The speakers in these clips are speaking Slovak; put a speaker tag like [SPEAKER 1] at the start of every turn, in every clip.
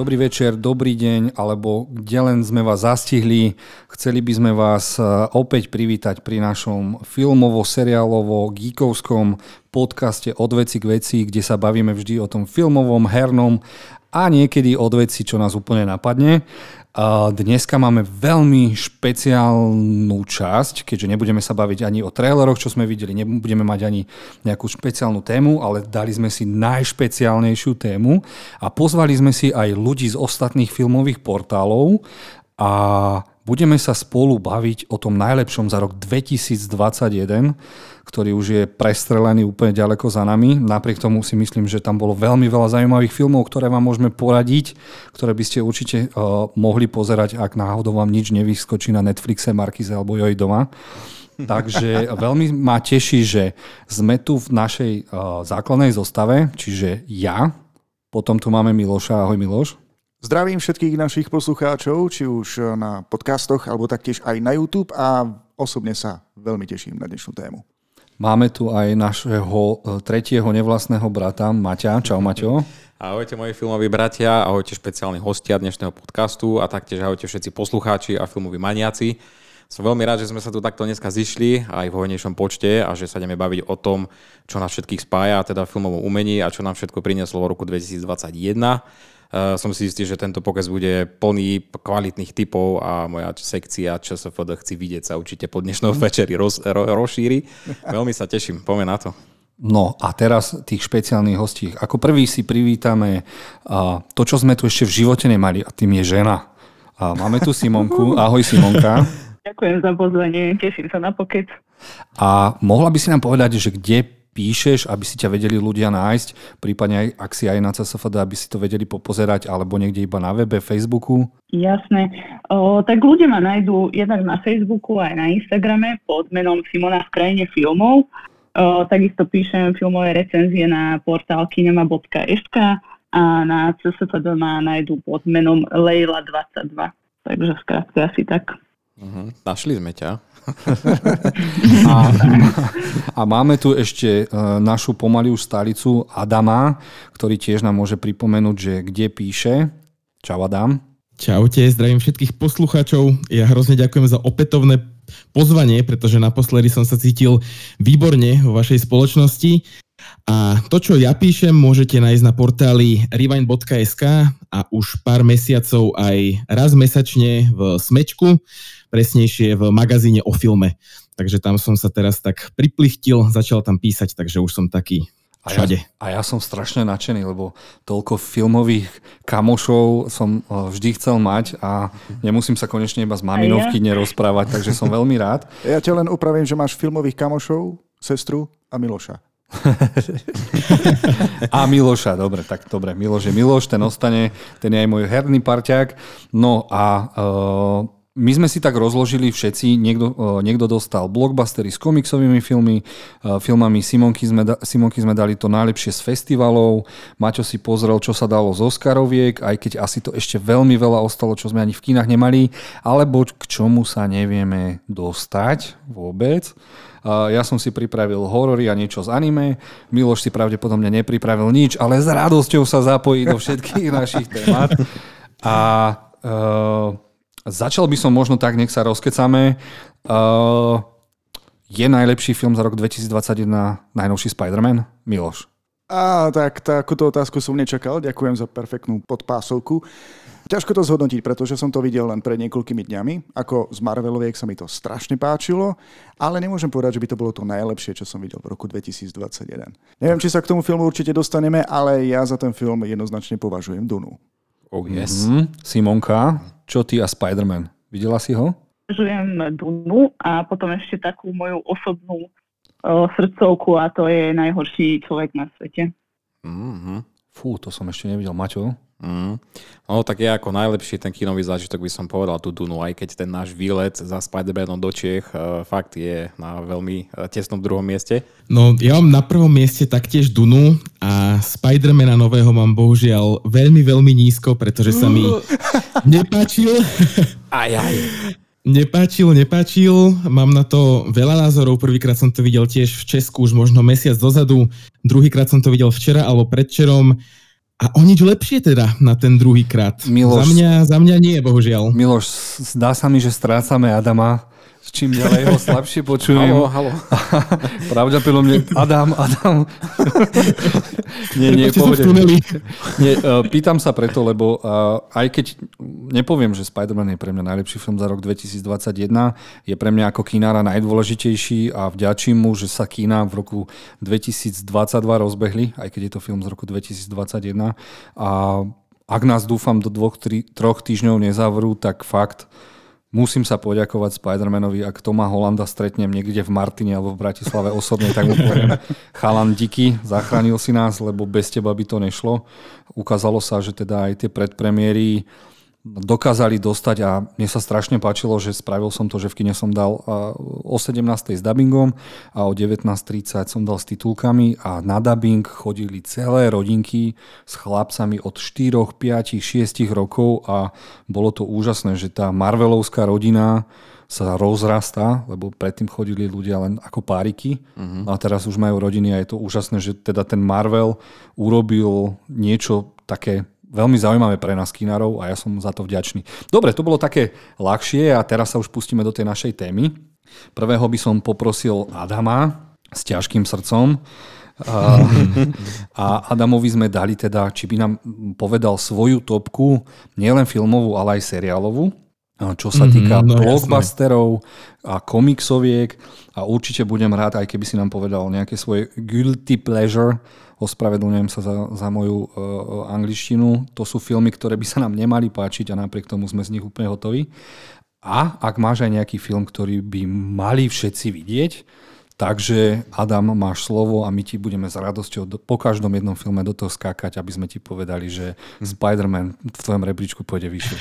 [SPEAKER 1] Dobrý večer, dobrý deň, alebo kde len sme vás zastihli. Chceli by sme vás e, opäť privítať pri našom filmovo-seriálovo-geekovskom podcaste Od veci k veci, kde sa bavíme vždy o tom filmovom, hernom a niekedy od veci, čo nás úplne napadne. Dneska máme veľmi špeciálnu časť, keďže nebudeme sa baviť ani o traileroch, čo sme videli, nebudeme mať ani nejakú špeciálnu tému, ale dali sme si najšpeciálnejšiu tému a pozvali sme si aj ľudí z ostatných filmových portálov a budeme sa spolu baviť o tom najlepšom za rok 2021 ktorý už je prestrelený úplne ďaleko za nami. Napriek tomu si myslím, že tam bolo veľmi veľa zaujímavých filmov, ktoré vám môžeme poradiť, ktoré by ste určite uh, mohli pozerať, ak náhodou vám nič nevyskočí na Netflixe, Markize alebo Joj doma. Takže veľmi ma teší, že sme tu v našej uh, základnej zostave, čiže ja, potom tu máme Miloša. Ahoj Miloš.
[SPEAKER 2] Zdravím všetkých našich poslucháčov, či už na podcastoch, alebo taktiež aj na YouTube a osobne sa veľmi teším na dnešnú tému.
[SPEAKER 1] Máme tu aj našeho e, tretieho nevlastného brata, Maťa. Čau, Maťo.
[SPEAKER 3] Ahojte moji filmoví bratia, ahojte špeciálni hostia dnešného podcastu a taktiež ahojte všetci poslucháči a filmoví maniaci. Som veľmi rád, že sme sa tu takto dneska zišli aj v hojnejšom počte a že sa ideme baviť o tom, čo nás všetkých spája, teda filmovom umení a čo nám všetko prinieslo v roku 2021. Uh, som si istý, že tento pokaz bude plný kvalitných typov a moja sekcia ČSFD chci vidieť sa určite po dnešnom večeri roz, ro, rozšíri. Veľmi sa teším, poďme na to.
[SPEAKER 1] No a teraz tých špeciálnych hostí. Ako prvý si privítame uh, to, čo sme tu ešte v živote nemali a tým je žena. Uh, máme tu Simonku. Ahoj Simonka.
[SPEAKER 4] Ďakujem za pozvanie, teším sa na pokec.
[SPEAKER 1] A mohla by si nám povedať, že kde píšeš, aby si ťa vedeli ľudia nájsť, prípadne aj, ak si aj na CSFD, aby si to vedeli popozerať, alebo niekde iba na webe, Facebooku?
[SPEAKER 4] Jasné. O, tak ľudia ma nájdú jednak na Facebooku aj na Instagrame pod menom Simona v krajine filmov. O, takisto píšem filmové recenzie na portál kinema.sk a na CSFD ma nájdú pod menom Leila22. Takže skrátka asi tak.
[SPEAKER 3] Uh-huh. Našli sme ťa.
[SPEAKER 1] A, a máme tu ešte e, našu pomalú stalicu Adama, ktorý tiež nám môže pripomenúť, že kde píše. Čau Adam.
[SPEAKER 5] Čaute, zdravím všetkých poslucháčov. Ja hrozne ďakujem za opätovné pozvanie, pretože naposledy som sa cítil výborne vo vašej spoločnosti. A to, čo ja píšem, môžete nájsť na portáli rewind.sk a už pár mesiacov aj raz mesačne v Smečku presnejšie v magazíne o filme. Takže tam som sa teraz tak priplichtil, začal tam písať, takže už som taký všade.
[SPEAKER 1] A ja, a ja som strašne nadšený, lebo toľko filmových kamošov som eh, vždy chcel mať a nemusím sa konečne iba z maminovky ja? nerozprávať, takže som veľmi rád.
[SPEAKER 2] Ja ťa len upravím, že máš filmových kamošov, sestru a Miloša.
[SPEAKER 1] a Miloša, dobre, tak dobre, Miloš je Miloš, ten ostane, ten je aj môj herný parťák. No a uh, my sme si tak rozložili všetci, niekto, niekto dostal blockbustery s komiksovými filmy, filmami Simonky sme, Simonky sme dali to najlepšie z festivalov, Maťo si pozrel, čo sa dalo z Oscaroviek, aj keď asi to ešte veľmi veľa ostalo, čo sme ani v kinách nemali, alebo k čomu sa nevieme dostať vôbec. Ja som si pripravil horory a niečo z anime. Miloš si pravdepodobne nepripravil nič, ale s radosťou sa zapojí do všetkých našich témat. A uh, Začal by som možno tak, nech sa rozkecame. Uh, je najlepší film za rok 2021 najnovší Spider-Man? Miloš.
[SPEAKER 2] Á, tak takúto otázku som nečakal. Ďakujem za perfektnú podpásovku. Ťažko to zhodnotiť, pretože som to videl len pred niekoľkými dňami. Ako z Marveloviek sa mi to strašne páčilo, ale nemôžem povedať, že by to bolo to najlepšie, čo som videl v roku 2021. Neviem, či sa k tomu filmu určite dostaneme, ale ja za ten film jednoznačne považujem Dunu.
[SPEAKER 1] Oh yes. Mm-hmm. Simonka, čo ty a Spider-Man? Videla si ho?
[SPEAKER 4] Žujem Dunu a potom ešte takú moju osobnú o, srdcovku a to je najhorší človek na svete.
[SPEAKER 1] Mm-hmm. Fú, to som ešte nevidel. Maťo?
[SPEAKER 3] Mm. No tak je ako najlepší ten kinový zážitok by som povedal tú Dunu, aj keď ten náš výlet za Spider-Manom do Čiech uh, fakt je na veľmi uh, tesnom druhom mieste.
[SPEAKER 5] No ja mám na prvom mieste taktiež Dunu a Spider-Mana nového mám bohužiaľ veľmi, veľmi nízko, pretože sa mi nepáčil.
[SPEAKER 3] Aj, aj.
[SPEAKER 5] Nepáčil, nepáčil, mám na to veľa názorov, prvýkrát som to videl tiež v Česku už možno mesiac dozadu, druhýkrát som to videl včera alebo predčerom a o nič lepšie teda na ten druhý krát. Miloš, za, mňa, za mňa nie, bohužiaľ.
[SPEAKER 1] Miloš, zdá sa mi, že strácame Adama čím ďalej ho slabšie počujem.
[SPEAKER 3] Halo, halo.
[SPEAKER 1] Pravdepodobne Adam, Adam. nie, nie, nie, uh, pýtam sa preto, lebo uh, aj keď nepoviem, že Spider-Man je pre mňa najlepší film za rok 2021, je pre mňa ako kinára najdôležitejší a vďačím mu, že sa kína v roku 2022 rozbehli, aj keď je to film z roku 2021. A ak nás dúfam do dvoch, tri, troch týždňov nezavrú, tak fakt Musím sa poďakovať Spider-Manovi, ak Toma Holanda stretnem niekde v Martine alebo v Bratislave osobne, tak mu poviem, chalan díky, zachránil si nás, lebo bez teba by to nešlo. Ukázalo sa, že teda aj tie predpremiéry dokázali dostať a mne sa strašne páčilo, že spravil som to, že v kine som dal o 17. s dubbingom a o 19.30 som dal s titulkami a na dubbing chodili celé rodinky s chlapcami od 4, 5, 6 rokov a bolo to úžasné, že tá Marvelovská rodina sa rozrastá, lebo predtým chodili ľudia len ako páriky uh-huh. a teraz už majú rodiny a je to úžasné, že teda ten Marvel urobil niečo také veľmi zaujímavé pre nás kinárov a ja som za to vďačný. Dobre, to bolo také ľahšie a teraz sa už pustíme do tej našej témy. Prvého by som poprosil Adama s ťažkým srdcom. A Adamovi sme dali teda, či by nám povedal svoju topku, nielen filmovú, ale aj seriálovú, čo sa mhm, týka mm-hmm, no, blockbusterov jasné. a komiksoviek a určite budem rád, aj keby si nám povedal nejaké svoje guilty pleasure, ospravedlňujem sa za, za moju uh, angličtinu. To sú filmy, ktoré by sa nám nemali páčiť a napriek tomu sme z nich úplne hotoví. A ak máš aj nejaký film, ktorý by mali všetci vidieť, takže Adam, máš slovo a my ti budeme s radosťou do, po každom jednom filme do toho skákať, aby sme ti povedali, že Spider-Man v tvojom rebríčku pôjde vyššie.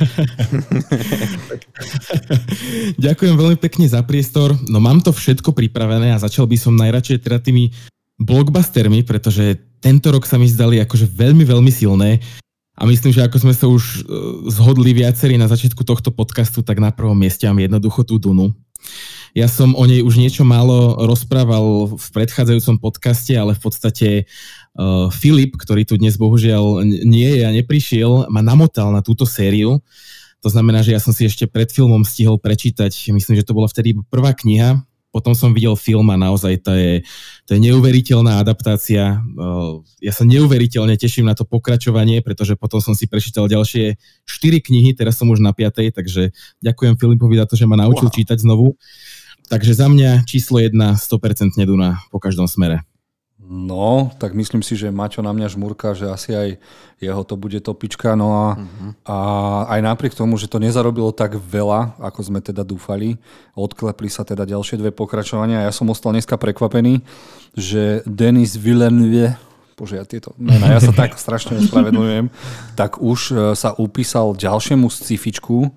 [SPEAKER 5] Ďakujem veľmi pekne za priestor. No mám to všetko pripravené a začal by som najradšej teda tými blockbustermi, pretože tento rok sa mi zdali akože veľmi, veľmi silné. A myslím, že ako sme sa už e, zhodli viacerí na začiatku tohto podcastu, tak na prvom mieste mám jednoducho tú Dunu. Ja som o nej už niečo málo rozprával v predchádzajúcom podcaste, ale v podstate uh, Filip, ktorý tu dnes bohužiaľ nie je a neprišiel, ma namotal na túto sériu. To znamená, že ja som si ešte pred filmom stihol prečítať, myslím, že to bola vtedy prvá kniha, potom som videl film a naozaj to je, to je neuveriteľná adaptácia. Ja sa neuveriteľne teším na to pokračovanie, pretože potom som si prečítal ďalšie 4 knihy, teraz som už na 5, takže ďakujem Filipovi za to, že ma naučil wow. čítať znovu. Takže za mňa číslo 1 100% Duna po každom smere.
[SPEAKER 1] No, tak myslím si, že Maťo na mňa žmurka, že asi aj jeho to bude topička. No a, uh-huh. a aj napriek tomu, že to nezarobilo tak veľa, ako sme teda dúfali, odklepli sa teda ďalšie dve pokračovania. Ja som ostal dneska prekvapený, že Denis Villeneuve bože, ja tieto mená, ja sa tak strašne ospravedlňujem, tak už e, sa upísal ďalšiemu scifičku uh,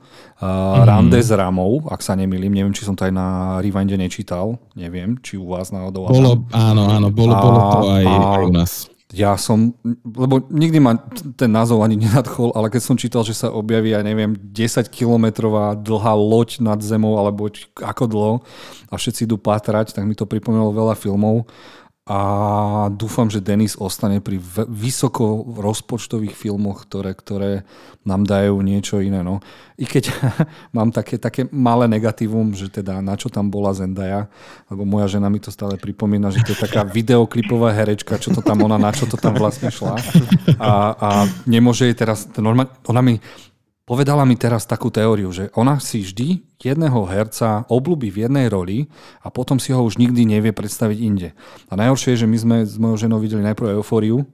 [SPEAKER 1] mm-hmm. Rande s Ramou, ak sa nemýlim, neviem, či som to aj na Rewinde nečítal, neviem, či u vás náhodou.
[SPEAKER 5] Bolo, áno, áno, bolo, a, bolo to aj, a, aj u nás.
[SPEAKER 1] Ja som, lebo nikdy ma ten názov ani nenadchol, ale keď som čítal, že sa objaví, ja neviem, 10 kilometrová dlhá loď nad zemou, alebo ako dlho, a všetci idú pátrať, tak mi to pripomínalo veľa filmov a dúfam, že Denis ostane pri vysoko rozpočtových filmoch, ktoré, ktoré nám dajú niečo iné. No. I keď mám také, také malé negatívum, že teda na čo tam bola Zendaya, lebo moja žena mi to stále pripomína, že to je taká videoklipová herečka, čo to tam ona, na čo to tam vlastne šla. A, a nemôže jej teraz, normálne, ona mi Povedala mi teraz takú teóriu, že ona si vždy jedného herca oblúbi v jednej roli a potom si ho už nikdy nevie predstaviť inde. A najhoršie je, že my sme s mojou ženou videli najprv Eufóriu,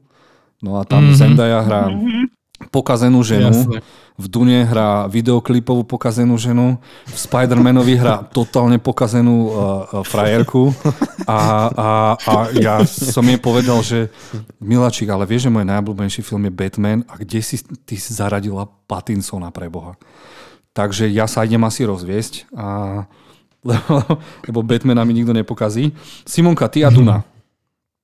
[SPEAKER 1] no a tam mm-hmm. Zendaya hrá mm-hmm pokazenú ženu, Jasne. v Dune hrá videoklipovú pokazenú ženu, v Spider-Manovi hrá totálne pokazenú uh, uh, frajerku a, a, a ja som jej povedal, že Milačík, ale vieš, že môj najobľúbenejší film je Batman a kde si ty si zaradila Pattinsona pre Boha. Takže ja sa idem asi rozviesť, a, lebo, lebo Batmana mi nikto nepokazí. Simonka, ty a Duna.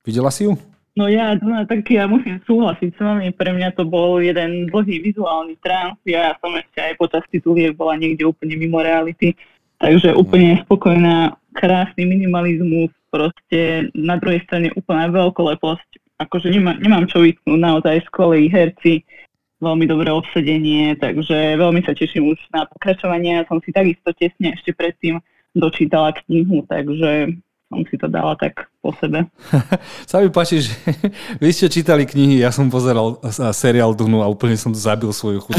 [SPEAKER 1] Videla si ju?
[SPEAKER 4] No ja, no, tak ja musím súhlasiť s vami, pre mňa to bol jeden dlhý vizuálny trans, ja som ešte aj počas tituliek bola niekde úplne mimo reality, takže úplne spokojná, krásny minimalizmus, proste na druhej strane úplná veľkoleposť, akože nemá, nemám čo vytknúť, naozaj skvelí herci, veľmi dobré obsedenie, takže veľmi sa teším už na pokračovanie. Som si takisto tesne ešte predtým dočítala knihu, takže som si to dala tak po sebe.
[SPEAKER 1] sa mi páči, že vy ste čítali knihy, ja som pozeral seriál Dunu a úplne som zabil svoju chuť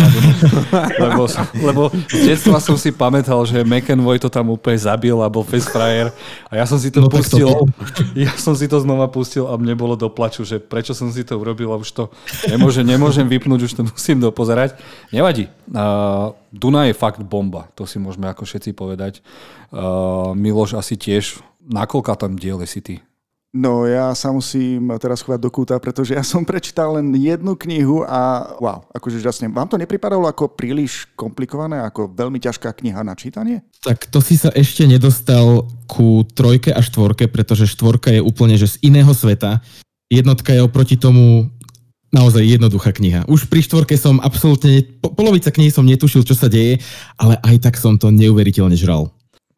[SPEAKER 1] lebo, lebo z detstva som si pamätal, že McEnroy to tam úplne zabil a bol face frajer. A ja som si to no, pustil, to ja som si to znova pustil a mne bolo do plaču, že prečo som si to urobil a už to nemôžem, nemôžem vypnúť, už to musím dopozerať. Nevadí. Uh, Duna je fakt bomba, to si môžeme ako všetci povedať. Uh, Miloš asi tiež nakoľka tam diele si ty?
[SPEAKER 2] No ja sa musím teraz chovať do kúta, pretože ja som prečítal len jednu knihu a wow, akože žasne. Vám to nepripadalo ako príliš komplikované, ako veľmi ťažká kniha na čítanie?
[SPEAKER 5] Tak to si sa ešte nedostal ku trojke a štvorke, pretože štvorka je úplne že z iného sveta. Jednotka je oproti tomu naozaj jednoduchá kniha. Už pri štvorke som absolútne, po, polovica knihy som netušil, čo sa deje, ale aj tak som to neuveriteľne žral.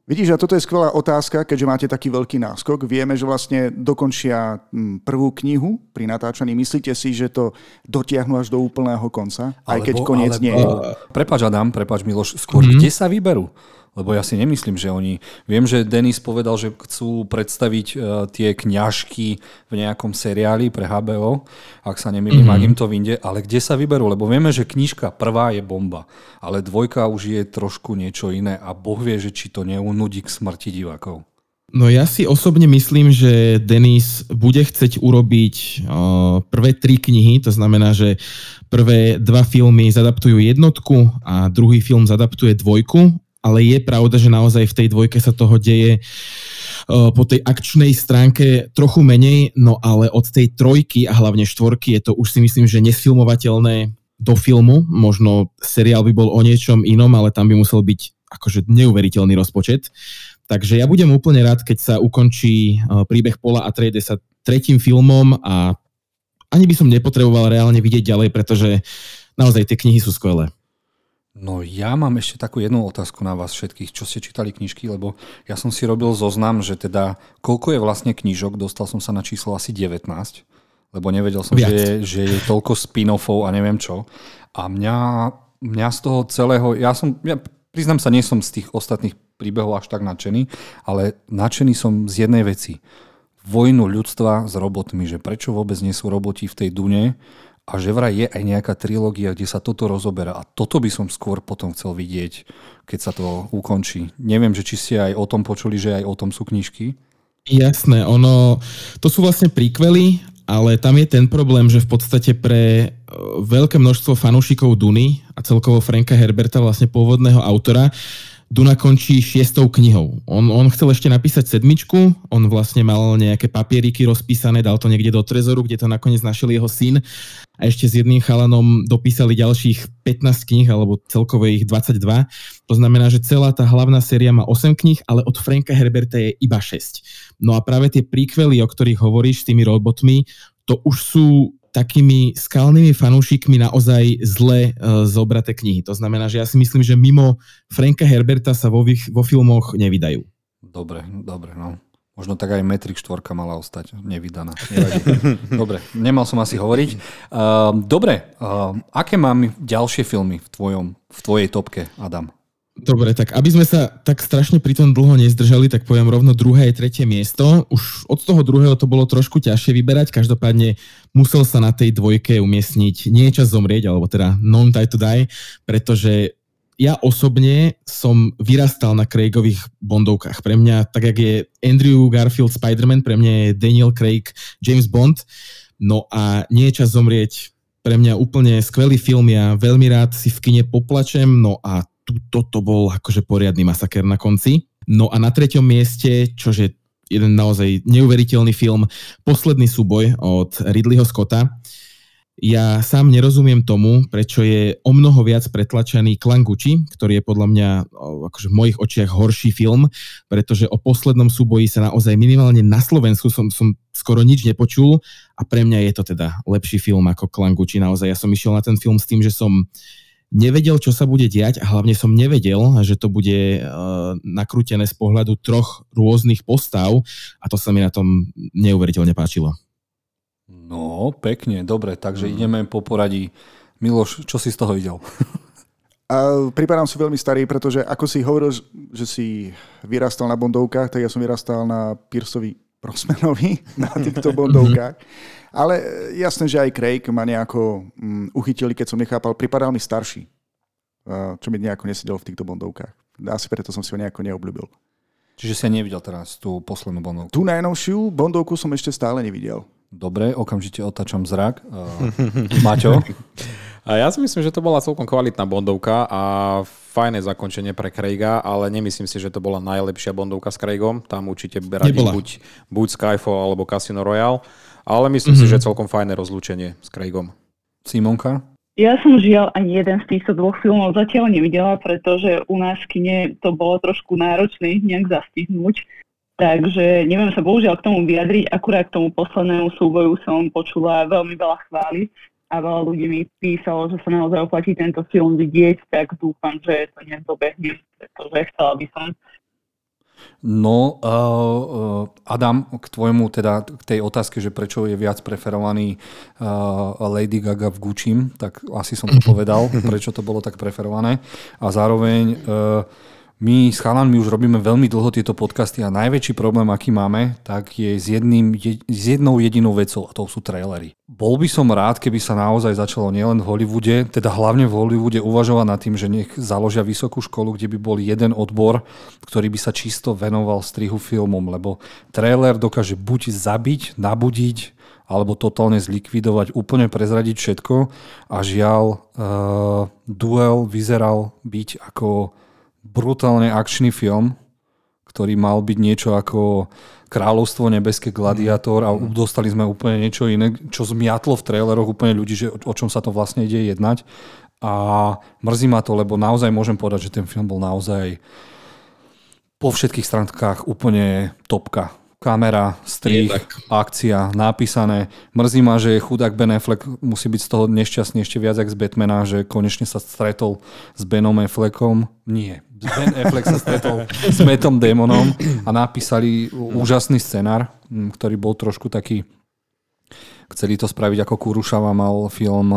[SPEAKER 2] Vidíš, a toto je skvelá otázka, keďže máte taký veľký náskok. Vieme, že vlastne dokončia hm, prvú knihu pri natáčaní. Myslíte si, že to dotiahnu až do úplného konca? Aj alebo, keď koniec alebo, nie je?
[SPEAKER 1] Prepač Adam, prepač Miloš, skôr mm-hmm. kde sa vyberú? Lebo ja si nemyslím, že oni... Viem, že Denis povedal, že chcú predstaviť uh, tie kňažky v nejakom seriáli pre HBO, ak sa nemýlim, mm-hmm. ak im to vyjde, ale kde sa vyberú? Lebo vieme, že knižka prvá je bomba, ale dvojka už je trošku niečo iné a Boh vie, že či to neunudí k smrti divákov.
[SPEAKER 5] No ja si osobne myslím, že Denis bude chceť urobiť uh, prvé tri knihy, to znamená, že prvé dva filmy zadaptujú jednotku a druhý film zadaptuje dvojku ale je pravda, že naozaj v tej dvojke sa toho deje uh, po tej akčnej stránke trochu menej, no ale od tej trojky a hlavne štvorky je to už si myslím, že nesfilmovateľné do filmu. Možno seriál by bol o niečom inom, ale tam by musel byť akože neuveriteľný rozpočet. Takže ja budem úplne rád, keď sa ukončí uh, príbeh Pola a Trade sa tretím filmom a ani by som nepotreboval reálne vidieť ďalej, pretože naozaj tie knihy sú skvelé.
[SPEAKER 1] No ja mám ešte takú jednu otázku na vás všetkých, čo ste čítali knižky, lebo ja som si robil zoznam, že teda koľko je vlastne knižok, dostal som sa na číslo asi 19, lebo nevedel som, že je, že je toľko spin-offov a neviem čo. A mňa, mňa z toho celého, ja som, ja priznám sa, nie som z tých ostatných príbehov až tak nadšený, ale nadšený som z jednej veci. Vojnu ľudstva s robotmi, že prečo vôbec nie sú roboti v tej Dune, a že vraj je aj nejaká trilógia, kde sa toto rozoberá. A toto by som skôr potom chcel vidieť, keď sa to ukončí. Neviem, že či ste aj o tom počuli, že aj o tom sú knižky.
[SPEAKER 5] Jasné, ono, to sú vlastne príkvely, ale tam je ten problém, že v podstate pre e, veľké množstvo fanúšikov Duny a celkovo Franka Herberta, vlastne pôvodného autora, Duna končí šiestou knihou. On, on chcel ešte napísať sedmičku, on vlastne mal nejaké papieriky rozpísané, dal to niekde do trezoru, kde to nakoniec našiel jeho syn a ešte s jedným chalanom dopísali ďalších 15 kníh, alebo celkovo ich 22. To znamená, že celá tá hlavná séria má 8 kníh, ale od Franka Herberta je iba 6. No a práve tie príkvely, o ktorých hovoríš s tými robotmi, to už sú takými skalnými fanúšikmi naozaj zle uh, zobraté knihy. To znamená, že ja si myslím, že mimo Franka Herberta sa vo, vo filmoch nevydajú.
[SPEAKER 1] Dobre, dobre, no. Možno tak aj Matrix 4 mala ostať nevydaná. Dobre, nemal som asi hovoriť. Uh, dobre, uh, aké mám ďalšie filmy v, tvojom, v tvojej topke, Adam?
[SPEAKER 5] Dobre, tak aby sme sa tak strašne pri tom dlho nezdržali, tak poviem rovno druhé a tretie miesto. Už od toho druhého to bolo trošku ťažšie vyberať, každopádne musel sa na tej dvojke umiestniť Nie čas zomrieť, alebo teda Non Time to Die, pretože ja osobne som vyrastal na Craigových Bondovkách. Pre mňa, tak jak je Andrew Garfield Spider-Man, pre mňa je Daniel Craig James Bond. No a Nie je čas zomrieť pre mňa úplne skvelý film, ja veľmi rád si v kine poplačem, no a toto bol akože poriadny masaker na konci. No a na treťom mieste, čože jeden naozaj neuveriteľný film, Posledný súboj od Ridleyho Scotta. Ja sám nerozumiem tomu, prečo je o mnoho viac pretlačený Klanguchi, ktorý je podľa mňa akože v mojich očiach horší film, pretože o poslednom súboji sa naozaj minimálne na Slovensku som, som skoro nič nepočul a pre mňa je to teda lepší film ako Klanguchi. Naozaj ja som išiel na ten film s tým, že som nevedel, čo sa bude diať a hlavne som nevedel, že to bude uh, nakrútené z pohľadu troch rôznych postav a to sa mi na tom neuveriteľne páčilo.
[SPEAKER 1] No, pekne, dobre, takže mm. ideme po poradí. Miloš, čo si z toho videl?
[SPEAKER 2] A pripadám si veľmi starý, pretože ako si hovoril, že si vyrastal na bondovkách, tak ja som vyrastal na Piersovi Prosmenovi na týchto bondovkách. Ale jasné, že aj Craig ma nejako um, uchytili, keď som nechápal. Pripadal mi starší, uh, čo mi nejako nesedel v týchto bondovkách. Asi preto som si ho nejako neobľúbil.
[SPEAKER 1] Čiže si nevidel teraz tú poslednú bondovku?
[SPEAKER 2] Tú najnovšiu bondovku som ešte stále nevidel.
[SPEAKER 1] Dobre, okamžite otáčam zrak. Uh, Maťo?
[SPEAKER 3] A ja si myslím, že to bola celkom kvalitná bondovka a fajné zakončenie pre Craiga, ale nemyslím si, že to bola najlepšia bondovka s Craigom. Tam určite radi buď, buď Skyfall alebo Casino Royale, ale myslím mm-hmm. si, že celkom fajné rozlúčenie s Craigom.
[SPEAKER 1] Simonka?
[SPEAKER 4] Ja som žiaľ ani jeden z týchto dvoch filmov zatiaľ nevidela, pretože u nás v kine to bolo trošku náročné nejak zastihnúť. Takže neviem sa bohužiaľ k tomu vyjadriť, akurát k tomu poslednému súboju som počula veľmi veľa chvály a veľa ľudí mi písalo, že sa naozaj oplatí tento film vidieť, tak dúfam, že to nedobehne, pretože chcela by som.
[SPEAKER 1] No, uh, Adam, k tvojmu, teda k tej otázke, že prečo je viac preferovaný uh, Lady Gaga v Gucci, tak asi som to povedal, prečo to bolo tak preferované. A zároveň uh, my s chalanmi už robíme veľmi dlho tieto podcasty a najväčší problém, aký máme, tak je s, jedným, je, s jednou jedinou vecou a to sú trailery. Bol by som rád, keby sa naozaj začalo nielen v Hollywoode, teda hlavne v Hollywoode uvažovať nad tým, že nech založia vysokú školu, kde by bol jeden odbor, ktorý by sa čisto venoval strihu filmom, lebo trailer dokáže buď zabiť, nabudiť, alebo totálne zlikvidovať, úplne prezradiť všetko a žiaľ, uh, duel vyzeral byť ako brutálne akčný film, ktorý mal byť niečo ako Kráľovstvo nebeské gladiátor a mhm. dostali sme úplne niečo iné, čo zmiatlo v traileroch úplne ľudí, že o, o čom sa to vlastne ide jednať. A mrzí ma to, lebo naozaj môžem povedať, že ten film bol naozaj po všetkých stránkach úplne topka kamera, strich, akcia, napísané. Mrzí ma, že chudák Ben Affleck musí byť z toho nešťastný ešte viac ako z Batmana, že konečne sa stretol s Benom Affleckom. Nie. Ben Affleck sa stretol s Metom Damonom a napísali úžasný scenár, ktorý bol trošku taký chceli to spraviť ako Kurušava mal film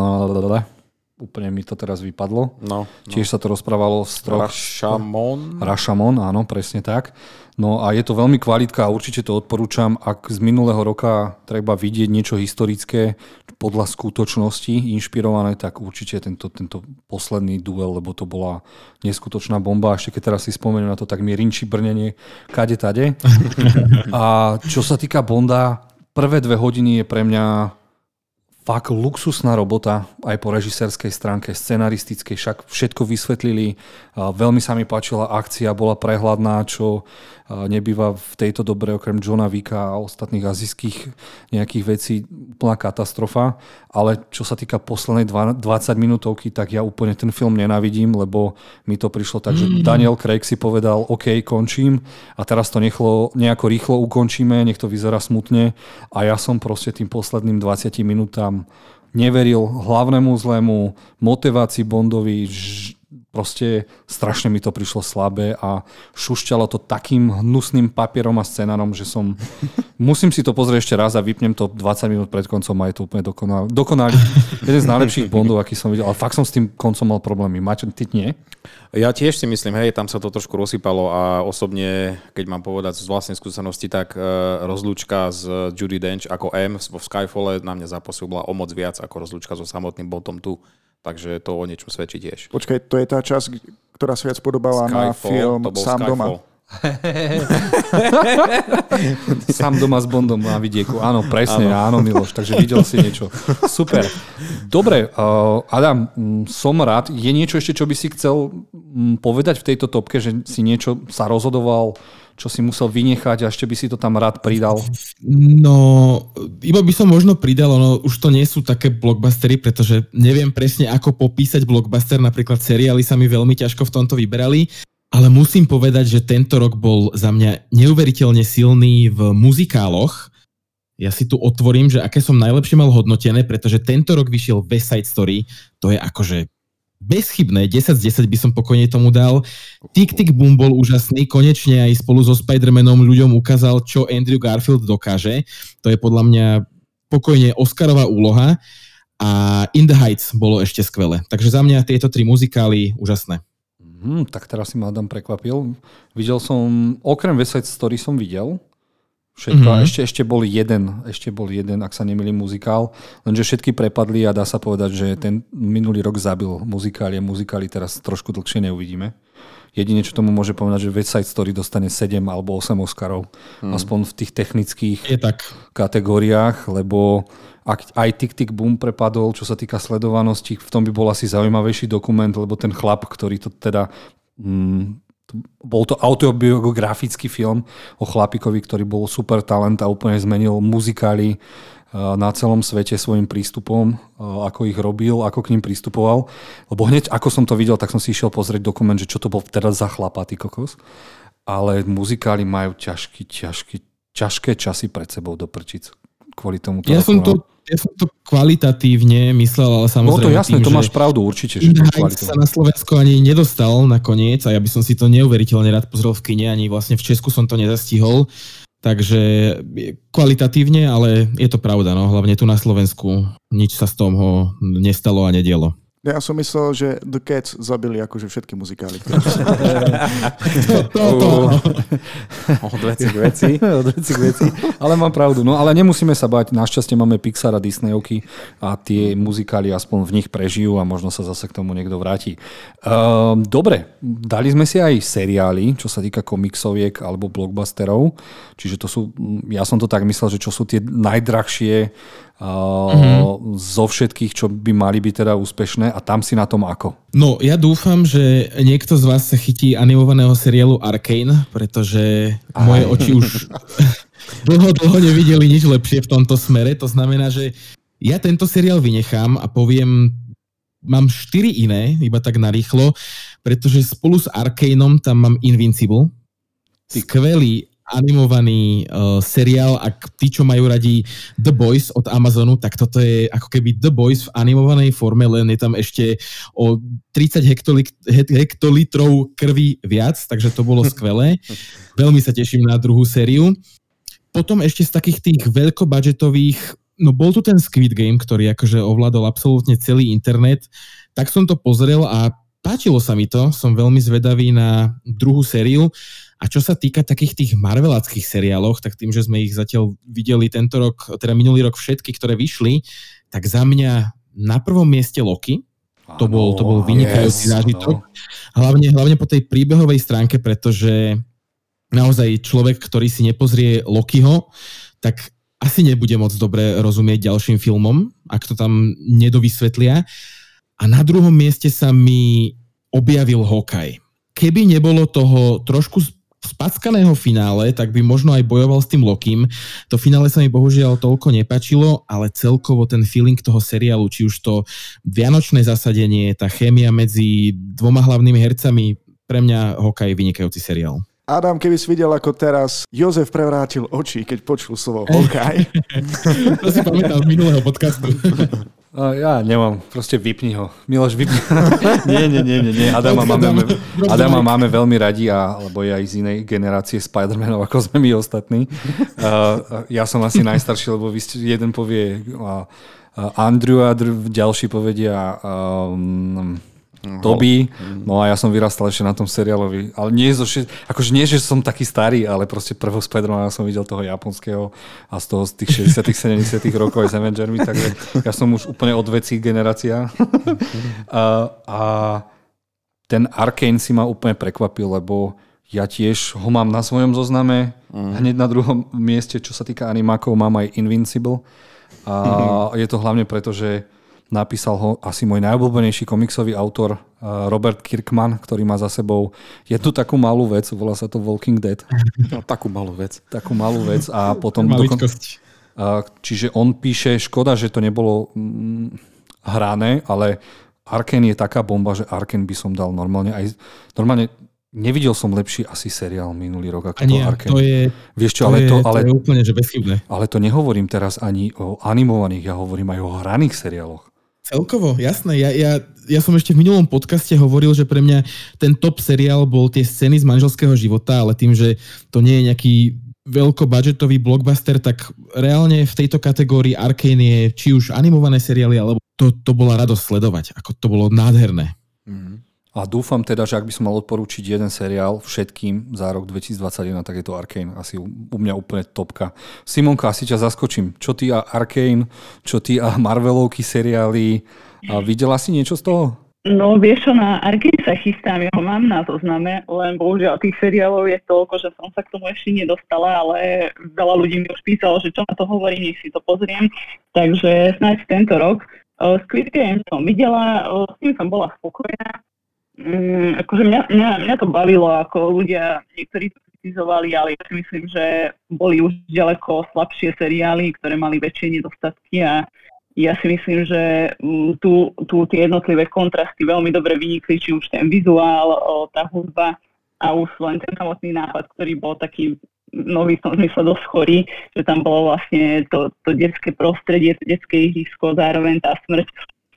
[SPEAKER 1] úplne mi to teraz vypadlo. No, no. Tiež sa to rozprávalo z troch...
[SPEAKER 3] Rašamon.
[SPEAKER 1] Rašamon, áno, presne tak. No a je to veľmi kvalitka a určite to odporúčam. Ak z minulého roka treba vidieť niečo historické podľa skutočnosti inšpirované, tak určite tento, tento posledný duel, lebo to bola neskutočná bomba. Ešte keď teraz si spomeniem na to, tak mi rinčí brnenie kade tade. A čo sa týka Bonda, prvé dve hodiny je pre mňa fakt luxusná robota aj po režisérskej stránke, scenaristickej, však všetko vysvetlili. Veľmi sa mi páčila akcia, bola prehľadná, čo nebýva v tejto dobre okrem Johna Vika a ostatných azijských nejakých vecí úplná katastrofa. Ale čo sa týka poslednej 20 minútovky, tak ja úplne ten film nenávidím, lebo mi to prišlo tak, že mm. Daniel Craig si povedal, OK, končím a teraz to nechlo, nejako rýchlo ukončíme, nech to vyzerá smutne a ja som proste tým posledným 20 minútam tam neveril hlavnému zlému, motivácii Bondovi, proste strašne mi to prišlo slabé a šušťalo to takým hnusným papierom a scenárom, že som... Musím si to pozrieť ešte raz a vypnem to 20 minút pred koncom a je to úplne dokonalý. Dokonalý. Jeden z najlepších Bondov, aký som videl. Ale fakt som s tým koncom mal problémy. Máte, ty nie?
[SPEAKER 3] Ja tiež si myslím, hej, tam sa to trošku rozsypalo a osobne, keď mám povedať z vlastnej skúsenosti, tak uh, rozlúčka s Judy Dench ako M vo Skyfalle na mňa zapôsobila o moc viac ako rozlúčka so samotným Bondom tu. Takže to o niečom svedčí tiež.
[SPEAKER 2] Počkaj, to je tá časť, ktorá sa viac podobala Skyfall, na film Sám Skyfall. doma.
[SPEAKER 1] Sám doma s Bondom na vidieku. Áno, presne, áno. áno, Miloš, takže videl si niečo. Super. Dobre, uh, Adam, mm, som rád. Je niečo ešte, čo by si chcel mm, povedať v tejto topke, že si niečo sa rozhodoval, čo si musel vynechať a ešte by si to tam rád pridal?
[SPEAKER 5] No, iba by som možno pridal, no už to nie sú také blockbustery, pretože neviem presne, ako popísať blockbuster, napríklad seriály sa mi veľmi ťažko v tomto vyberali, ale musím povedať, že tento rok bol za mňa neuveriteľne silný v muzikáloch. Ja si tu otvorím, že aké som najlepšie mal hodnotené, pretože tento rok vyšiel West Side Story, to je akože bezchybné, 10 z 10 by som pokojne tomu dal. Tick Tick Boom bol úžasný, konečne aj spolu so Spider-Manom ľuďom ukázal, čo Andrew Garfield dokáže. To je podľa mňa pokojne Oscarová úloha a In the Heights bolo ešte skvelé. Takže za mňa tieto tri muzikály úžasné.
[SPEAKER 1] Hmm, tak teraz si ma Adam prekvapil. Videl som, okrem West Story som videl, všetko. Mm-hmm. A ešte, ešte bol jeden, ešte bol jeden, ak sa nemýlim, muzikál. Lenže všetky prepadli a dá sa povedať, že ten minulý rok zabil muzikály a muzikály teraz trošku dlhšie neuvidíme. Jedine, čo tomu môže povedať, že West Side Story dostane 7 alebo 8 Oscarov. Mm. Aspoň v tých technických
[SPEAKER 5] Je tak.
[SPEAKER 1] kategóriách, lebo ak aj Tick Tick Boom prepadol, čo sa týka sledovanosti, v tom by bol asi zaujímavejší dokument, lebo ten chlap, ktorý to teda... Mm, bol to autobiografický film o chlapikovi, ktorý bol super talent a úplne zmenil muzikály na celom svete svojim prístupom, ako ich robil, ako k ním pristupoval. Lebo hneď ako som to videl, tak som si išiel pozrieť dokument, že čo to bol teraz za chlapatý kokos. Ale muzikály majú ťažký, ťažký, ťažké časy pred sebou do prčic. Kvôli tomu.
[SPEAKER 5] Ja som, to, ja som to kvalitatívne myslel, ale samozrejme...
[SPEAKER 1] No to jasné,
[SPEAKER 5] tým,
[SPEAKER 1] to máš pravdu, určite.
[SPEAKER 5] Že sa na Slovensku ani nedostal nakoniec a ja by som si to neuveriteľne rád pozrel v kine, ani vlastne v Česku som to nezastihol Takže kvalitatívne, ale je to pravda, no, hlavne tu na Slovensku nič sa z toho nestalo a nedielo.
[SPEAKER 2] Ja som myslel, že The Cats zabili akože všetky muzikály.
[SPEAKER 3] to, to, to. Od veci k veci.
[SPEAKER 1] Od veci k veci. Ale mám pravdu. No ale nemusíme sa bať. Našťastie máme Pixar a Disneyovky a tie muzikály aspoň v nich prežijú a možno sa zase k tomu niekto vráti. Uh, dobre, dali sme si aj seriály, čo sa týka komiksoviek alebo blockbusterov. Čiže to sú, ja som to tak myslel, že čo sú tie najdrahšie mm-hmm. zo všetkých, čo by mali byť teda úspešné a tam si na tom ako?
[SPEAKER 5] No, ja dúfam, že niekto z vás sa chytí animovaného seriálu Arkane, pretože Aj. moje oči už dlho, dlho nevideli nič lepšie v tomto smere. To znamená, že ja tento seriál vynechám a poviem, mám štyri iné, iba tak narýchlo, pretože spolu s Arkaneom tam mám Invincible, skvelý animovaný uh, seriál, ak tí, čo majú radi The Boys od Amazonu, tak toto je ako keby The Boys v animovanej forme, len je tam ešte o 30 hektoli- hektolitrov krvi viac, takže to bolo skvelé. Veľmi sa teším na druhú sériu. Potom ešte z takých tých veľkobudgetových, no bol tu ten Squid Game, ktorý akože ovládol absolútne celý internet, tak som to pozrel a páčilo sa mi to, som veľmi zvedavý na druhú sériu. A čo sa týka takých tých marveláckých seriáloch, tak tým, že sme ich zatiaľ videli tento rok, teda minulý rok všetky, ktoré vyšli, tak za mňa na prvom mieste Loki. To bol, to bol vynikajúci yes, zážitok. Hlavne, hlavne po tej príbehovej stránke, pretože naozaj človek, ktorý si nepozrie Lokiho, tak asi nebude moc dobre rozumieť ďalším filmom, ak to tam nedovysvetlia. A na druhom mieste sa mi objavil Hokaj. Keby nebolo toho trošku spackaného finále, tak by možno aj bojoval s tým Lokim. To finále sa mi bohužiaľ toľko nepačilo, ale celkovo ten feeling toho seriálu, či už to vianočné zasadenie, tá chémia medzi dvoma hlavnými hercami, pre mňa Hokaj je vynikajúci seriál.
[SPEAKER 2] Adam, keby si videl, ako teraz Jozef prevrátil oči, keď počul slovo Hokaj.
[SPEAKER 5] to si pamätám z minulého podcastu.
[SPEAKER 1] No, ja nemám, proste vypni ho. Miloš, vypni Nie, nie, nie, nie, nie. Adama, máme, Adama máme veľmi radi, a, lebo je aj z inej generácie Spider-Manov, ako sme my ostatní. Uh, ja som asi najstarší, lebo vy ste, jeden povie uh, Andrew a ďalší povedia um, Toby, no a ja som vyrastal ešte na tom seriálovi, ale nie, zo, akože nie, že som taký starý, ale proste prvého Spidermana som videl toho japonského a z toho z tých 60 70 rokov aj s Avengermi, takže ja som už úplne od vecí generácia. a, a ten Arkane si ma úplne prekvapil, lebo ja tiež ho mám na svojom zozname, mm. hneď na druhom mieste, čo sa týka animákov, mám aj Invincible. A je to hlavne preto, že Napísal ho asi môj najobľúbenejší komiksový autor eh, Robert Kirkman, ktorý má za sebou jednu takú malú vec, volá sa to Walking Dead.
[SPEAKER 3] No, takú malú vec.
[SPEAKER 1] Takú malú vec a potom... Dokon... Čiže on píše, škoda, že to nebolo mm, hrané, ale Arkane je taká bomba, že Arkane by som dal normálne aj... Normálne Nevidel som lepší asi seriál minulý rok ako
[SPEAKER 5] nie,
[SPEAKER 1] to Arkane.
[SPEAKER 5] To je,
[SPEAKER 1] Vieš čo, to ale, je, to, ale,
[SPEAKER 5] to je úplne že bezchybné.
[SPEAKER 1] Ale to nehovorím teraz ani o animovaných, ja hovorím aj o hraných seriáloch.
[SPEAKER 5] Celkovo, jasné. Ja, ja, ja som ešte v minulom podcaste hovoril, že pre mňa ten top seriál bol tie scény z manželského života, ale tým, že to nie je nejaký veľkobudgetový blockbuster, tak reálne v tejto kategórii Arkane je či už animované seriály, alebo to, to bola radosť sledovať. Ako to bolo nádherné.
[SPEAKER 1] Mm. A dúfam teda, že ak by som mal odporúčiť jeden seriál všetkým za rok 2021, tak je to Arkane. Asi u, mňa úplne topka. Simonka, asi ťa zaskočím. Čo ty a Arkane, čo ty a Marvelovky seriály. A videla si niečo z toho?
[SPEAKER 4] No vieš na Arkane sa chystám, ja ho mám na zozname, len bohužiaľ tých seriálov je toľko, že som sa k tomu ešte nedostala, ale veľa ľudí mi už písalo, že čo na to hovorí, nech si to pozriem. Takže snáď tento rok. Squid Game som videla, s tým som bola spokojná Mm, akože mňa, mňa, mňa to bavilo, ako ľudia, niektorí to kritizovali, ale ja si myslím, že boli už ďaleko slabšie seriály, ktoré mali väčšie nedostatky a ja si myslím, že mm, tu, tu tie jednotlivé kontrasty veľmi dobre vynikli, či už ten vizuál, tá hudba a už len ten samotný nápad, ktorý bol taký nový som zmysle dosť chorý, že tam bolo vlastne to, to detské prostredie, to detské ihrisko, zároveň tá smrť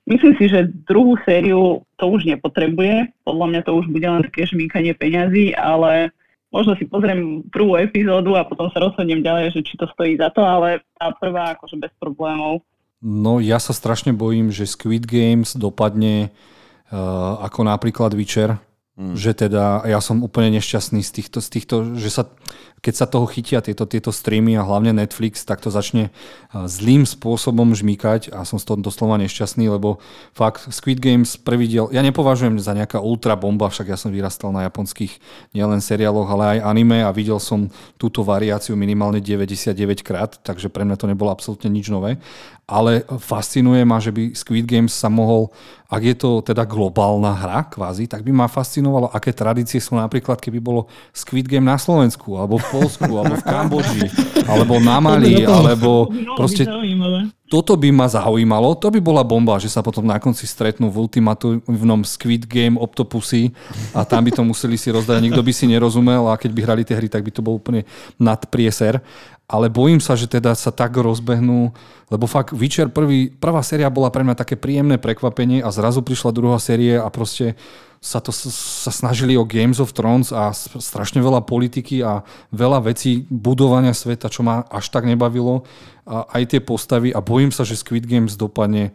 [SPEAKER 4] Myslím si, že druhú sériu to už nepotrebuje. Podľa mňa to už bude len také žmýkanie peňazí, ale možno si pozriem prvú epizódu a potom sa rozhodnem ďalej, že či to stojí za to, ale tá prvá akože bez problémov.
[SPEAKER 1] No ja sa strašne bojím, že Squid Games dopadne uh, ako napríklad Witcher, mm. že teda ja som úplne nešťastný z týchto, z týchto že sa keď sa toho chytia tieto, tieto streamy a hlavne Netflix, tak to začne zlým spôsobom žmýkať a som z toho doslova nešťastný, lebo fakt Squid Games prvý diel, ja nepovažujem za nejaká ultra bomba, však ja som vyrastal na japonských nielen seriáloch, ale aj anime a videl som túto variáciu minimálne 99 krát, takže pre mňa to nebolo absolútne nič nové. Ale fascinuje ma, že by Squid Games sa mohol, ak je to teda globálna hra kvázi, tak by ma fascinovalo, aké tradície sú napríklad, keby bolo Squid Game na Slovensku alebo v Polsku, alebo v Kambodži, alebo na Mali, alebo proste toto by ma zaujímalo, to by bola bomba, že sa potom na konci stretnú v ultimatívnom Squid Game Octopusy a tam by to museli si rozdať, nikto by si nerozumel a keď by hrali tie hry, tak by to bol úplne nadprieser ale bojím sa, že teda sa tak rozbehnú, lebo fakt Witcher prvý, prvá séria bola pre mňa také príjemné prekvapenie a zrazu prišla druhá série a proste sa to sa snažili o Games of Thrones a strašne veľa politiky a veľa vecí budovania sveta, čo ma až tak nebavilo. A aj tie postavy a bojím sa, že Squid Games dopadne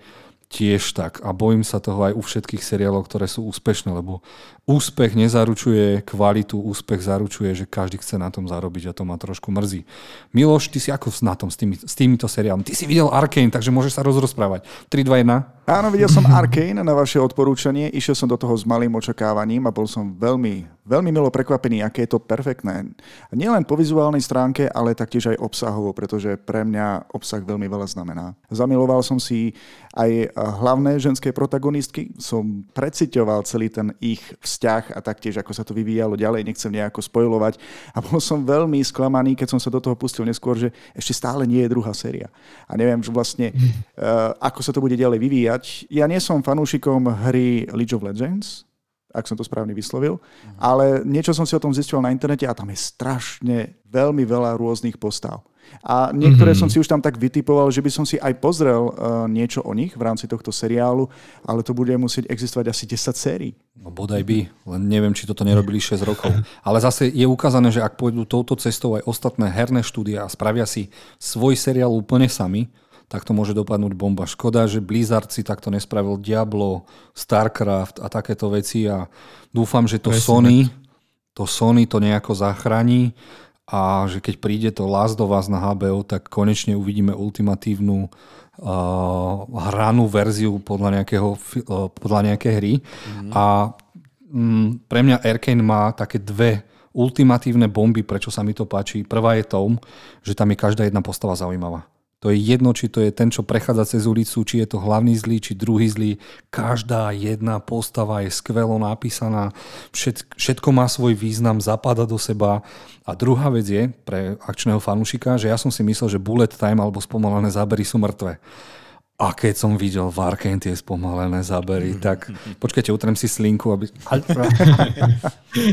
[SPEAKER 1] tiež tak a bojím sa toho aj u všetkých seriálov, ktoré sú úspešné, lebo úspech nezaručuje kvalitu, úspech zaručuje, že každý chce na tom zarobiť a to ma trošku mrzí. Miloš, ty si ako na tom s, tými, s týmito seriálmi? Ty si videl Arkane, takže môžeš sa rozprávať. 3, 2, 1.
[SPEAKER 2] Áno, videl som Arkane na vaše odporúčanie, išiel som do toho s malým očakávaním a bol som veľmi, veľmi milo prekvapený, aké je to perfektné. Nielen po vizuálnej stránke, ale taktiež aj obsahovo, pretože pre mňa obsah veľmi veľa znamená. Zamiloval som si aj hlavné ženské protagonistky, som preciťoval celý ten ich vzťah a taktiež ako sa to vyvíjalo ďalej, nechcem nejako spojovať a bol som veľmi sklamaný, keď som sa do toho pustil neskôr, že ešte stále nie je druhá séria. A neviem, že vlastne uh, ako sa to bude ďalej vyvíjať, ja nie som fanúšikom hry League of Legends, ak som to správne vyslovil, uh-huh. ale niečo som si o tom zistil na internete a tam je strašne veľmi veľa rôznych postav. A niektoré mm-hmm. som si už tam tak vytipoval, že by som si aj pozrel uh, niečo o nich v rámci tohto seriálu, ale to bude musieť existovať asi 10 sérií.
[SPEAKER 1] No bodaj by, len neviem, či toto nerobili 6 rokov. Ale zase je ukázané, že ak pôjdu touto cestou aj ostatné herné štúdia a spravia si svoj seriál úplne sami, tak to môže dopadnúť bomba. Škoda, že Blizzard si takto nespravil Diablo, Starcraft a takéto veci a dúfam, že to Sony, to Sony to nejako zachráni a že keď príde to Last of Us na HBO, tak konečne uvidíme ultimatívnu uh, hranú verziu podľa, nejakého, uh, podľa nejakej hry. Mm. A um, pre mňa Arkane má také dve ultimatívne bomby, prečo sa mi to páči. Prvá je tom, že tam je každá jedna postava zaujímavá. To je jedno, či to je ten, čo prechádza cez ulicu, či je to hlavný zlý, či druhý zlý. Každá jedna postava je skvelo napísaná, všetko má svoj význam, zapada do seba. A druhá vec je pre akčného fanúšika, že ja som si myslel, že bullet time alebo spomalené zábery sú mŕtve. A keď som videl v Arkane tie spomalené zábery, tak počkajte, utrem si slinku, aby...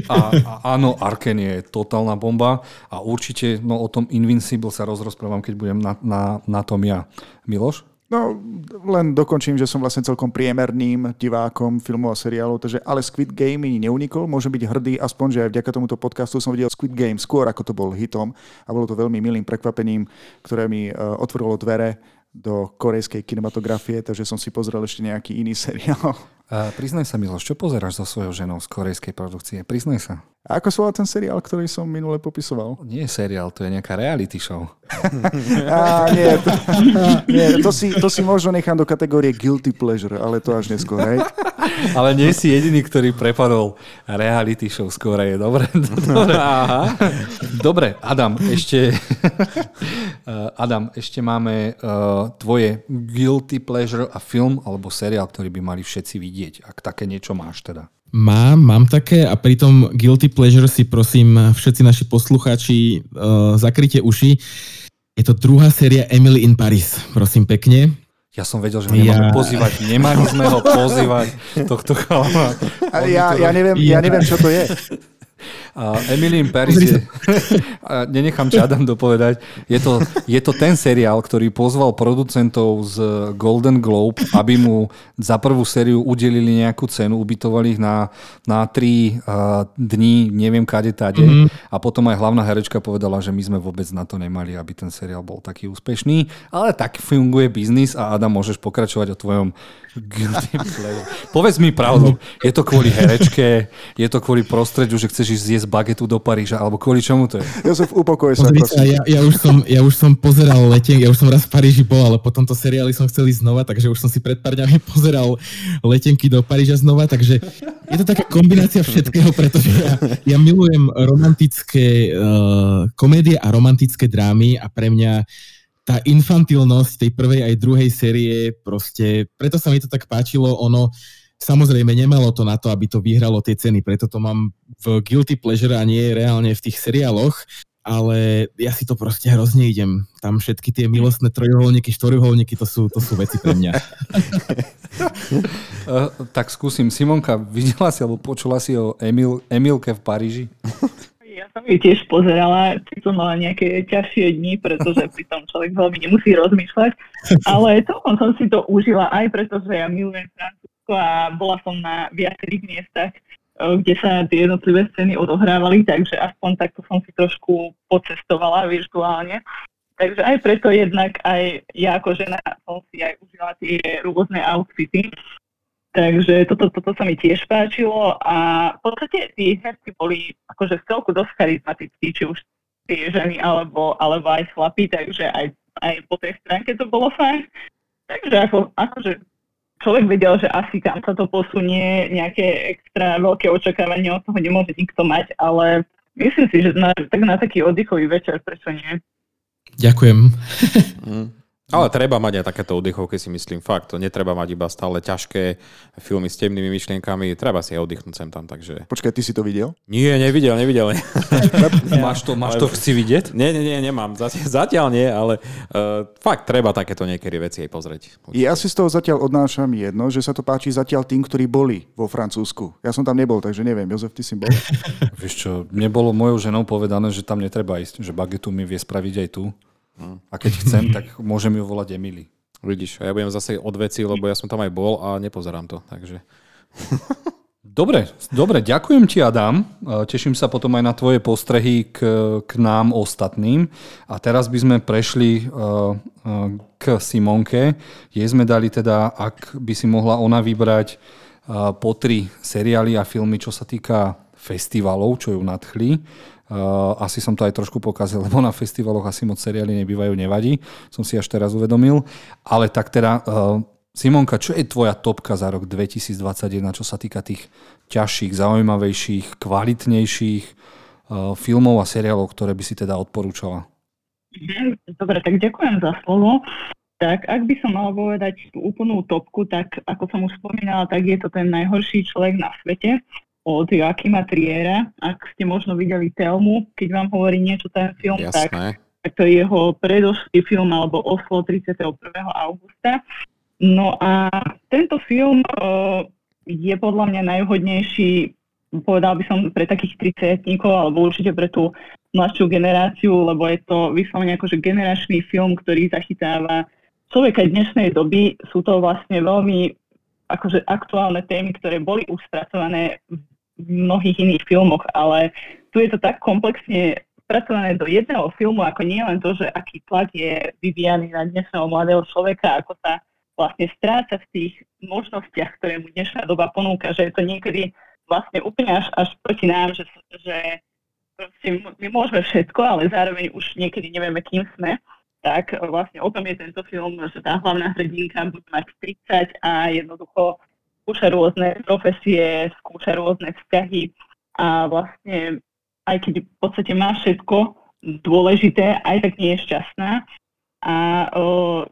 [SPEAKER 1] A, a áno, Arkane je totálna bomba a určite no, o tom Invincible sa rozprosperávam, keď budem na, na, na tom ja. Miloš?
[SPEAKER 2] No, len dokončím, že som vlastne celkom priemerným divákom filmov a seriálov, takže ale Squid Game mi neunikol, môžem byť hrdý, aspoň, že aj vďaka tomuto podcastu som videl Squid Game skôr, ako to bol hitom a bolo to veľmi milým prekvapením, ktoré mi uh, otvorilo dvere do korejskej kinematografie, takže som si pozrel ešte nejaký iný seriál.
[SPEAKER 1] A priznaj sa, Miloš, čo pozeráš so svojou ženou z korejskej produkcie? Priznaj sa.
[SPEAKER 2] A ako sa ten seriál, ktorý som minule popisoval?
[SPEAKER 1] Nie je seriál, to je nejaká reality show.
[SPEAKER 2] Á, nie, to, nie to, si, to si možno nechám do kategórie guilty pleasure, ale to až neskôr, hej?
[SPEAKER 1] Ale nie si jediný, ktorý prepadol reality show z Koreje. Dobre, dobre. Aha. Dobre, Adam, ešte Adam, ešte máme uh, tvoje guilty pleasure a film alebo seriál, ktorý by mali všetci vidieť, ak také niečo máš teda.
[SPEAKER 5] Mám, mám také a pri tom Guilty Pleasure si prosím všetci naši poslucháči uh, zakryte uši. Je to druhá séria Emily in Paris, prosím pekne.
[SPEAKER 1] Ja som vedel, že ho nemáme ja... pozývať. Nemali sme ho pozývať, tohto chalana.
[SPEAKER 2] Ja, ja, neviem, ja neviem, čo to je.
[SPEAKER 1] Uh, Emily in Paris je, nenechám ťa Adam dopovedať, je to, je to ten seriál, ktorý pozval producentov z Golden Globe, aby mu za prvú sériu udelili nejakú cenu, ubytovali ich na, na tri uh, dní, neviem kade tade mm-hmm. a potom aj hlavná herečka povedala, že my sme vôbec na to nemali, aby ten seriál bol taký úspešný, ale tak funguje biznis a Adam, môžeš pokračovať o tvojom guilty Povedz mi pravdu, je to kvôli herečke, je to kvôli prostrediu, že chceš ísť zjesť bagetu do Paríža, alebo kvôli čomu to je?
[SPEAKER 2] Jozef, upokoj sa.
[SPEAKER 5] sa ja, ja, už som, ja už som pozeral leten, ja už som raz v Paríži bol, ale po tomto seriáli som chcel ísť znova, takže už som si pred pár dňami pozeral letenky do Paríža znova, takže je to taká kombinácia všetkého, pretože ja, ja milujem romantické uh, komédie a romantické drámy a pre mňa tá infantilnosť tej prvej aj druhej série, proste, preto sa mi to tak páčilo, ono, samozrejme nemalo to na to, aby to vyhralo tie ceny, preto to mám v Guilty Pleasure a nie reálne v tých seriáloch, ale ja si to proste hrozne idem. Tam všetky tie milostné trojuholníky, štvoruholníky, to sú, to sú veci pre mňa.
[SPEAKER 1] uh, tak skúsim. Simonka, videla si alebo počula si o Emil, Emilke v Paríži?
[SPEAKER 4] Ja som ju tiež pozerala, či som mala nejaké ťažšie dni, pretože pri tom človek veľmi nemusí rozmýšľať. Ale celkom som si to užila aj preto, že ja milujem Francúzsko a bola som na viacerých miestach, eh, kde sa tie jednotlivé scény odohrávali, takže aspoň takto som si trošku pocestovala virtuálne. Takže aj preto jednak aj ja ako žena som si aj užila tie rôzne outfity, Takže toto, toto sa mi tiež páčilo a v podstate tí herci boli akože v celku dosť charizmatickí, či už tie ženy alebo, alebo aj chlapi, takže aj, aj po tej stránke to bolo fajn. Takže ako, akože človek vedel, že asi kam sa to posunie, nejaké extra veľké očakávanie od toho nemôže nikto mať, ale myslím si, že na, tak na taký oddychový večer, prečo nie?
[SPEAKER 5] Ďakujem.
[SPEAKER 3] Ale treba mať aj takéto oddychovky, si myslím, fakt. To netreba mať iba stále ťažké filmy s temnými myšlienkami, treba si aj oddychnúť sem tam, takže...
[SPEAKER 2] Počkaj, ty si to videl?
[SPEAKER 3] Nie, nevidel, nevidel.
[SPEAKER 1] máš to, máš to chci vidieť?
[SPEAKER 3] Nie, nie, nie, nemám. Zatiaľ, zatiaľ nie, ale uh, fakt treba takéto niekedy veci aj pozrieť.
[SPEAKER 2] Určite. Ja si z toho zatiaľ odnášam jedno, že sa to páči zatiaľ tým, ktorí boli vo Francúzsku. Ja som tam nebol, takže neviem. Jozef, ty si bol?
[SPEAKER 1] Vieš čo, nebolo mojou ženou povedané, že tam netreba ísť, že bagetu mi vie spraviť aj tu. A keď chcem, tak môžem ju volať Emily.
[SPEAKER 3] Vidíš, ja budem zase od veci, lebo ja som tam aj bol a nepozerám to, takže...
[SPEAKER 1] Dobre, dobre, ďakujem ti Adam. Teším sa potom aj na tvoje postrehy k, k nám ostatným. A teraz by sme prešli uh, uh, k Simonke. Jej sme dali teda, ak by si mohla ona vybrať uh, po tri seriály a filmy, čo sa týka festivalov, čo ju nadchli. Uh, asi som to aj trošku pokazil, lebo na festivaloch asi moc seriály nebývajú, nevadí. Som si až teraz uvedomil. Ale tak teda, uh, Simonka, čo je tvoja topka za rok 2021, čo sa týka tých ťažších, zaujímavejších, kvalitnejších uh, filmov a seriálov, ktoré by si teda odporúčala?
[SPEAKER 4] Dobre, tak ďakujem za slovo. Tak ak by som mala povedať tú úplnú topku, tak ako som už spomínala, tak je to ten najhorší človek na svete od Joachima Triera. Ak ste možno videli Telmu, keď vám hovorí niečo ten film, tak, tak to je jeho predošlý film alebo Oslo 31. augusta. No a tento film uh, je podľa mňa najvhodnejší, povedal by som, pre takých 30 alebo určite pre tú mladšiu generáciu, lebo je to vyslovene akože generačný film, ktorý zachytáva človeka dnešnej doby sú to vlastne veľmi akože aktuálne témy, ktoré boli už spracované v mnohých iných filmoch, ale tu je to tak komplexne spracované do jedného filmu, ako nie len to, že aký tlak je vyvíjaný na dnešného mladého človeka, ako sa vlastne stráca v tých možnostiach, ktoré mu dnešná doba ponúka, že je to niekedy vlastne úplne až, až proti nám, že, že my môžeme všetko, ale zároveň už niekedy nevieme, kým sme. Tak vlastne o tom je tento film, že tá hlavná hrdinka bude mať 30 a jednoducho skúša rôzne profesie, skúša rôzne vzťahy a vlastne aj keď v podstate má všetko dôležité, aj tak nie je šťastná. A o,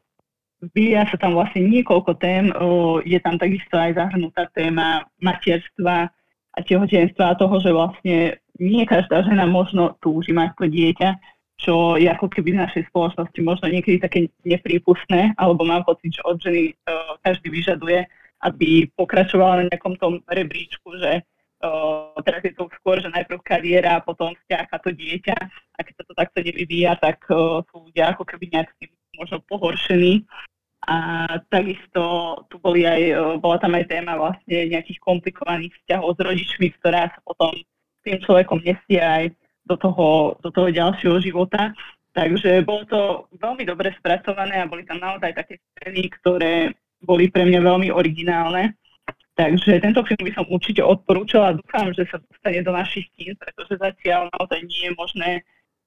[SPEAKER 4] vyvíja sa tam vlastne niekoľko tém, o, je tam takisto aj zahrnutá téma materstva a tehotenstva a toho, že vlastne nie každá žena možno túži mať to dieťa, čo je ako keby v našej spoločnosti možno niekedy také neprípustné, alebo mám pocit, že od ženy uh, každý vyžaduje, aby pokračovala na nejakom tom rebríčku, že uh, teraz je to skôr, že najprv kariéra, potom vzťah a to dieťa. A keď sa to takto nevyvíja, tak uh, sú ľudia ako keby nejak tým možno pohoršení. A takisto tu boli aj, bola tam aj téma vlastne nejakých komplikovaných vzťahov s rodičmi, ktorá sa potom tým človekom nesie aj do toho, do toho ďalšieho života. Takže bolo to veľmi dobre spracované a boli tam naozaj také scény, ktoré boli pre mňa veľmi originálne. Takže tento film by som určite odporúčala dúfam, že sa dostane do našich kín, pretože zatiaľ naozaj nie je možné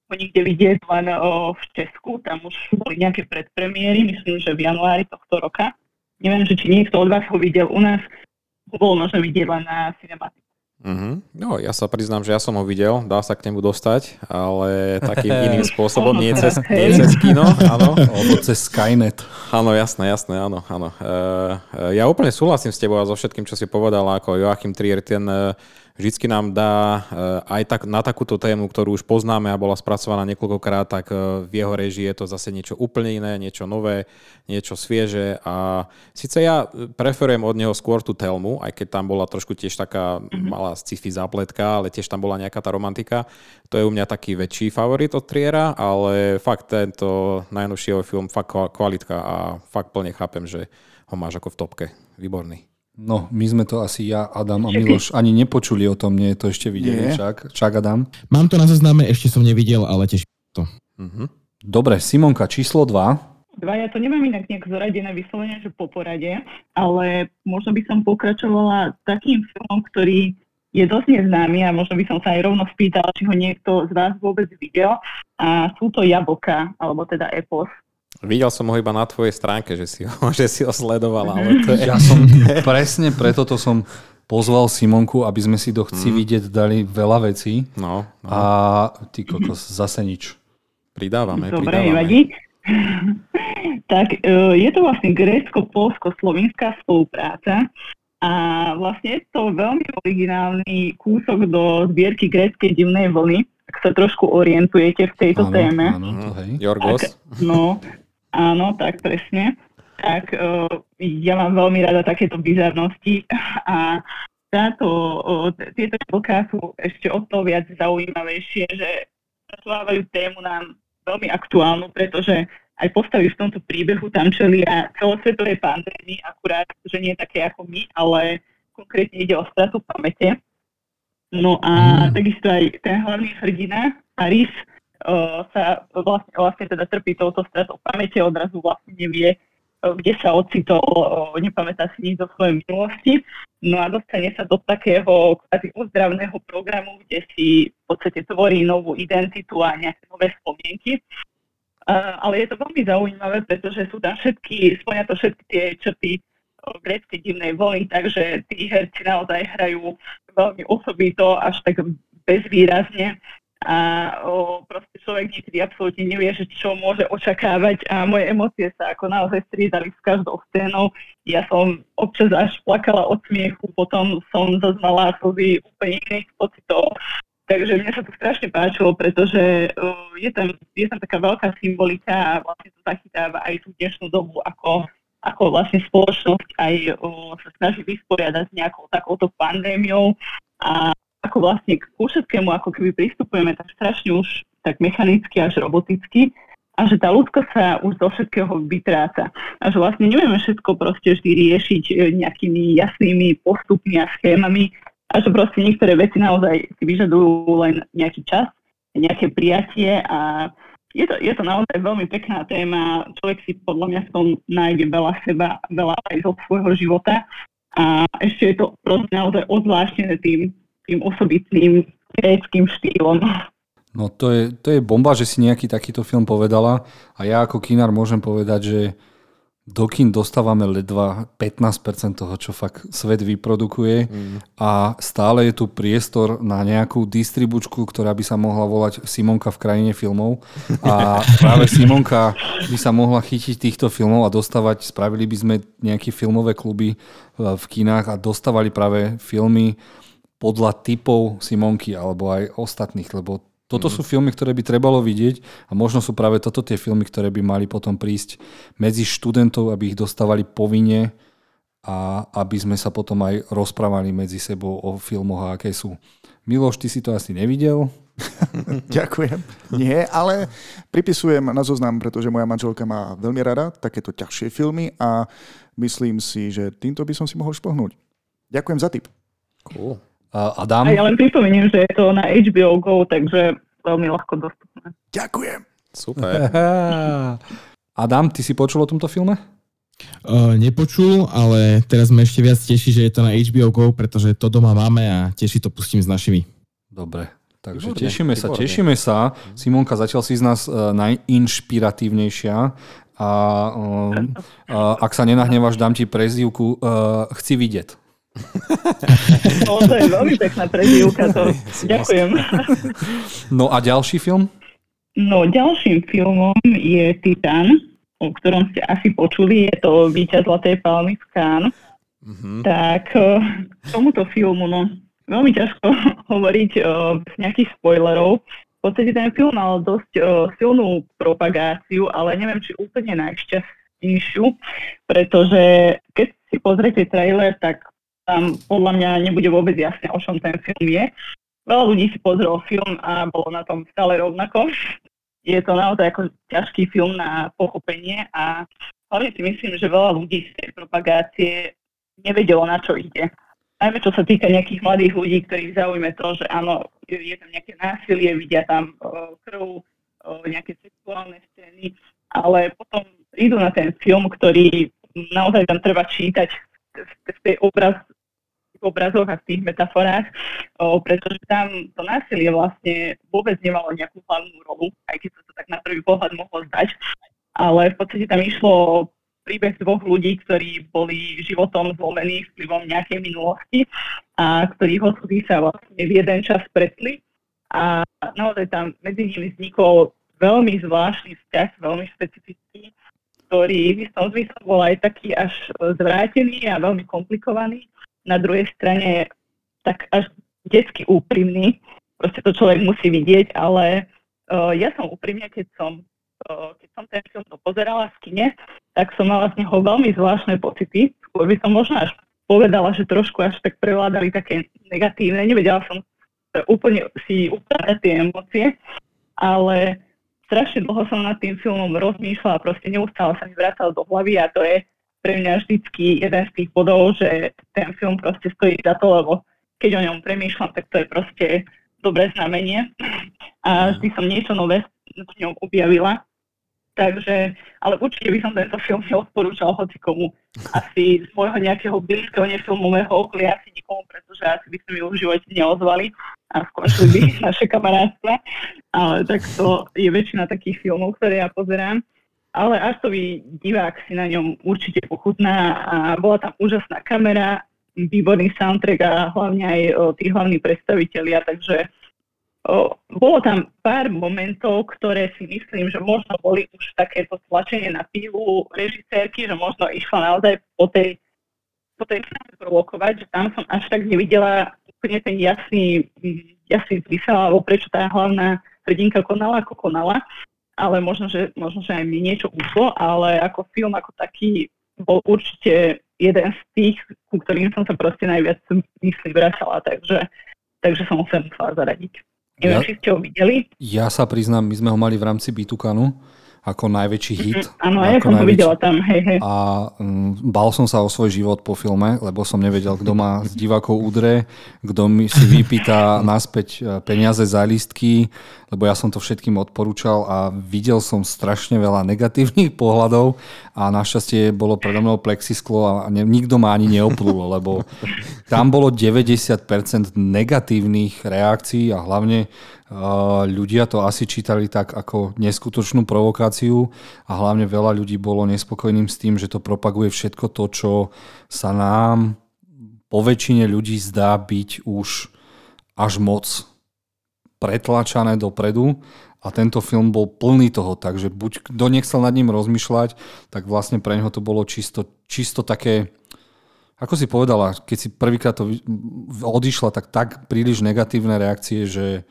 [SPEAKER 4] ho nikde vidieť len o, v Česku. Tam už boli nejaké predpremiéry, myslím, že v januári tohto roka. Neviem, že či niekto od vás ho videl u nás. Ho bolo možné vidieť len na cinematiku.
[SPEAKER 3] Uh-huh. No, ja sa priznám, že ja som ho videl, dá sa k nemu dostať, ale takým iným spôsobom, nie cez, nie cez kino, áno.
[SPEAKER 1] Alebo cez Skynet.
[SPEAKER 3] Áno, jasné, jasné, áno, áno. Uh, ja úplne súhlasím s tebou a so všetkým, čo si povedal, ako Joachim Trier, ten uh, vždycky nám dá eh, aj tak, na takúto tému, ktorú už poznáme a bola spracovaná niekoľkokrát, tak eh, v jeho režii je to zase niečo úplne iné, niečo nové, niečo svieže a síce ja preferujem od neho skôr tú Telmu, aj keď tam bola trošku tiež taká mhm. malá sci-fi zápletka, ale tiež tam bola nejaká tá romantika. To je u mňa taký väčší favorit od Triera, ale fakt tento najnovší film, fakt kvalitka a fakt plne chápem, že ho máš ako v topke. Výborný.
[SPEAKER 1] No, my sme to asi ja, Adam a Miloš ani nepočuli o tom, nie je to ešte videli, však. Čak, Adam.
[SPEAKER 5] Mám to na zozname, ešte som nevidel, ale tiež to.
[SPEAKER 1] Uh-huh. Dobre, Simonka, číslo 2.
[SPEAKER 4] Dva, ja to nemám inak nejak zoradené vyslovene, že po porade, ale možno by som pokračovala takým filmom, ktorý je dosť neznámy a možno by som sa aj rovno spýtala, či ho niekto z vás vôbec videl. A sú to Jaboka, alebo teda Epos.
[SPEAKER 3] Videl som ho iba na tvojej stránke, že si ho, že si ho sledovala. Ale to je...
[SPEAKER 1] Ja som presne preto to som pozval Simonku, aby sme si do Chci mm. vidieť dali veľa vecí.
[SPEAKER 3] No, no.
[SPEAKER 1] A ty kokos, zase nič.
[SPEAKER 3] Pridávame,
[SPEAKER 4] Dobre,
[SPEAKER 3] pridávame.
[SPEAKER 4] nevadí. tak e, je to vlastne grécko-polsko-slovinská spolupráca a vlastne je to veľmi originálny kúsok do zbierky gréckej divnej vlny, ak sa trošku orientujete v tejto áno, téme.
[SPEAKER 3] Áno, to hej. Jorgos.
[SPEAKER 4] Tak, no, Áno, tak presne. Tak uh, ja mám veľmi rada takéto bizarnosti a táto, uh, tieto jablká sú ešte o to viac zaujímavejšie, že zachovávajú tému nám veľmi aktuálnu, pretože aj postavy v tomto príbehu tam čelia celosvetovej pandémii, akurát, že nie také ako my, ale konkrétne ide o stratu pamäte. No a mm. takisto aj ten hlavný hrdina, Aris, sa vlastne, vlastne teda trpí touto stratou pamäte, odrazu vlastne nevie, kde sa ocitol, nepamätá si nič zo svojej minulosti. No a dostane sa do takého kvázi uzdravného programu, kde si v podstate tvorí novú identitu a nejaké nové spomienky. Uh, ale je to veľmi zaujímavé, pretože sú tam všetky, splňa to všetky tie črty gréckej divnej vlny, takže tí herci naozaj hrajú veľmi osobito, až tak bezvýrazne a o, proste človek niekedy absolútne nevie, že čo môže očakávať a moje emócie sa ako naozaj striedali s každou scénou. Ja som občas až plakala od smiechu, potom som zaznala slzy úplne iných pocitov. Takže mne sa to strašne páčilo, pretože uh, je, tam, je tam taká veľká symbolika a vlastne to zachytáva aj tú dnešnú dobu, ako, ako vlastne spoločnosť aj uh, sa snaží vysporiadať s nejakou takouto pandémiou a ako vlastne k všetkému ako keby pristupujeme tak strašne už tak mechanicky až roboticky a že tá ľudskosť sa už zo všetkého vytráca. A že vlastne nevieme všetko proste vždy riešiť e, nejakými jasnými postupmi a schémami a že proste niektoré veci naozaj si vyžadujú len nejaký čas, nejaké prijatie a je to, je to naozaj veľmi pekná téma. Človek si podľa mňa v tom nájde veľa seba, veľa aj zo svojho života a ešte je to proste naozaj odvláštnené tým, tým osobitným gréckým štýlom.
[SPEAKER 1] No to je, to je bomba, že si nejaký takýto film povedala a ja ako kinár môžem povedať, že do kin dostávame ledva 15% toho, čo fakt svet vyprodukuje mm. a stále je tu priestor na nejakú distribučku, ktorá by sa mohla volať Simonka v krajine filmov a práve Simonka by sa mohla chytiť týchto filmov a dostávať, spravili by sme nejaké filmové kluby v kinách a dostávali práve filmy podľa typov Simonky alebo aj ostatných, lebo toto mm. sú filmy, ktoré by trebalo vidieť a možno sú práve toto tie filmy, ktoré by mali potom prísť medzi študentov, aby ich dostávali povinne a aby sme sa potom aj rozprávali medzi sebou o filmoch a aké sú. Miloš, ty si to asi nevidel?
[SPEAKER 2] Ďakujem. Nie, ale pripisujem na zoznam, pretože moja manželka má veľmi rada takéto ťažšie filmy a myslím si, že týmto by som si mohol špohnúť. Ďakujem za tip.
[SPEAKER 3] Cool.
[SPEAKER 1] Adam?
[SPEAKER 4] A ja len pripomeniem, že je to na HBO Go, takže veľmi ľahko dostupné.
[SPEAKER 2] Ďakujem.
[SPEAKER 3] Super.
[SPEAKER 1] Adam, ty si počul o tomto filme?
[SPEAKER 5] Uh, nepočul, ale teraz ma ešte viac teší, že je to na HBO Go, pretože to doma máme a teší to pustím s našimi.
[SPEAKER 1] Dobre, takže výborné, tešíme výborné. sa, tešíme sa. Simonka, zatiaľ si z nás uh, najinšpiratívnejšia a uh, uh, ak sa nenahnevaš, dám ti prezývku uh, Chci vidieť.
[SPEAKER 4] No, to je veľmi pekná prezývka, to ďakujem.
[SPEAKER 1] No a ďalší film?
[SPEAKER 4] No, ďalším filmom je Titan, o ktorom ste asi počuli, je to víťaz Zlatej palmy v Cannes. Mm-hmm. Tak k tomuto filmu, no, veľmi ťažko hovoriť o, bez nejakých spoilerov. V podstate ten film mal dosť o, silnú propagáciu, ale neviem, či úplne najšťastnejšiu, pretože keď si pozriete trailer, tak tam podľa mňa nebude vôbec jasné, o čom ten film je. Veľa ľudí si pozrelo film a bolo na tom stále rovnako. Je to naozaj ako ťažký film na pochopenie a hlavne si myslím, že veľa ľudí z tej propagácie nevedelo, na čo ide. Najmä čo sa týka nejakých mladých ľudí, ktorých zaujíme to, že áno, je tam nejaké násilie, vidia tam krv, nejaké sexuálne scény, ale potom idú na ten film, ktorý naozaj tam treba čítať v tej obraz, v obrazoch a v tých metaforách, pretože tam to násilie vlastne vôbec nemalo nejakú hlavnú rolu, aj keď sa to tak na prvý pohľad mohlo zdať, ale v podstate tam išlo príbeh dvoch ľudí, ktorí boli životom zlomení vplyvom nejakej minulosti a ktorých osudy sa vlastne v jeden čas pretli a naozaj tam medzi nimi vznikol veľmi zvláštny vzťah, veľmi špecifický, ktorý v istom zmysle bol aj taký až zvrátený a veľmi komplikovaný na druhej strane tak až detsky úprimný. Proste to človek musí vidieť, ale uh, ja som úprimne, keď som, uh, keď som ten film to pozerala v kine, tak som mala z neho veľmi zvláštne pocity. Skôr by som možno až povedala, že trošku až tak prevládali také negatívne. Nevedela som úplne si upraviť tie emócie, ale strašne dlho som nad tým filmom rozmýšľala, proste neustále sa mi vracal do hlavy a to je pre mňa vždycky jeden z tých bodov, že ten film proste stojí za to, lebo keď o ňom premýšľam, tak to je proste dobré znamenie. A vždy som niečo nové v ňom objavila. Takže, ale určite by som tento film neodporúčal hoci komu. Asi z môjho nejakého blízkeho nefilmového okolia, asi nikomu, pretože asi by sme už v živote neozvali a skončili by naše kamarátstva. Ale tak to je väčšina takých filmov, ktoré ja pozerám ale Artový divák si na ňom určite pochutná a bola tam úžasná kamera, výborný soundtrack a hlavne aj o, tí hlavní predstavitelia, takže o, bolo tam pár momentov, ktoré si myslím, že možno boli už takéto tlačenie na pivu režisérky, že možno išla naozaj po tej po tej provokovať, že tam som až tak nevidela úplne ten jasný, jasný zmysel, alebo prečo tá hlavná hrdinka konala, ako konala ale možno, že, možno, že aj mi niečo ušlo, ale ako film ako taký bol určite jeden z tých, ku ktorým som sa proste najviac mysli vracala, takže, takže som sa musela zaradiť. Neviem, ja, či ste ho videli.
[SPEAKER 1] Ja sa priznám, my sme ho mali v rámci Bitukanu ako najväčší hit.
[SPEAKER 4] Mm, áno, ja som najväčší... to videla tam, hej, hej.
[SPEAKER 1] A um, bal som sa o svoj život po filme, lebo som nevedel, kto má s divákov udre, kto mi si vypýta naspäť e, peniaze za listky, lebo ja som to všetkým odporúčal a videl som strašne veľa negatívnych pohľadov a našťastie bolo predo mnou plexisklo a ne, nikto ma ani neoplul, lebo tam bolo 90% negatívnych reakcií a hlavne ľudia to asi čítali tak ako neskutočnú provokáciu a hlavne veľa ľudí bolo nespokojným s tým, že to propaguje všetko to, čo sa nám po väčšine ľudí zdá byť už až moc pretlačané dopredu a tento film bol plný toho, takže buď kto nechcel nad ním rozmýšľať, tak vlastne pre neho to bolo čisto, čisto také, ako si povedala, keď si prvýkrát to odišla, tak tak príliš negatívne reakcie, že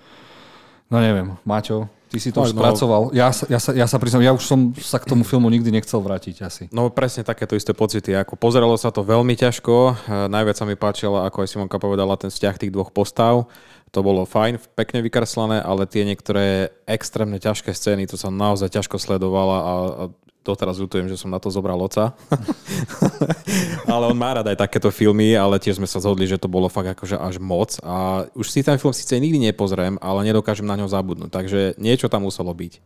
[SPEAKER 1] No neviem, Maťo, ty si to už no. spracoval. Ja, ja, sa, ja sa priznám, ja už som sa k tomu filmu nikdy nechcel vrátiť asi.
[SPEAKER 3] No presne takéto isté pocity. Ako pozeralo sa to veľmi ťažko. E, najviac sa mi páčilo, ako aj Simonka povedala, ten vzťah tých dvoch postav. To bolo fajn, pekne vykreslané, ale tie niektoré extrémne ťažké scény, to sa naozaj ťažko sledovala a, a doteraz ľutujem, že som na to zobral oca. ale on má rád aj takéto filmy, ale tiež sme sa zhodli, že to bolo fakt akože až moc. A už si ten film síce nikdy nepozriem, ale nedokážem na ňo zabudnúť. Takže niečo tam muselo byť.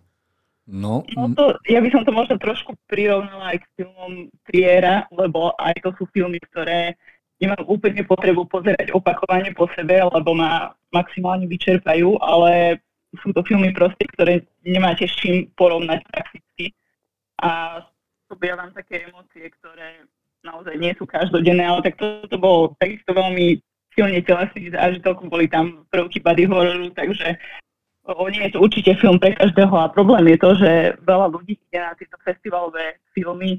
[SPEAKER 4] No, no to, ja by som to možno trošku prirovnala aj k filmom Triera, lebo aj to sú filmy, ktoré nemám úplne potrebu pozerať opakovane po sebe, lebo ma maximálne vyčerpajú, ale sú to filmy proste, ktoré nemáte s čím porovnať prakticky a objavám také emócie, ktoré naozaj nie sú každodenné, ale tak toto to bolo takisto veľmi silne telesný zážitok, boli tam prvky body horroru, takže o, je to určite film pre každého a problém je to, že veľa ľudí ide na tieto festivalové filmy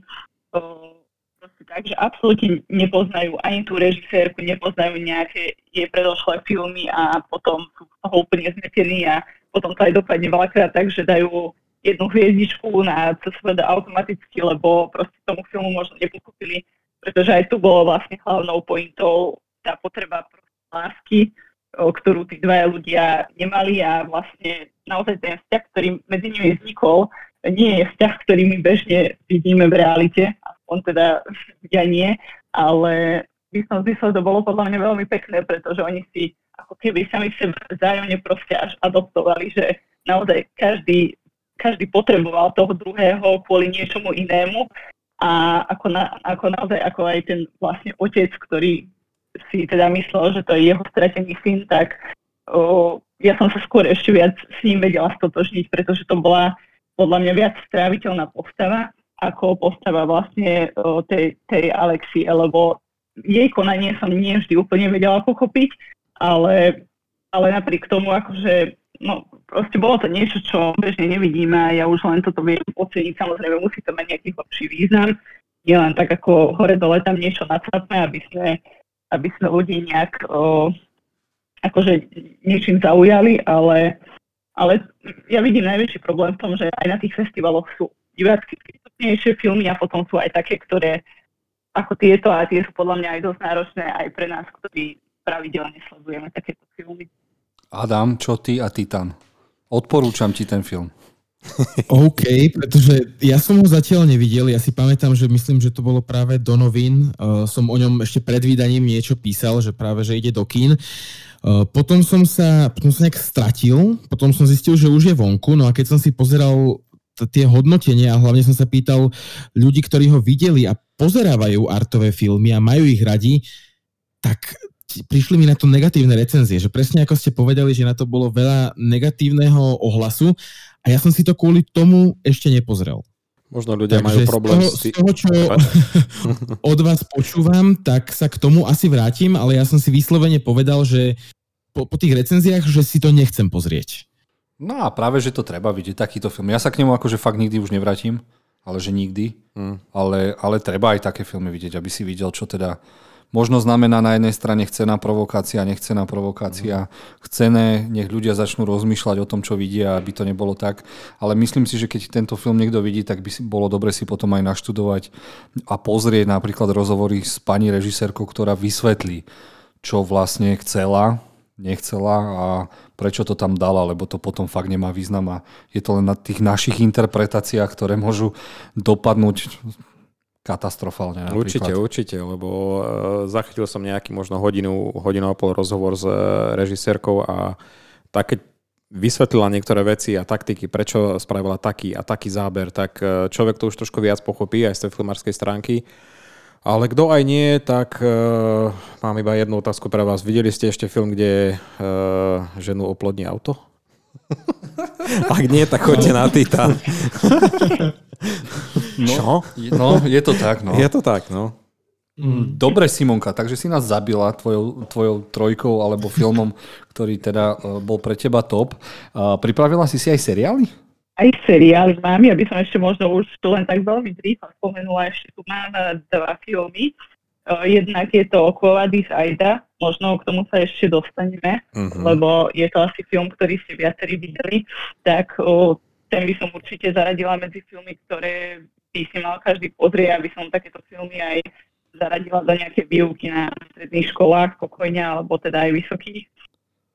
[SPEAKER 4] o, proste tak, že absolútne nepoznajú ani tú režisérku, nepoznajú nejaké jej predošlé filmy a potom sú toho úplne zmetení a potom to aj dopadne veľakrát tak, že dajú jednu hviezdičku na CSVD automaticky, lebo proste tomu filmu možno nepochopili, pretože aj tu bolo vlastne hlavnou pointou tá potreba lásky, ktorú tí dvaja ľudia nemali a vlastne naozaj ten vzťah, ktorý medzi nimi vznikol, nie je vzťah, ktorý my bežne vidíme v realite, aspoň teda ja nie, ale v istom zmysle to bolo podľa mňa veľmi pekné, pretože oni si ako keby sami sebe vzájomne proste až adoptovali, že naozaj každý každý potreboval toho druhého kvôli niečomu inému. A ako, na, ako naozaj ako aj ten vlastne otec, ktorý si teda myslel, že to je jeho stratený syn, tak o, ja som sa skôr ešte viac s ním vedela stotožniť, pretože to bola podľa mňa viac stráviteľná postava ako postava vlastne o, tej, tej Alexi, lebo jej konanie som nie vždy úplne vedela pochopiť, ale, ale napriek tomu akože no proste bolo to niečo, čo bežne nevidíme a ja už len toto viem oceniť. Samozrejme musí to mať nejaký hlbší význam. Nie len tak ako hore dole tam niečo nacapme, aby sme, aby sme ľudí nejak o, akože niečím zaujali, ale, ale ja vidím najväčší problém v tom, že aj na tých festivaloch sú divácky prístupnejšie filmy a potom sú aj také, ktoré ako tieto a tie sú podľa mňa aj dosť náročné aj pre nás, ktorí pravidelne sledujeme takéto filmy.
[SPEAKER 1] Adam, čo ty a Titan? Odporúčam ti ten film.
[SPEAKER 5] OK, pretože ja som ho zatiaľ nevidel, ja si pamätám, že myslím, že to bolo práve do novín, uh, som o ňom ešte pred vydaním niečo písal, že práve, že ide do kín. Uh, potom som sa, potom som nejak stratil, potom som zistil, že už je vonku, no a keď som si pozeral t- tie hodnotenia a hlavne som sa pýtal ľudí, ktorí ho videli a pozerávajú artové filmy a majú ich radi, tak prišli mi na to negatívne recenzie, že presne ako ste povedali, že na to bolo veľa negatívneho ohlasu a ja som si to kvôli tomu ešte nepozrel.
[SPEAKER 3] Možno ľudia Takže majú problém
[SPEAKER 5] z toho, s toho, čo od vás počúvam, tak sa k tomu asi vrátim, ale ja som si vyslovene povedal, že po, po tých recenziách, že si to nechcem pozrieť.
[SPEAKER 1] No a práve, že to treba vidieť, takýto film. Ja sa k nemu akože fakt nikdy už nevrátim, ale že nikdy. Mm. Ale, ale treba aj také filmy vidieť, aby si videl, čo teda možno znamená na jednej strane chcená provokácia, nechcená provokácia, chcené, nech ľudia začnú rozmýšľať o tom, čo vidia, aby to nebolo tak. Ale myslím si, že keď tento film niekto vidí, tak by bolo dobre si potom aj naštudovať a pozrieť napríklad rozhovory s pani režisérkou, ktorá vysvetlí, čo vlastne chcela, nechcela a prečo to tam dala, lebo to potom fakt nemá význam a je to len na tých našich interpretáciách, ktoré môžu dopadnúť katastrofálne. Napríklad.
[SPEAKER 3] Určite, určite, lebo uh, zachytil som nejaký možno hodinu, hodinu a pol rozhovor s uh, režisérkou a tak keď vysvetlila niektoré veci a taktiky, prečo spravila taký a taký záber, tak uh, človek to už trošku viac pochopí aj z tej filmárskej stránky. Ale kto aj nie, tak uh, mám iba jednu otázku pre vás. Videli ste ešte film, kde uh, ženu oplodní auto? Ak nie, tak choďte na Titan.
[SPEAKER 1] no, Čo? No, je to tak, no.
[SPEAKER 3] Je to tak, no.
[SPEAKER 1] Mm. Dobre, Simonka, takže si nás zabila tvojou, tvojou trojkou alebo filmom, ktorý teda uh, bol pre teba top. Uh, pripravila si si aj seriály?
[SPEAKER 4] aj seriály mám, ja by som ešte možno už to len tak veľmi rýchlo spomenula, ešte tu mám eh, dva filmy. Jednak je to Quovadis Aida, možno k tomu sa ešte dostaneme, uh-huh. lebo je to asi film, ktorý ste viacerí videli, tak ten by som určite zaradila medzi filmy, ktoré by si mal každý pozrieť, aby som takéto filmy aj zaradila do nejaké výuky na stredných školách pokojne, alebo teda aj vysokých.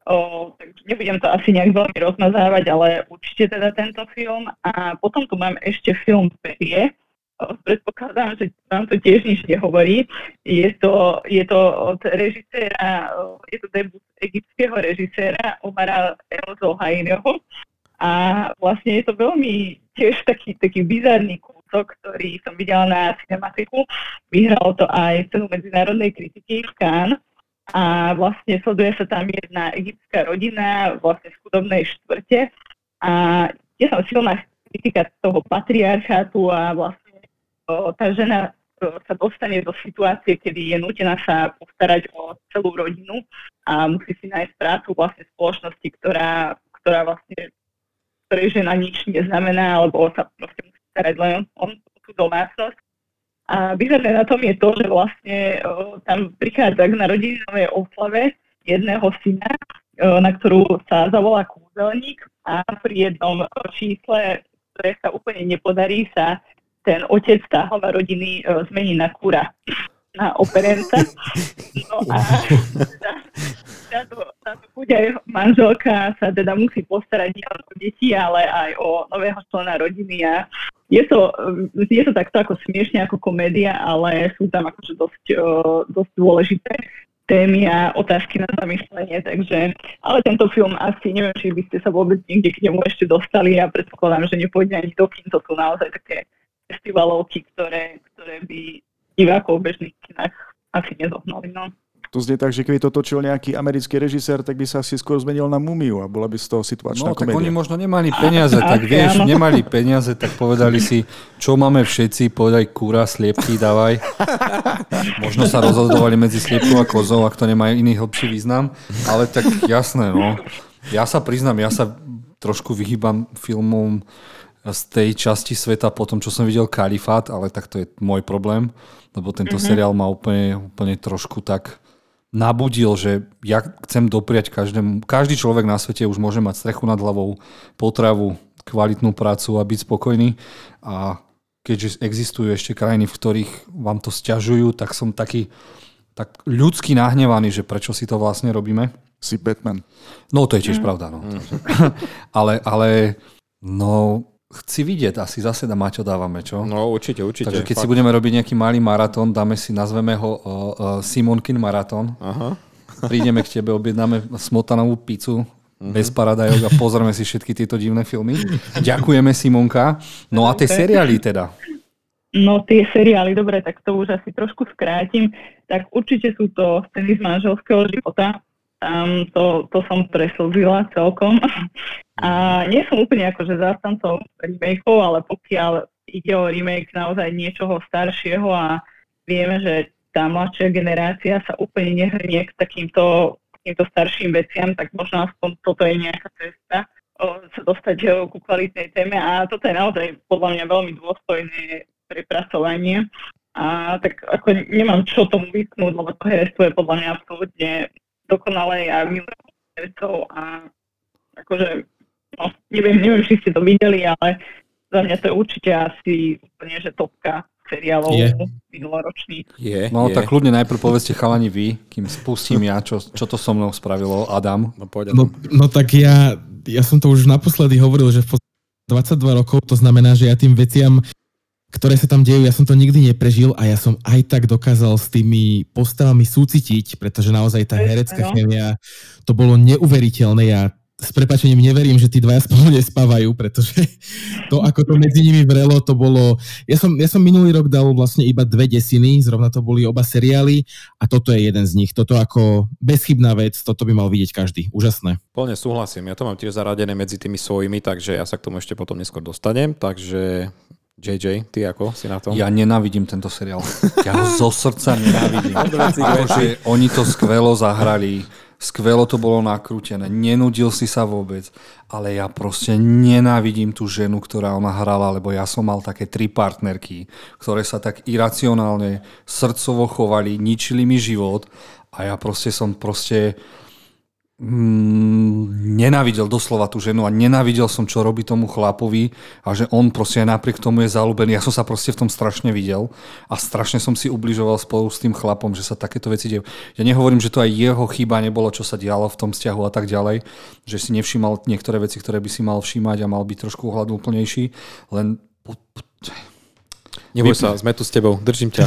[SPEAKER 4] O, takže nebudem to asi nejak veľmi rozmazávať, ale určite teda tento film. A potom tu mám ešte film Perie. Predpokladám, že vám to tiež nič nehovorí. Je to, je to od režiséra, je to debut egyptského režiséra Omara El Zohaireho. A vlastne je to veľmi tiež taký, taký bizarný kúsok, ktorý som videla na cinematiku. Vyhralo to aj cenu medzinárodnej kritiky v Cannes a vlastne sleduje sa tam jedna egyptská rodina vlastne z chudobnej štvrte a je tam silná kritika toho patriarchátu a vlastne o, tá žena sa dostane do situácie, kedy je nutená sa postarať o celú rodinu a musí si nájsť prácu vlastne spoločnosti, ktorá, ktorá vlastne ktorej žena nič neznamená, alebo sa proste starať len o, o tú domácnosť. A bizarné na tom je to, že vlastne o, tam prichádza k narodeninovej oslave jedného syna, o, na ktorú sa zavolá kúzelník a pri jednom čísle, ktoré sa úplne nepodarí, sa ten otec táhova rodiny o, zmení na kura, na operenca. No a táto, táto manželka sa teda musí postarať nielen o deti, ale aj o nového člena rodiny a je to, je to takto ako smiešne ako komédia, ale sú tam akože dosť, dosť dôležité témy a otázky na zamyslenie, takže, ale tento film asi, neviem, či by ste sa vôbec niekde k nemu ešte dostali a predpokladám, že nepôjde ani do kým, to sú naozaj také festivalovky, ktoré, ktoré by divákov v bežných kinách asi nezohnali, no.
[SPEAKER 2] To znie tak, že keby to točil nejaký americký režisér, tak by sa asi skôr zmenil na mumiu a bola by z toho situačná
[SPEAKER 1] no,
[SPEAKER 2] komédia.
[SPEAKER 1] tak oni možno nemali peniaze, tak vieš, nemali peniaze, tak povedali si, čo máme všetci, povedaj kúra, sliepky, dávaj. Možno sa rozhodovali medzi sliepkou a kozou, ak to nemá iný hlbší význam, ale tak jasné, no. Ja sa priznám, ja sa trošku vyhýbam filmom z tej časti sveta po tom, čo som videl Kalifát, ale tak to je môj problém, lebo tento mm-hmm. seriál má úplne, úplne trošku tak nabudil, že ja chcem dopriať každému, každý človek na svete už môže mať strechu nad hlavou, potravu, kvalitnú prácu a byť spokojný. A keďže existujú ešte krajiny, v ktorých vám to stiažujú, tak som taký tak ľudsky nahnevaný, že prečo si to vlastne robíme.
[SPEAKER 2] Si Batman.
[SPEAKER 1] No to je tiež mm. pravda. No. Mm. ale, ale no, chci vidieť, asi zase na Maťo dávame, čo?
[SPEAKER 3] No určite, určite.
[SPEAKER 1] Takže keď fakt. si budeme robiť nejaký malý maratón, dáme si, nazveme ho uh, uh, Simonkin maratón. Aha. Prídeme k tebe, objednáme smotanovú pizzu, uh-huh. bez paradajok a pozrieme si všetky tieto divné filmy. Ďakujeme Simonka. No a tie seriály teda?
[SPEAKER 4] No tie seriály, dobre, tak to už asi trošku skrátim. Tak určite sú to scény z manželského života. Tam to, to som preslzila celkom. A nie som úplne akože zástancom remakeov, ale pokiaľ ide o remake naozaj niečoho staršieho a vieme, že tá mladšia generácia sa úplne nehrnie k takýmto, takýmto starším veciam, tak možno aspoň toto je nejaká cesta o, sa dostať ku kvalitnej téme a toto je naozaj podľa mňa veľmi dôstojné prepracovanie. A tak ako nemám čo tomu vytknúť, lebo to herectvo je podľa mňa absolútne dokonalé a milujem hercov a akože neviem, neviem, či ste to videli, ale za mňa to je určite asi úplne, že topka seriálov
[SPEAKER 5] Je.
[SPEAKER 4] minuloročných.
[SPEAKER 3] Je,
[SPEAKER 1] No
[SPEAKER 3] je.
[SPEAKER 1] tak kľudne najprv povedzte chalani vy, kým spustím ja, čo, čo to so mnou spravilo Adam.
[SPEAKER 3] No poď.
[SPEAKER 5] No, no tak ja, ja som to už naposledy hovoril, že v podstate 22 rokov, to znamená, že ja tým veciam, ktoré sa tam dejú, ja som to nikdy neprežil a ja som aj tak dokázal s tými postavami súcitiť, pretože naozaj tá herecká chemia, to bolo neuveriteľné. Ja s prepačením neverím, že tí dvaja spolu nespávajú, pretože to, ako to medzi nimi vrelo, to bolo... Ja som, ja som minulý rok dal vlastne iba dve desiny, zrovna to boli oba seriály a toto je jeden z nich. Toto ako bezchybná vec, toto by mal vidieť každý. Úžasné.
[SPEAKER 3] Plne súhlasím. Ja to mám tiež zaradené medzi tými svojimi, takže ja sa k tomu ešte potom neskôr dostanem. Takže JJ, ty ako si na tom?
[SPEAKER 1] Ja nenávidím tento seriál. Ja ho zo srdca nenávidím. Akože oni to skvelo zahrali, skvelo to bolo nakrútené, nenudil si sa vôbec, ale ja proste nenávidím tú ženu, ktorá ona hrala, lebo ja som mal také tri partnerky, ktoré sa tak iracionálne, srdcovo chovali, ničili mi život a ja proste som proste mm, nenávidel doslova tú ženu a nenávidel som, čo robí tomu chlapovi a že on proste aj napriek tomu je zalúbený. Ja som sa proste v tom strašne videl a strašne som si ubližoval spolu s tým chlapom, že sa takéto veci dejú. Ja nehovorím, že to aj jeho chyba nebolo, čo sa dialo v tom vzťahu a tak ďalej, že si nevšímal niektoré veci, ktoré by si mal všímať a mal byť trošku ohľadúplnejší, len
[SPEAKER 3] Neboj sa, sme tu s tebou, držím ťa.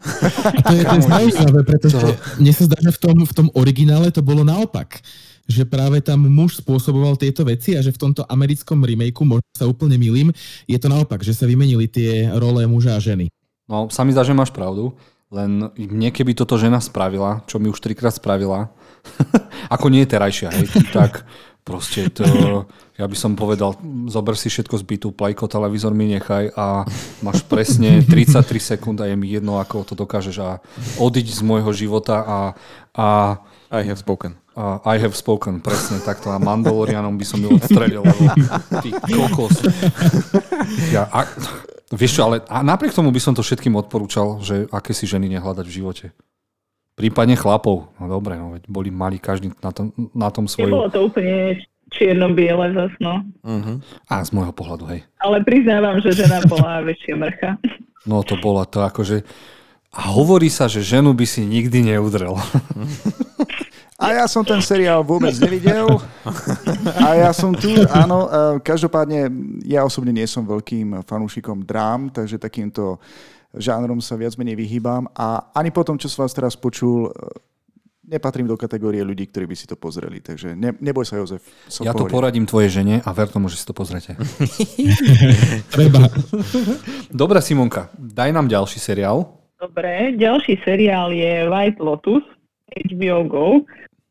[SPEAKER 5] A to je, to je zaujímavé, pretože mne sa zdá, že v tom, v tom originále to bolo naopak. Že práve tam muž spôsoboval tieto veci a že v tomto americkom remakeu, možno sa úplne milím, je to naopak, že sa vymenili tie role muža a ženy.
[SPEAKER 1] No, sa mi zdá, že máš pravdu, len mne keby toto žena spravila, čo mi už trikrát spravila, ako nie je terajšia, hej, tak proste to, ja by som povedal, zober si všetko z bytu, plajko, televízor mi nechaj a máš presne 33 sekúnd a je mi jedno, ako to dokážeš a odiť z môjho života a, a
[SPEAKER 3] I have spoken.
[SPEAKER 1] a I have spoken, presne takto. A Mandalorianom by som ju odstrelil, lebo ty kokos. Ja, a, vieš čo, ale a napriek tomu by som to všetkým odporúčal, že aké si ženy nehľadať v živote. Prípadne chlapov. No dobre, no veď boli mali každý na tom, na tom
[SPEAKER 4] Nebolo
[SPEAKER 1] svoju...
[SPEAKER 4] to úplne čierno-biele zas, no.
[SPEAKER 3] Uh-huh.
[SPEAKER 1] A z môjho pohľadu, hej.
[SPEAKER 4] Ale priznávam, že žena bola väčšia mrcha.
[SPEAKER 1] No to bolo to akože... A hovorí sa, že ženu by si nikdy neudrel.
[SPEAKER 2] A ja som ten seriál vôbec nevidel. A ja som tu, áno, e, každopádne ja osobne nie som veľkým fanúšikom drám, takže takýmto žánrom sa viac menej vyhýbam. A ani po tom, čo som vás teraz počul, e, nepatrím do kategórie ľudí, ktorí by si to pozreli. Takže ne, neboj sa, Jozef. Som
[SPEAKER 1] Ja to poradím tvojej žene a ver tomu, že si to pozrete.
[SPEAKER 5] Treba.
[SPEAKER 1] Dobre, Simonka, daj nám ďalší seriál.
[SPEAKER 4] Dobre, ďalší seriál je White Lotus, HBO Go.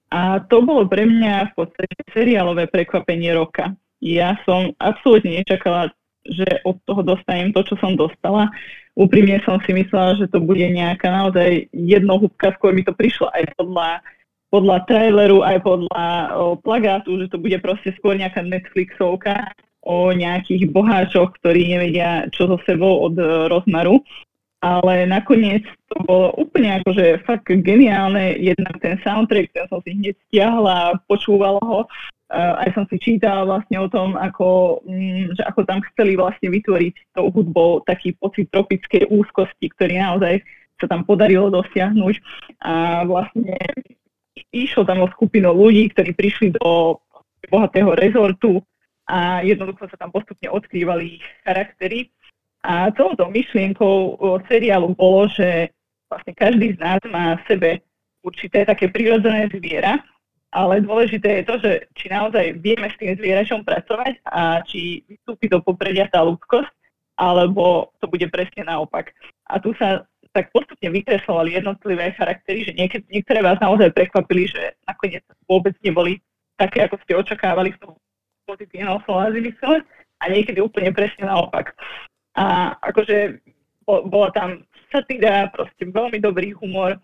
[SPEAKER 4] A to bolo pre mňa v podstate seriálové prekvapenie roka. Ja som absolútne nečakala, že od toho dostanem to, čo som dostala. Úprimne som si myslela, že to bude nejaká naozaj jednohúbka, skôr mi to prišlo aj podľa, podľa traileru, aj podľa o, plagátu, že to bude proste skôr nejaká Netflixovka o nejakých boháčoch, ktorí nevedia, čo so sebou od e, rozmaru. Ale nakoniec to bolo úplne akože fakt geniálne, jednak ten soundtrack, ten som si hneď stiahla, počúvala ho, aj som si čítala vlastne o tom, ako, mm, že ako tam chceli vlastne vytvoriť tou hudbou taký pocit tropickej úzkosti, ktorý naozaj sa tam podarilo dosiahnuť. A vlastne išlo tam o skupinu ľudí, ktorí prišli do bohatého rezortu a jednoducho sa tam postupne odkrývali ich charaktery. A touto myšlienkou o, seriálu bolo, že vlastne každý z nás má v sebe určité také prirodzené zviera, ale dôležité je to, že či naozaj vieme s tým zvieračom pracovať a či vystúpi do popredia tá ľudskosť, alebo to bude presne naopak. A tu sa tak postupne vykreslovali jednotlivé charaktery, že niek- niektoré vás naozaj prekvapili, že nakoniec vôbec neboli také, ako ste očakávali v tom pozitívnom slova zmysle a niekedy úplne presne naopak. A akože bo- bola tam satíra, proste veľmi dobrý humor,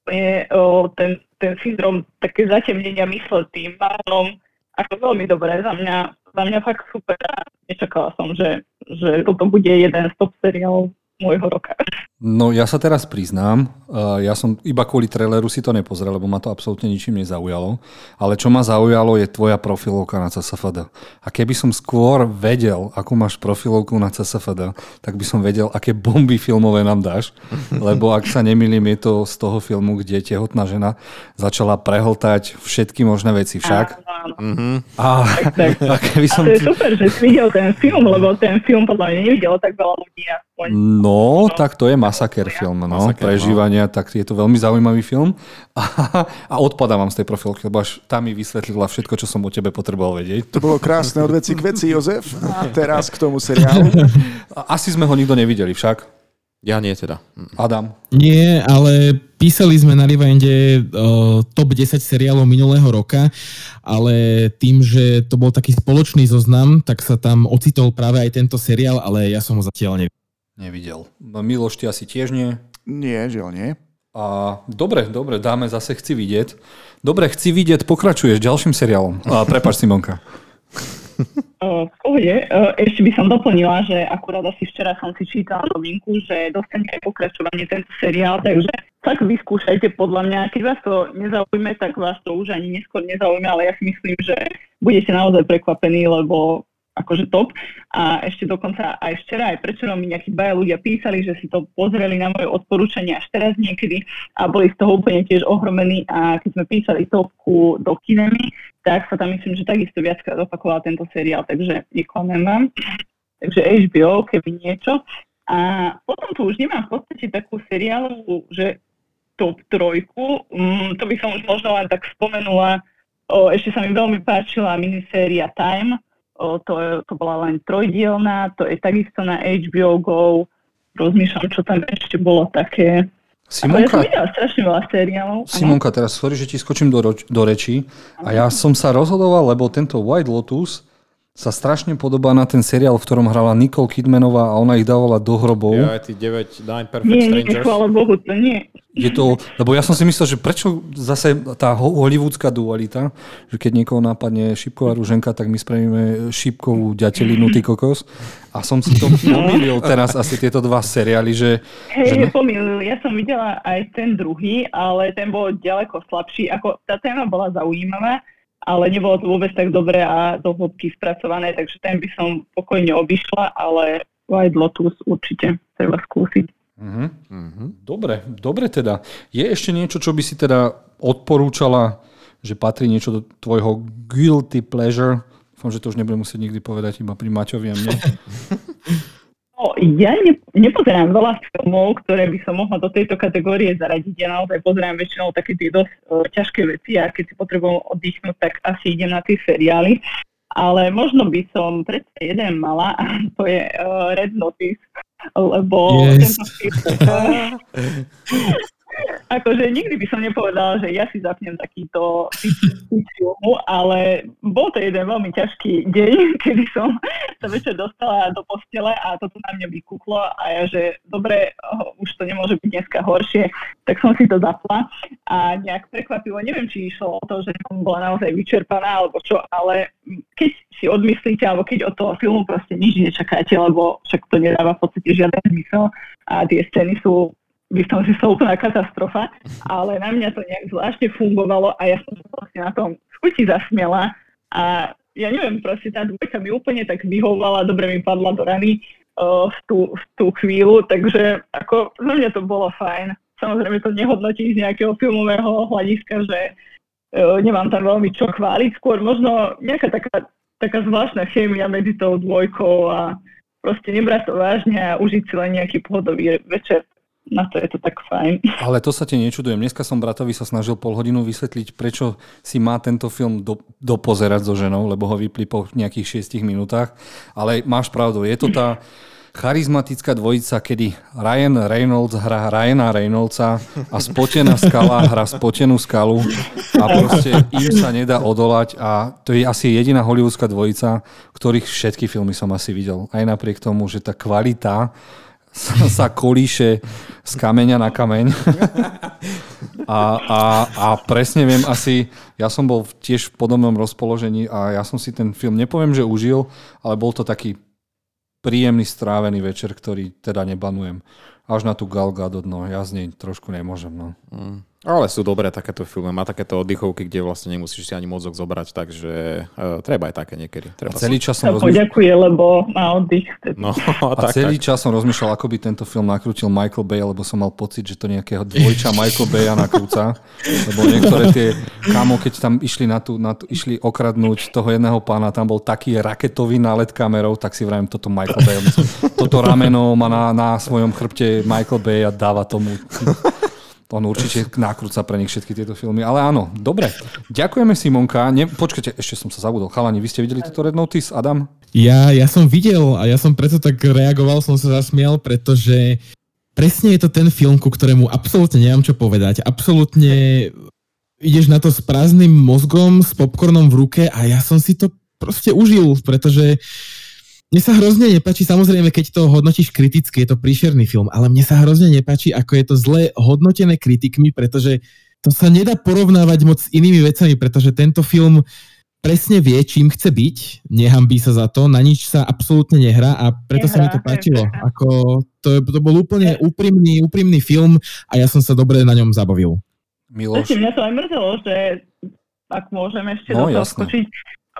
[SPEAKER 4] úplne, o, ten, ten syndrom také zatemnenia mysle tým mánom, ako veľmi dobré za mňa, za mňa fakt super a nečakala som, že, že toto bude jeden z top seriálov môjho roka.
[SPEAKER 1] No ja sa teraz priznám, uh, ja som iba kvôli traileru si to nepozrel, lebo ma to absolútne ničím nezaujalo, ale čo ma zaujalo je tvoja profilovka na CSFD. A keby som skôr vedel, akú máš profilovku na CSFD, tak by som vedel, aké bomby filmové nám dáš, lebo ak sa nemýlim, je to z toho filmu, kde tehotná žena začala prehltať všetky možné veci však.
[SPEAKER 3] Mhm.
[SPEAKER 1] A, a keby
[SPEAKER 4] A
[SPEAKER 1] som...
[SPEAKER 4] to je super, že si videl ten film, lebo ten film podľa mňa nevidelo tak veľa ľudí.
[SPEAKER 1] No, tak to je masaker film, no,
[SPEAKER 3] Masaker,
[SPEAKER 1] prežívania, tak je to veľmi zaujímavý film a, a odpadávam z tej profilky, lebo až tam mi vysvetlila všetko, čo som o tebe potreboval vedieť.
[SPEAKER 2] To bolo krásne od veci k veci, Jozef. A teraz k tomu seriálu.
[SPEAKER 1] Asi sme ho nikto nevideli však.
[SPEAKER 3] Ja nie teda.
[SPEAKER 1] Adam.
[SPEAKER 5] Nie, ale písali sme na Rewinde uh, top 10 seriálov minulého roka, ale tým, že to bol taký spoločný zoznam, tak sa tam ocitol práve aj tento seriál, ale ja som ho zatiaľ nevidel.
[SPEAKER 1] Nevidel. No, Miloš, ty asi tiež nie.
[SPEAKER 2] Nie, žiaľ nie.
[SPEAKER 1] A dobre, dobre, dáme zase chci vidieť. Dobre, chci vidieť, pokračuješ ďalším seriálom. A, prepač, Simonka.
[SPEAKER 4] O, v pohode. O, Ešte by som doplnila, že akurát asi včera som si čítala novinku, že dostane aj pokračovanie tento seriál, takže tak vyskúšajte podľa mňa. Keď vás to nezaujme, tak vás to už ani neskôr nezaujme, ale ja si myslím, že budete naozaj prekvapení, lebo akože top. A ešte dokonca aj včera, aj prečo mi nejakí baja ľudia písali, že si to pozreli na moje odporúčanie až teraz niekedy a boli z toho úplne tiež ohromení a keď sme písali topku do kinemy, tak sa tam myslím, že takisto viackrát opakoval tento seriál, takže neklamem vám. Takže HBO, keby niečo. A potom tu už nemám v podstate takú seriálovú, že top trojku, mm, to by som už možno len tak spomenula, o, ešte sa mi veľmi páčila miniséria Time, to, to bola len trojdielná, to je takisto na HBO Go, rozmýšľam, čo tam ešte bolo také. Ale ja som
[SPEAKER 1] Simonka,
[SPEAKER 4] strašne veľa seriálov.
[SPEAKER 1] Simonka, teraz sorry, že ti skočím do, roč- do rečí. A ja som sa rozhodoval, lebo tento White Lotus sa strašne podobá na ten seriál, v ktorom hrala Nicole Kidmanová a ona ich dávala do hrobov.
[SPEAKER 3] Ja aj tí 9, 9 Perfect
[SPEAKER 4] Nie, nie,
[SPEAKER 3] Strangers.
[SPEAKER 4] chvála Bohu, to nie.
[SPEAKER 1] Je to, lebo ja som si myslel, že prečo zase tá ho- hollywoodská dualita, že keď niekoho napadne šipková ruženka, tak my spravíme šipkovú ďatelinu, ty kokos. A som si to pomýlil teraz asi tieto dva seriály, že, že
[SPEAKER 4] Hej, pomýlil. Ja som videla aj ten druhý, ale ten bol ďaleko slabší. Ako, tá téma bola zaujímavá, ale nebolo to vôbec tak dobre a do hĺbky spracované, takže ten by som pokojne obišla, ale White Lotus určite treba skúsiť.
[SPEAKER 1] Mhm.
[SPEAKER 3] Mhm.
[SPEAKER 1] Dobre, dobre teda. Je ešte niečo, čo by si teda odporúčala, že patrí niečo do tvojho guilty pleasure? Dúfam, že to už nebudem musieť nikdy povedať iba pri Maťovi a mne.
[SPEAKER 4] Ja ne, nepozerám veľa filmov, ktoré by som mohla do tejto kategórie zaradiť. Ja naozaj pozerám väčšinou také tie dosť uh, ťažké veci a keď si potrebujem oddychnúť, tak asi idem na tie seriály. Ale možno by som predsa jeden mala a to je uh, Red Notice, lebo
[SPEAKER 5] Yes.
[SPEAKER 4] tento film, akože nikdy by som nepovedala, že ja si zapnem takýto filmu, ale bol to jeden veľmi ťažký deň, kedy som sa večer dostala do postele a toto na mňa vykúklo a ja, že dobre, už to nemôže byť dneska horšie, tak som si to zapla a nejak prekvapivo, neviem, či išlo o to, že som bola naozaj vyčerpaná alebo čo, ale keď si odmyslíte, alebo keď od toho filmu proste nič nečakáte, lebo však to nedáva v podstate žiaden zmysel a tie scény sú by som si to úplná katastrofa, ale na mňa to nejak zvláštne fungovalo a ja som vlastne na tom skuti zasmiela a ja neviem, proste tá dvojka mi úplne tak vyhovovala, dobre mi padla do rany uh, v, tú, v tú chvíľu, takže ako za mňa to bolo fajn. Samozrejme to nehodnotím z nejakého filmového hľadiska, že uh, nemám tam veľmi čo chváliť, skôr možno nejaká taká, taká zvláštna chémia medzi tou dvojkou a proste nebrať to vážne a užiť si len nejaký pohodový večer na to je to tak fajn.
[SPEAKER 1] Ale to sa ti nečudujem. Dneska som bratovi sa snažil pol hodinu vysvetliť, prečo si má tento film do, dopozerať so ženou, lebo ho vypli po nejakých 6 minútach. Ale máš pravdu, je to tá charizmatická dvojica, kedy Ryan Reynolds hrá Ryana Reynoldsa a spotená skala hrá spotenú skalu a proste im sa nedá odolať a to je asi jediná hollywoodská dvojica, ktorých všetky filmy som asi videl. Aj napriek tomu, že tá kvalita sa, kolíše z kameňa na kameň. A, a, a presne viem asi, ja som bol tiež v podobnom rozpoložení a ja som si ten film, nepoviem, že užil, ale bol to taký príjemný strávený večer, ktorý teda nebanujem. až na tú Gal Gadot, no ja z nej trošku nemôžem, no.
[SPEAKER 3] Mm. Ale sú dobré takéto filmy. Má takéto oddychovky, kde vlastne nemusíš si ani mozog zobrať, takže uh, treba aj také niekedy. Treba
[SPEAKER 1] a celý čas som
[SPEAKER 4] rozmýšľal... poďakuje, lebo má oddych.
[SPEAKER 1] No, a tak, celý tak. čas som rozmýšľal, ako by tento film nakrútil Michael Bay, lebo som mal pocit, že to nejakého dvojča Michael Baya nakrúca. Lebo niektoré tie kamo, keď tam išli, na tú, na tú, išli okradnúť toho jedného pána, tam bol taký raketový nálet kamerou, tak si vravím, toto Michael Bay. Toto rameno má na, na svojom chrbte Michael Bay a dáva tomu on určite nákrúca pre nich všetky tieto filmy. Ale áno, dobre. Ďakujeme Simonka. Ne, počkajte, ešte som sa zabudol. Chalani, vy ste videli toto Red Notice, Adam?
[SPEAKER 5] Ja, ja som videl a ja som preto tak reagoval, som sa zasmial, pretože presne je to ten film, ku ktorému absolútne nemám čo povedať. Absolútne ideš na to s prázdnym mozgom, s popcornom v ruke a ja som si to proste užil, pretože uh, mne sa hrozne nepáči, samozrejme, keď to hodnotíš kriticky, je to príšerný film, ale mne sa hrozne nepáči, ako je to zle hodnotené kritikmi, pretože to sa nedá porovnávať moc s inými vecami, pretože tento film presne vie, čím chce byť, nehambí sa za to, na nič sa absolútne nehrá a preto nehrá, sa mi to páčilo. Ako, to, to bol úplne úprimný, úprimný film a ja som sa dobre na ňom zabavil.
[SPEAKER 4] Miloš. Mňa to aj mrzelo, že ak môžeme ešte no, do toho skočiť,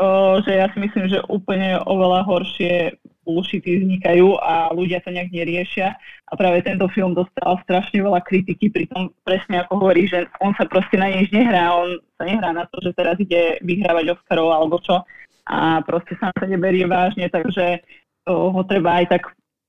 [SPEAKER 4] o, že ja si myslím, že úplne oveľa horšie bullshity vznikajú a ľudia to nejak neriešia. A práve tento film dostal strašne veľa kritiky, pritom presne ako hovorí, že on sa proste na nič nehrá, on sa nehrá na to, že teraz ide vyhrávať Oscarov alebo čo a proste sa sa neberie vážne, takže ho treba aj tak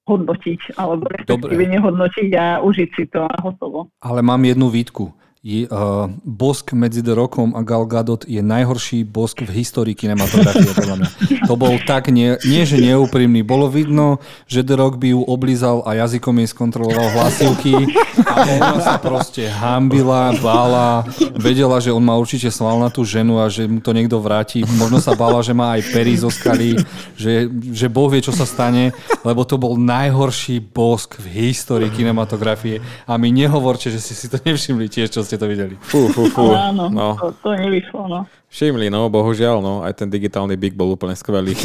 [SPEAKER 4] hodnotiť, alebo respektíve nehodnotiť a užiť si to a hotovo.
[SPEAKER 1] Ale mám jednu výtku je, uh, bosk medzi The Rockom a Gal Gadot je najhorší bosk v histórii kinematografie, podľa mňa. To bol tak, nie, nie že neúprimný. Bolo vidno, že The Rock by ju oblízal a jazykom jej skontroloval hlasivky a ona sa proste hambila, bála, vedela, že on má určite tú ženu a že mu to niekto vráti. Možno sa bála, že má aj pery zo skaly, že, že Boh vie, čo sa stane, lebo to bol najhorší bosk v histórii kinematografie. A mi nehovorte, že si si to nevšimli tiež, čo ste to videli.
[SPEAKER 3] Fú, fú, fú.
[SPEAKER 4] áno, no. to, to nevyšlo, no.
[SPEAKER 3] Všimli, no, bohužiaľ, no, aj ten digitálny Big bol úplne skvelý.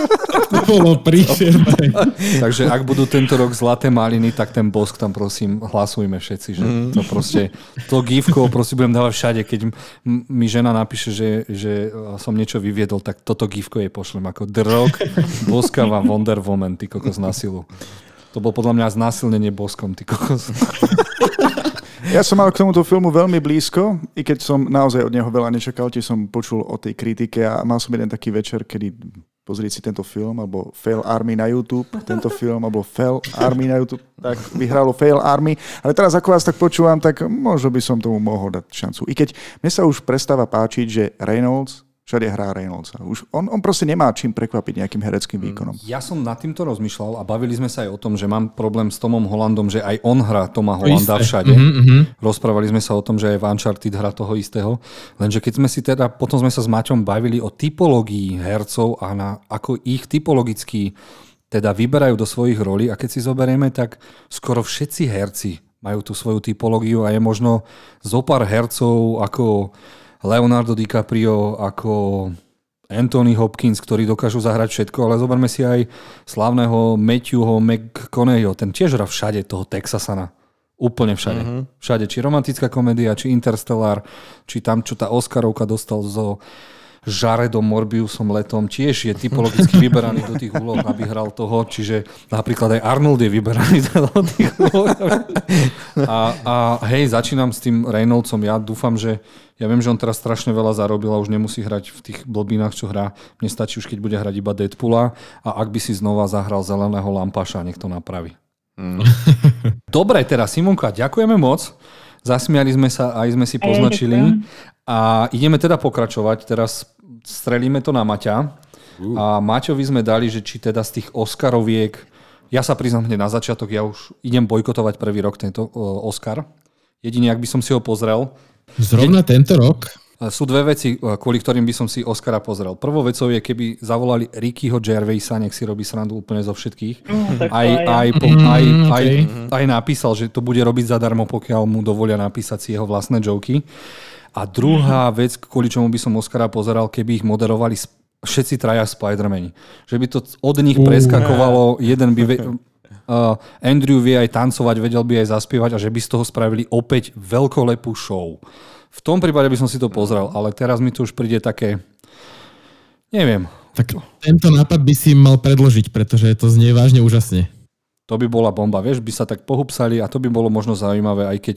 [SPEAKER 5] to bolo príšerné.
[SPEAKER 1] Takže ak budú tento rok zlaté maliny, tak ten bosk tam prosím hlasujme všetci, že mm. to proste, to gifko prosím budem dávať všade, keď mi žena napíše, že, že som niečo vyviedol, tak toto gifko jej pošlem ako drog, boskava Wonder Woman, ty kokos na silu. To bol podľa mňa znásilnenie boskom, ty kokos.
[SPEAKER 2] Ja som mal k tomuto filmu veľmi blízko, i keď som naozaj od neho veľa nečakal, tiež som počul o tej kritike a mal som jeden taký večer, kedy pozrieť si tento film, alebo Fail Army na YouTube, tento film, alebo Fail Army na YouTube, tak vyhralo Fail Army. Ale teraz ako vás tak počúvam, tak možno by som tomu mohol dať šancu. I keď mne sa už prestáva páčiť, že Reynolds všade hrá Reynoldsa. Už on, on proste nemá čím prekvapiť nejakým hereckým mm. výkonom.
[SPEAKER 1] Ja som nad týmto rozmýšľal a bavili sme sa aj o tom, že mám problém s Tomom Holandom, že aj on hrá Toma Holanda všade. Mm-hmm. Rozprávali sme sa o tom, že aj v Uncharted hrá toho istého. Lenže keď sme si teda, potom sme sa s Maťom bavili o typológii hercov a na, ako ich typologicky teda vyberajú do svojich rolí a keď si zoberieme, tak skoro všetci herci majú tú svoju typológiu a je možno zo pár hercov ako Leonardo DiCaprio, ako Anthony Hopkins, ktorí dokážu zahrať všetko, ale zoberme si aj slávneho Matthewho McConaugheyho, ten tiež hrá všade toho Texasana. Úplne všade. Uh-huh. Všade. Či romantická komédia, či Interstellar, či tam, čo tá Oscarovka dostal zo Žaredom Morbiusom letom tiež je typologicky vyberaný do tých úloh, aby hral toho, čiže napríklad aj Arnold je vyberaný do tých úloh. A, a hej, začínam s tým Reynoldsom, ja dúfam, že ja viem, že on teraz strašne veľa zarobil a už nemusí hrať v tých blbinách, čo hrá. Mne stačí už, keď bude hrať iba Deadpoola a ak by si znova zahral zeleného lampaša, nech to napraví. Mm. Dobre, teraz Simonka, ďakujeme moc. Zasmiali sme sa, aj sme si poznačili. A ideme teda pokračovať. Teraz strelíme to na Maťa. Uh. A Maťovi sme dali, že či teda z tých Oscaroviek, ja sa priznám hneď na začiatok, ja už idem bojkotovať prvý rok tento uh, Oscar. Jedine, ak by som si ho pozrel.
[SPEAKER 5] Zrovna Je... tento rok?
[SPEAKER 1] Sú dve veci, kvôli ktorým by som si Oscara pozrel. Prvou vecou je, keby zavolali Rickyho Gervaisa, nech si robí srandu úplne zo všetkých. Mm, aj, aj, po, mm, aj, okay. aj, aj napísal, že to bude robiť zadarmo, pokiaľ mu dovolia napísať si jeho vlastné joky. A druhá vec, kvôli čomu by som Oscara pozeral, keby ich moderovali všetci traja Spider-Mani. Že by to od nich preskakovalo, jeden by... Ve- uh, Andrew vie aj tancovať, vedel by aj zaspievať a že by z toho spravili opäť veľkolepú show. V tom prípade by som si to pozrel, ale teraz mi to už príde také, neviem.
[SPEAKER 5] Tak tento nápad by si mal predložiť, pretože to znie vážne úžasne.
[SPEAKER 1] To by bola bomba, vieš, by sa tak pohupsali a to by bolo možno zaujímavé, aj keď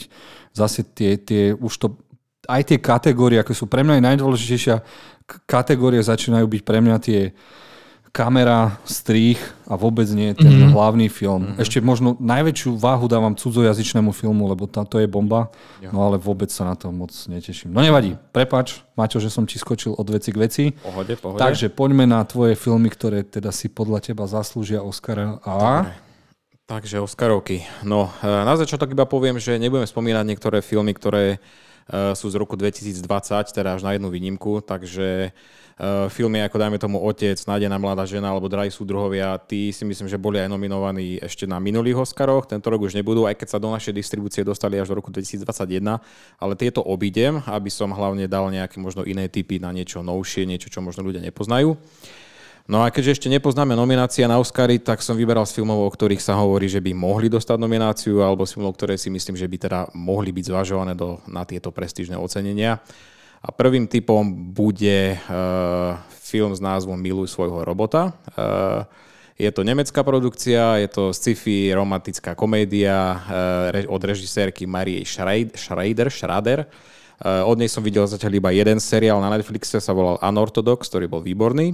[SPEAKER 1] zase tie, tie už to, aj tie kategórie, ako sú pre mňa aj najdôležitejšia kategórie začínajú byť pre mňa tie kamera, strých a vôbec nie ten mm-hmm. hlavný film. Mm-hmm. Ešte možno najväčšiu váhu dávam cudzojazyčnému filmu, lebo to je bomba, jo. no ale vôbec sa na to moc neteším. No nevadí, prepač, Maťo, že som ti skočil od veci k veci.
[SPEAKER 3] Pohode, pohode.
[SPEAKER 1] Takže poďme na tvoje filmy, ktoré teda si podľa teba zaslúžia Oscara a...
[SPEAKER 3] Dobre. Takže Oscarovky. No, e, na začiatok iba poviem, že nebudeme spomínať niektoré filmy, ktoré sú z roku 2020, teda až na jednu výnimku, takže e, filmy ako dajme tomu Otec, Nádená mladá žena alebo Drahí súdruhovia, tí si myslím, že boli aj nominovaní ešte na minulých Oscaroch, tento rok už nebudú, aj keď sa do našej distribúcie dostali až do roku 2021, ale tieto obídem, aby som hlavne dal nejaké možno iné typy na niečo novšie, niečo, čo možno ľudia nepoznajú. No a keďže ešte nepoznáme nominácia na Oscary, tak som vyberal z filmov, o ktorých sa hovorí, že by mohli dostať nomináciu, alebo z filmov, ktoré si myslím, že by teda mohli byť zvažované do, na tieto prestížne ocenenia. A prvým typom bude uh, film s názvom Miluj svojho robota. Uh, je to nemecká produkcia, je to sci-fi, romantická komédia uh, od režisérky Marie Schrader. Schrader. Uh, od nej som videl zatiaľ iba jeden seriál na Netflixe, sa volal Unorthodox, ktorý bol výborný.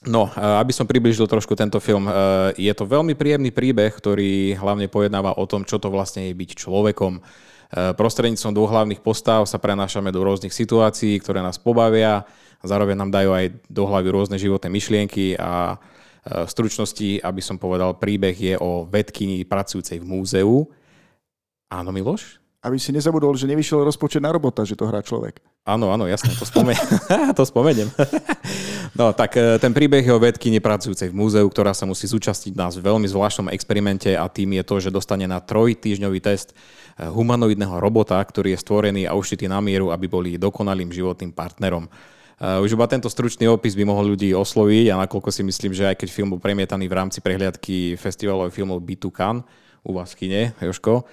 [SPEAKER 3] No, aby som približil trošku tento film, e, je to veľmi príjemný príbeh, ktorý hlavne pojednáva o tom, čo to vlastne je byť človekom. E, prostredníctvom dvoch hlavných postav sa prenášame do rôznych situácií, ktoré nás pobavia, a zároveň nám dajú aj do hlavy rôzne životné myšlienky a e, v stručnosti, aby som povedal, príbeh je o vedkyni pracujúcej v múzeu. Áno, Miloš?
[SPEAKER 2] Aby si nezabudol, že nevyšiel rozpočet na robota, že to hrá človek.
[SPEAKER 3] Áno, áno, jasné, to, spomen- to spomeniem. No, tak e, ten príbeh je o vedky nepracujúcej v múzeu, ktorá sa musí zúčastniť na veľmi zvláštnom experimente a tým je to, že dostane na trojtýždňový test e, humanoidného robota, ktorý je stvorený a ušitý na mieru, aby boli dokonalým životným partnerom. Uh, už iba tento stručný opis by mohol ľudí osloviť a nakoľko si myslím, že aj keď film bol premietaný v rámci prehliadky festivalových filmov B2 Cannes, u vás v kine, Joško,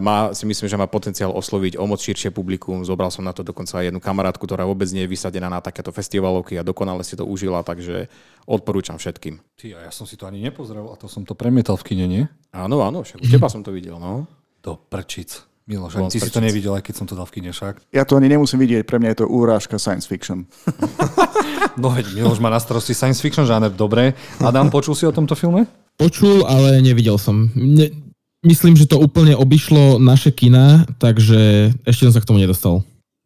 [SPEAKER 3] má, si myslím, že má potenciál osloviť o moc širšie publikum. Zobral som na to dokonca aj jednu kamarátku, ktorá vôbec nie je vysadená na takéto festivalovky a dokonale si to užila, takže odporúčam všetkým.
[SPEAKER 1] Ty, a ja som si to ani nepozrel a to som to premietal v kine, nie?
[SPEAKER 3] Áno, áno, však u teba som to videl, no.
[SPEAKER 1] Do prčic. Miloš, ani ty si to nevidel, aj keď som to dal v kine však.
[SPEAKER 2] Ja to ani nemusím vidieť, pre mňa je to úrážka science fiction.
[SPEAKER 1] no veď, Miloš má na starosti science fiction žáner, dobre. Adam, počul si o tomto filme?
[SPEAKER 5] Počul, ale nevidel som. Ne, myslím, že to úplne obišlo naše kina, takže ešte som sa k tomu nedostal.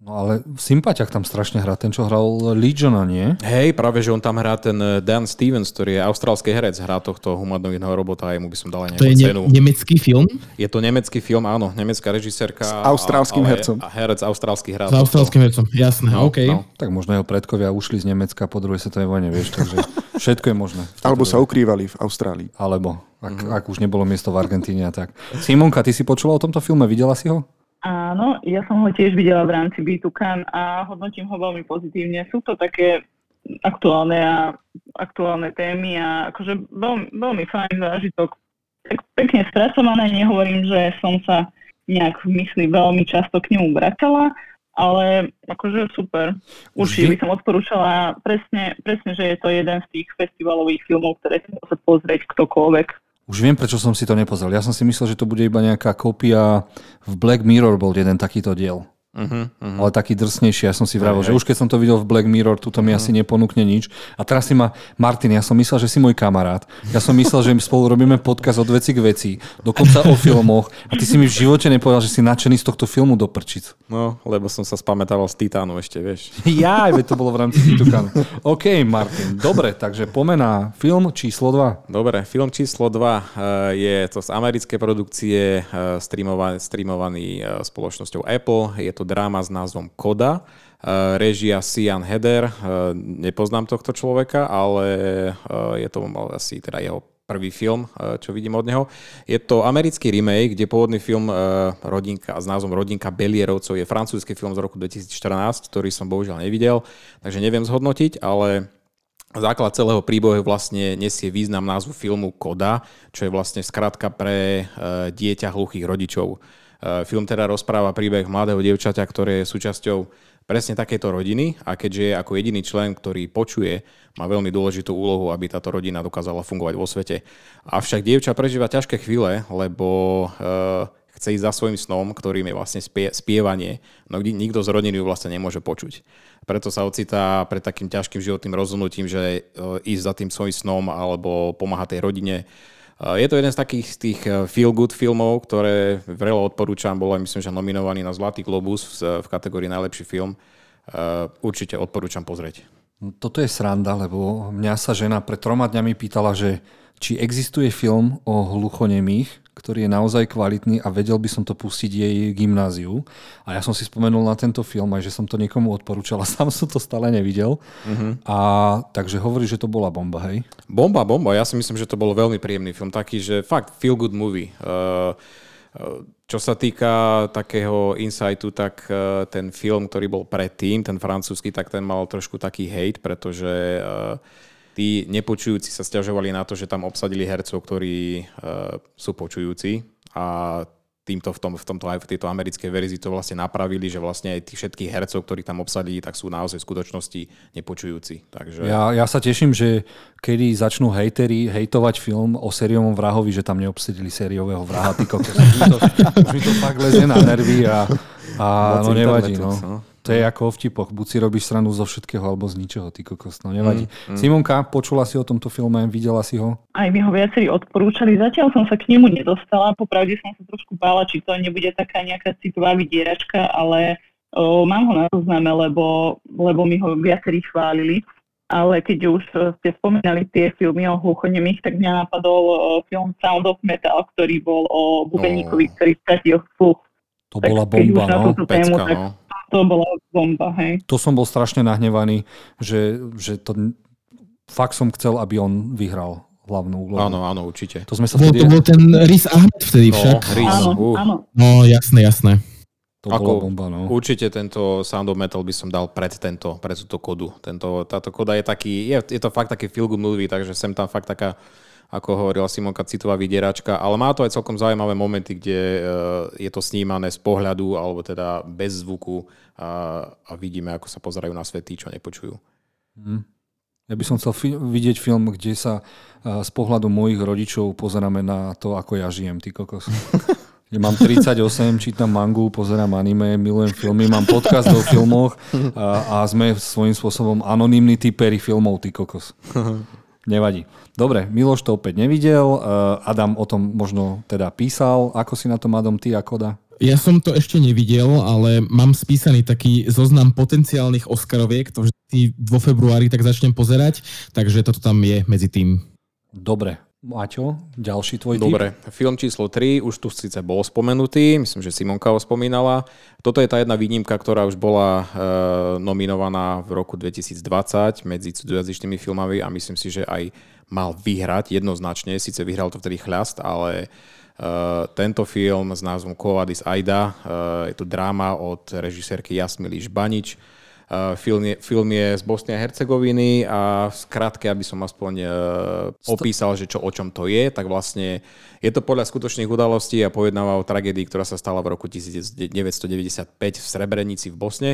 [SPEAKER 1] No ale sympatiak tam strašne hrá, ten, čo hral Legiona, nie?
[SPEAKER 3] Hej, práve, že on tam hrá ten eh, Dan Stevens, ktorý je austrálsky herec, hrá tohto humanoidného robota a jemu by som dal aj nejakú
[SPEAKER 5] To je
[SPEAKER 3] cenu.
[SPEAKER 5] Ne- nemecký film?
[SPEAKER 3] Je to nemecký film, áno, nemecká režisérka.
[SPEAKER 2] S austrálskym
[SPEAKER 3] a,
[SPEAKER 2] hercom.
[SPEAKER 3] A herec austrálsky hrá.
[SPEAKER 5] S austrálskym hercom, jasné, no, OK. No.
[SPEAKER 1] Tak možno jeho predkovia ušli z Nemecka po druhej svetovej vojne, vieš, takže všetko je možné.
[SPEAKER 2] Alebo sa ukrývali v Austrálii.
[SPEAKER 1] Alebo, ak, mm-hmm. ak už nebolo miesto v Argentíne a tak. Simonka, ty si počula o tomto filme, videla si ho?
[SPEAKER 4] Áno, ja som ho tiež videla v rámci Bitukan a hodnotím ho veľmi pozitívne. Sú to také aktuálne a aktuálne témy a akože veľmi, veľmi fajn zážitok. Tak pekne spracované, nehovorím, že som sa nejak v mysli veľmi často k nemu vracala, ale akože super. Určite by som odporúčala presne, presne, že je to jeden z tých festivalových filmov, ktoré si môže pozrieť ktokoľvek.
[SPEAKER 1] Už viem, prečo som si to nepozrel. Ja som si myslel, že to bude iba nejaká kópia. V Black Mirror bol jeden takýto diel. Uh-huh, uh-huh. Ale taký drsnejší. Ja som si vravel, že už keď som to videl v Black Mirror, tuto mi uh-huh. asi neponúkne nič. A teraz si ma, Martin, ja som myslel, že si môj kamarát. Ja som myslel, že my spolu robíme podcast od veci k veci, dokonca o filmoch. A ty si mi v živote nepovedal, že si nadšený z tohto filmu do prčic.
[SPEAKER 3] No, lebo som sa spamätával z Titánu ešte, vieš.
[SPEAKER 1] Ja, aj to bolo v rámci Titánu. OK, Martin, dobre, takže pomená film číslo 2.
[SPEAKER 3] Dobre, film číslo 2 uh, eh, je to z americkej produkcie, uh, streamovaný, streamovaný uh, spoločnosťou Apple. Je to dráma s názvom Koda. Uh, režia Sian Heder, uh, nepoznám tohto človeka, ale uh, je to asi teda jeho prvý film, čo vidím od neho. Je to americký remake, kde pôvodný film rodinka, s názvom Rodinka Belierovcov je francúzsky film z roku 2014, ktorý som bohužiaľ nevidel, takže neviem zhodnotiť, ale Základ celého príbehu vlastne nesie význam názvu filmu Koda, čo je vlastne skratka pre e, dieťa hluchých rodičov. E, film teda rozpráva príbeh mladého dievčaťa, ktoré je súčasťou presne takéto rodiny a keďže je ako jediný člen, ktorý počuje, má veľmi dôležitú úlohu, aby táto rodina dokázala fungovať vo svete. Avšak dievča prežíva ťažké chvíle, lebo e, chce ísť za svojim snom, ktorým je vlastne spie, spievanie, no nikto z rodiny ju vlastne nemôže počuť. Preto sa ocitá pred takým ťažkým životným rozhodnutím, že e, ísť za tým svojim snom alebo pomáhať tej rodine. Je to jeden z takých z tých e, feel-good filmov, ktoré veľa odporúčam, bol aj myslím, že nominovaný na Zlatý globus v, v kategórii najlepší film. Určite odporúčam pozrieť.
[SPEAKER 1] Toto je sranda, lebo mňa sa žena pred troma dňami pýtala, že či existuje film o hluchonemých, ktorý je naozaj kvalitný a vedel by som to pustiť jej gymnáziu. A ja som si spomenul na tento film aj, že som to niekomu odporúčal a sám som to stále nevidel. Uh-huh. A takže hovorí, že to bola bomba, hej?
[SPEAKER 3] Bomba, bomba. Ja si myslím, že to bol veľmi príjemný film. Taký, že fakt feel good movie. Uh, čo sa týka takého insightu, tak ten film, ktorý bol predtým, ten francúzsky, tak ten mal trošku taký hate, pretože tí nepočujúci sa stiažovali na to, že tam obsadili hercov, ktorí uh, sú počujúci a týmto v, tom, v, tomto, aj v tejto americkej verzii to vlastne napravili, že vlastne aj tých všetkých hercov, ktorí tam obsadili, tak sú naozaj v skutočnosti nepočujúci. Takže...
[SPEAKER 1] Ja, ja sa teším, že kedy začnú hejteri hejtovať film o sériovom vrahovi, že tam neobsadili sériového vraha. Ty kokos, už, mi to, už mi to fakt lezie na nervy a, a no nevadí. No. To je ako o vtipoch. Buď si robíš stranu zo všetkého, alebo z ničoho, ty kokos. No nevadí. Mm, mm. Simonka, počula si o tomto filme, videla si ho?
[SPEAKER 4] Aj mi ho viacerí odporúčali. Zatiaľ som sa k nemu nedostala. Popravde som sa trošku bála, či to nebude taká nejaká citová vydieračka, ale o, mám ho na zozname, lebo, lebo mi ho viacerí chválili. Ale keď už ste spomínali tie filmy o hluchonemých, tak mňa napadol film Sound of Metal, ktorý bol o bubeníkovi, oh. ktorý stratil sluch.
[SPEAKER 1] To tak bola bomba, no.
[SPEAKER 4] Tému, Pecka, tak, no to bola bomba, hej.
[SPEAKER 1] To som bol strašne nahnevaný, že, že to fakt som chcel, aby on vyhral hlavnú úlohu.
[SPEAKER 3] Áno, áno, určite.
[SPEAKER 5] To sme sa vtedy... To bol ten Riz Ahmed vtedy no, však.
[SPEAKER 3] Riz, áno, uh.
[SPEAKER 4] áno.
[SPEAKER 5] No, jasné, jasné.
[SPEAKER 1] To Ako, bola bomba, no.
[SPEAKER 3] Určite tento Sound of Metal by som dal pred tento, pred túto kodu. Tento, táto koda je taký, je, je to fakt taký feel good movie, takže sem tam fakt taká ako hovorila Simonka, citová vydieračka, ale má to aj celkom zaujímavé momenty, kde eh, je to snímané z pohľadu alebo teda bez zvuku a, a vidíme, ako sa pozerajú na svet tí, čo nepočujú.
[SPEAKER 1] Hmm. Ja by som chcel fi- vidieť film, kde sa uh, z pohľadu mojich rodičov pozeráme na to, ako ja žijem, ty kokos. Ja mám 38, čítam mangu, pozerám anime, milujem filmy, mám podcast o filmoch a, a sme svojím spôsobom anonimní typery filmov, ty kokos. Nevadí. Dobre, Miloš to opäť nevidel, eh, Adam o tom možno teda písal. Ako si na tom, Adam, ty a Koda?
[SPEAKER 5] Ja som to ešte nevidel, ale mám spísaný taký zoznam potenciálnych Oscaroviek, to vždy vo februári tak začnem pozerať, takže toto tam je medzi tým.
[SPEAKER 1] Dobre, Maťo, ďalší tvoj
[SPEAKER 3] Dobre,
[SPEAKER 1] typ?
[SPEAKER 3] film číslo 3 už tu síce bol spomenutý, myslím, že Simonka ho spomínala. Toto je tá jedna výnimka, ktorá už bola e, nominovaná v roku 2020 medzi cudzojazyčnými filmami a myslím si, že aj mal vyhrať jednoznačne. Sice vyhral to vtedy chľast, ale e, tento film s názvom Kovadis Aida, e, je to dráma od režisérky Jasmily Žbanič, film je, film je z Bosny a Hercegoviny a v skratke, aby som aspoň uh, opísal, že čo o čom to je, tak vlastne je to podľa skutočných udalostí a pojednáva o tragédii, ktorá sa stala v roku 1995 v Srebrenici v Bosne.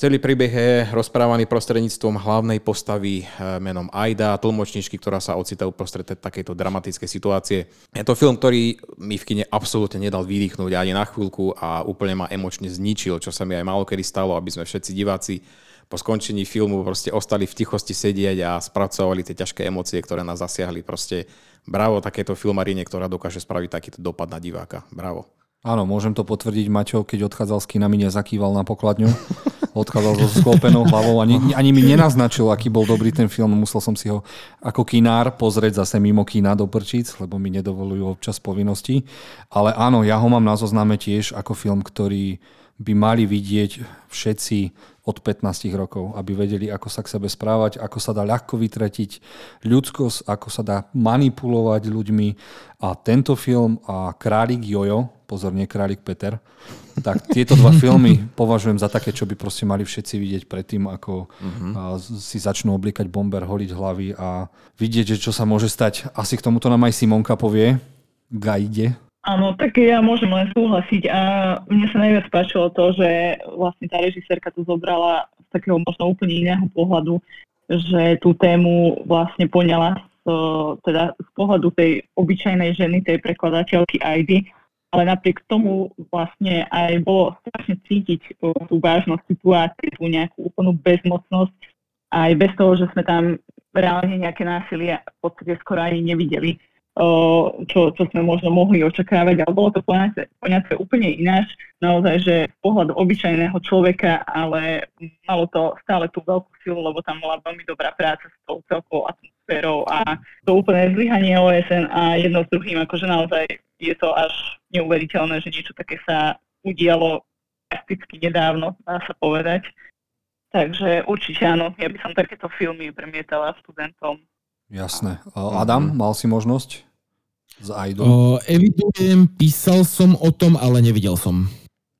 [SPEAKER 3] Celý príbeh je rozprávaný prostredníctvom hlavnej postavy eh, menom Aida, tlmočničky, ktorá sa ocitá uprostred takejto dramatickej situácie. Je to film, ktorý mi v kine absolútne nedal vydýchnuť ani na chvíľku a úplne ma emočne zničil, čo sa mi aj málo kedy stalo, aby sme všetci diváci po skončení filmu proste ostali v tichosti sedieť a spracovali tie ťažké emócie, ktoré nás zasiahli. Proste bravo takéto filmarine, ktorá dokáže spraviť takýto dopad na diváka. Bravo.
[SPEAKER 1] Áno, môžem to potvrdiť. Maťo, keď odchádzal s kinami, nezakýval na pokladňu. Odchádzal so sklopenou hlavou. Ani, ani mi nenaznačil, aký bol dobrý ten film. Musel som si ho ako kinár pozrieť zase mimo kina do Prčíc, lebo mi nedovolujú občas povinnosti. Ale áno, ja ho mám na zozname tiež ako film, ktorý by mali vidieť všetci od 15 rokov, aby vedeli, ako sa k sebe správať, ako sa dá ľahko vytretiť ľudskosť, ako sa dá manipulovať ľuďmi. A tento film a Králik Jojo, pozor, nie Králik Peter, tak tieto dva filmy považujem za také, čo by proste mali všetci vidieť predtým, ako uh-huh. si začnú oblikať bomber, holiť hlavy a vidieť, že čo sa môže stať. Asi k tomuto nám aj Simonka povie. Gajde.
[SPEAKER 4] Áno, tak ja môžem len súhlasiť a mne sa najviac páčilo to, že vlastne tá režisérka to zobrala z takého možno úplne iného pohľadu, že tú tému vlastne poňala z, teda z pohľadu tej obyčajnej ženy, tej prekladateľky Aidy, ale napriek tomu vlastne aj bolo strašne cítiť tú vážnosť situácie, tú nejakú úplnú bezmocnosť, aj bez toho, že sme tam reálne nejaké násilie v podstate skoro ani nevideli čo, čo sme možno mohli očakávať, ale bolo to poňaté, poňaté úplne ináč, naozaj, že z pohľadu obyčajného človeka, ale malo to stále tú veľkú silu, lebo tam bola veľmi dobrá práca s tou celkovou atmosférou a to úplné zlyhanie OSN a jedno s druhým, akože naozaj je to až neuveriteľné, že niečo také sa udialo prakticky nedávno, dá sa povedať. Takže určite áno, ja by som takéto filmy premietala študentom
[SPEAKER 1] Jasné. Adam, mal si možnosť z Aidom?
[SPEAKER 5] O, evidujem, písal som o tom, ale nevidel som.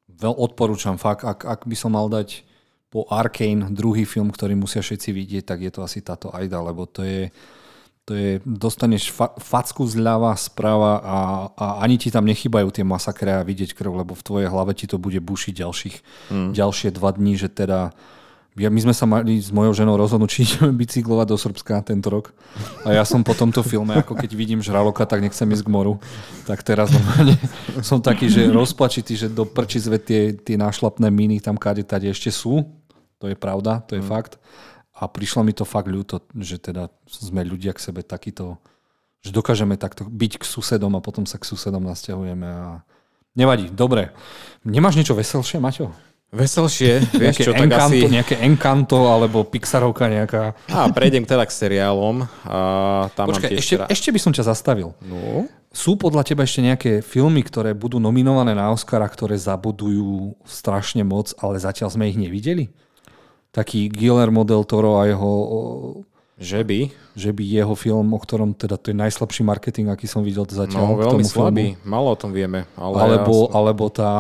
[SPEAKER 1] Veľ odporúčam, fakt, ak, ak by som mal dať po Arkane druhý film, ktorý musia všetci vidieť, tak je to asi táto Aida, lebo to je, to je dostaneš fa- facku zľava, správa a, a ani ti tam nechybajú tie masakre a vidieť krv, lebo v tvojej hlave ti to bude bušiť ďalších, mm. ďalšie dva dní, že teda ja, my sme sa mali s mojou ženou rozhodnúť, či ideme bicyklovať do Srbska tento rok. A ja som po tomto filme, ako keď vidím žraloka, tak nechcem ísť k moru. Tak teraz normálne som taký, že rozpačitý, že do prči zve tie, tie nášlapné míny tam káde tade ešte sú. To je pravda, to je mm. fakt. A prišlo mi to fakt ľúto, že teda sme ľudia k sebe takýto, že dokážeme takto byť k susedom a potom sa k susedom nasťahujeme a nevadí, dobre. Nemáš niečo veselšie, Maťo?
[SPEAKER 3] Veselšie, vieš čo,
[SPEAKER 1] tak encanto, asi... Nejaké Encanto alebo Pixarovka nejaká.
[SPEAKER 3] A prejdem teda k seriálom. A tam
[SPEAKER 1] Počkaj, ešte, teda... ešte by som ťa zastavil. No? Sú podľa teba ešte nejaké filmy, ktoré budú nominované na Oscara, ktoré zabudujú strašne moc, ale zatiaľ sme ich nevideli? Taký Guillermo del Toro a jeho...
[SPEAKER 3] Že by?
[SPEAKER 1] Že by jeho film, o ktorom teda to je najslabší marketing, aký som videl zatiaľ.
[SPEAKER 3] No, veľmi slabý. Filmu. Malo o tom vieme. Ale
[SPEAKER 1] alebo, ja som... alebo tá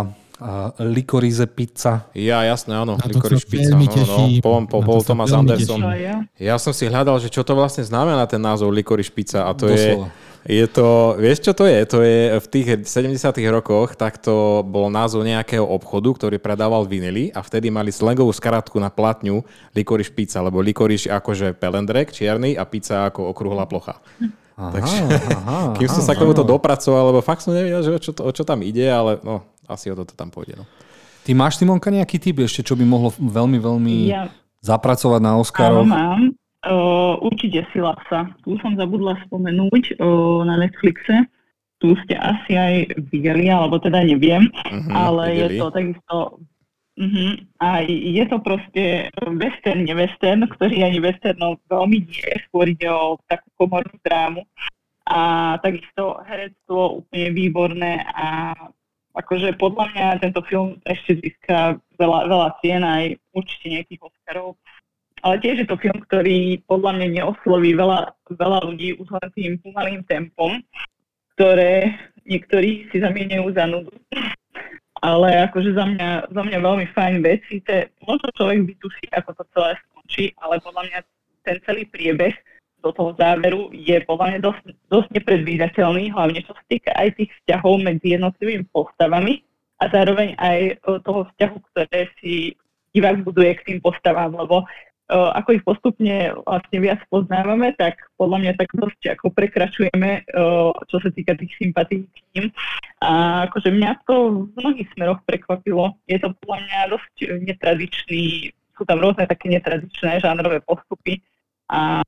[SPEAKER 1] a likorize pizza.
[SPEAKER 3] Ja, jasné, áno, likorize pizza. No, no, po, po, bol Thomas Anderson. Ja som si hľadal, že čo to vlastne znamená ten názov likorize pizza a to Doslova. je je to, vieš čo to je? To je v tých 70 rokoch, tak to bol názov nejakého obchodu, ktorý predával vinily a vtedy mali slangovú skratku na platňu likoriš pizza, lebo likoriš akože pelendrek čierny a pizza ako okrúhla plocha. Aha, Takže, aha, kým som sa k tomuto dopracoval, lebo fakt som nevedel, že o čo, o čo tam ide, ale no, asi o toto tam pôjde. No.
[SPEAKER 1] Ty máš, Simonka, nejaký typ ešte, čo by mohlo veľmi, veľmi ja. zapracovať na Oscarov?
[SPEAKER 4] Áno, mám. Uh, určite Silapsa. Tu som zabudla spomenúť uh, na Netflixe. Tu ste asi aj videli, alebo teda neviem, uh-huh, ale videli. je to takisto Uh-huh. A je to proste western, western, ktorý ani westernom veľmi nie, skôr ide o takú komornú drámu. A takisto herectvo úplne výborné a akože podľa mňa tento film ešte získa veľa, veľa cien aj určite nejakých Oscarov. Ale tiež je to film, ktorý podľa mňa neosloví veľa, veľa ľudí už len tým pomalým tempom, ktoré niektorí si zamieňajú za nudu. Ale akože za mňa, za mňa veľmi fajn vec. Síce možno človek vytuší, ako to celé skončí, ale podľa mňa ten celý priebeh do toho záveru je podľa mňa dosť, dosť nepredvídateľný, hlavne čo sa týka aj tých vzťahov medzi jednotlivými postavami a zároveň aj toho vzťahu, ktoré si divák buduje k tým postavám, lebo ako ich postupne vlastne viac poznávame, tak podľa mňa tak dosť ako prekračujeme, čo sa týka tých sympatí k ním. A akože mňa to v mnohých smeroch prekvapilo. Je to podľa mňa dosť netradičný, sú tam rôzne také netradičné žánrové postupy a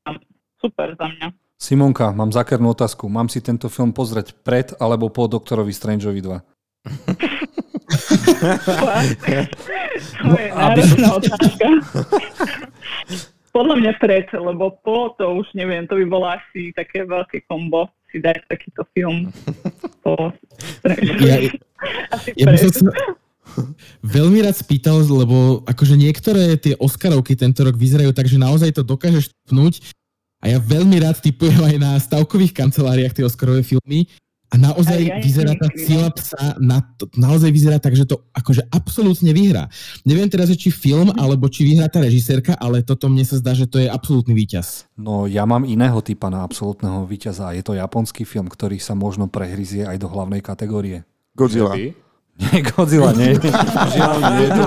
[SPEAKER 4] super za mňa.
[SPEAKER 1] Simonka, mám zákernú otázku. Mám si tento film pozrieť pred alebo po Doktorovi Strangeovi 2?
[SPEAKER 4] to je náročná otázka. Podľa mňa pred, lebo po to už neviem, to by bolo asi také veľké kombo si dať takýto film. Po... Ja,
[SPEAKER 5] ja by som sa veľmi rád spýtal, lebo akože niektoré tie Oscarovky tento rok vyzerajú tak, že naozaj to dokážeš pnúť a ja veľmi rád typujem aj na stavkových kanceláriách tie Oscarové filmy a naozaj ja vyzerá tá sila psa, na to, naozaj vyzerá tak, že to akože absolútne vyhrá. Neviem teraz, či film, mhm. alebo či vyhrá tá režisérka, ale toto mne sa zdá, že to je absolútny víťaz.
[SPEAKER 1] No ja mám iného typa na absolútneho víťaza. Je to japonský film, ktorý sa možno prehryzie aj do hlavnej kategórie.
[SPEAKER 2] Godzilla.
[SPEAKER 1] Nie, Godzilla, nie. Nie. To...